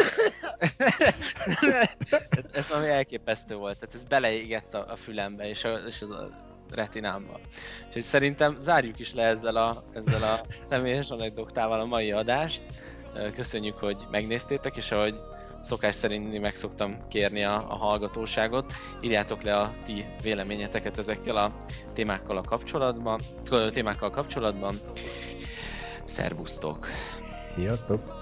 (laughs) ez, ez valami elképesztő volt. Tehát ez beleégett a, a fülembe, és, a, és az a retinámba. Úgyhogy szerintem zárjuk is le ezzel a, ezzel a (laughs) személyes anekdoktával a mai adást. Köszönjük, hogy megnéztétek, és ahogy szokás szerint meg szoktam kérni a, a hallgatóságot. Írjátok le a ti véleményeteket ezekkel a témákkal a kapcsolatban, témákkal kapcsolatban. Szervusztok! Sziasztok!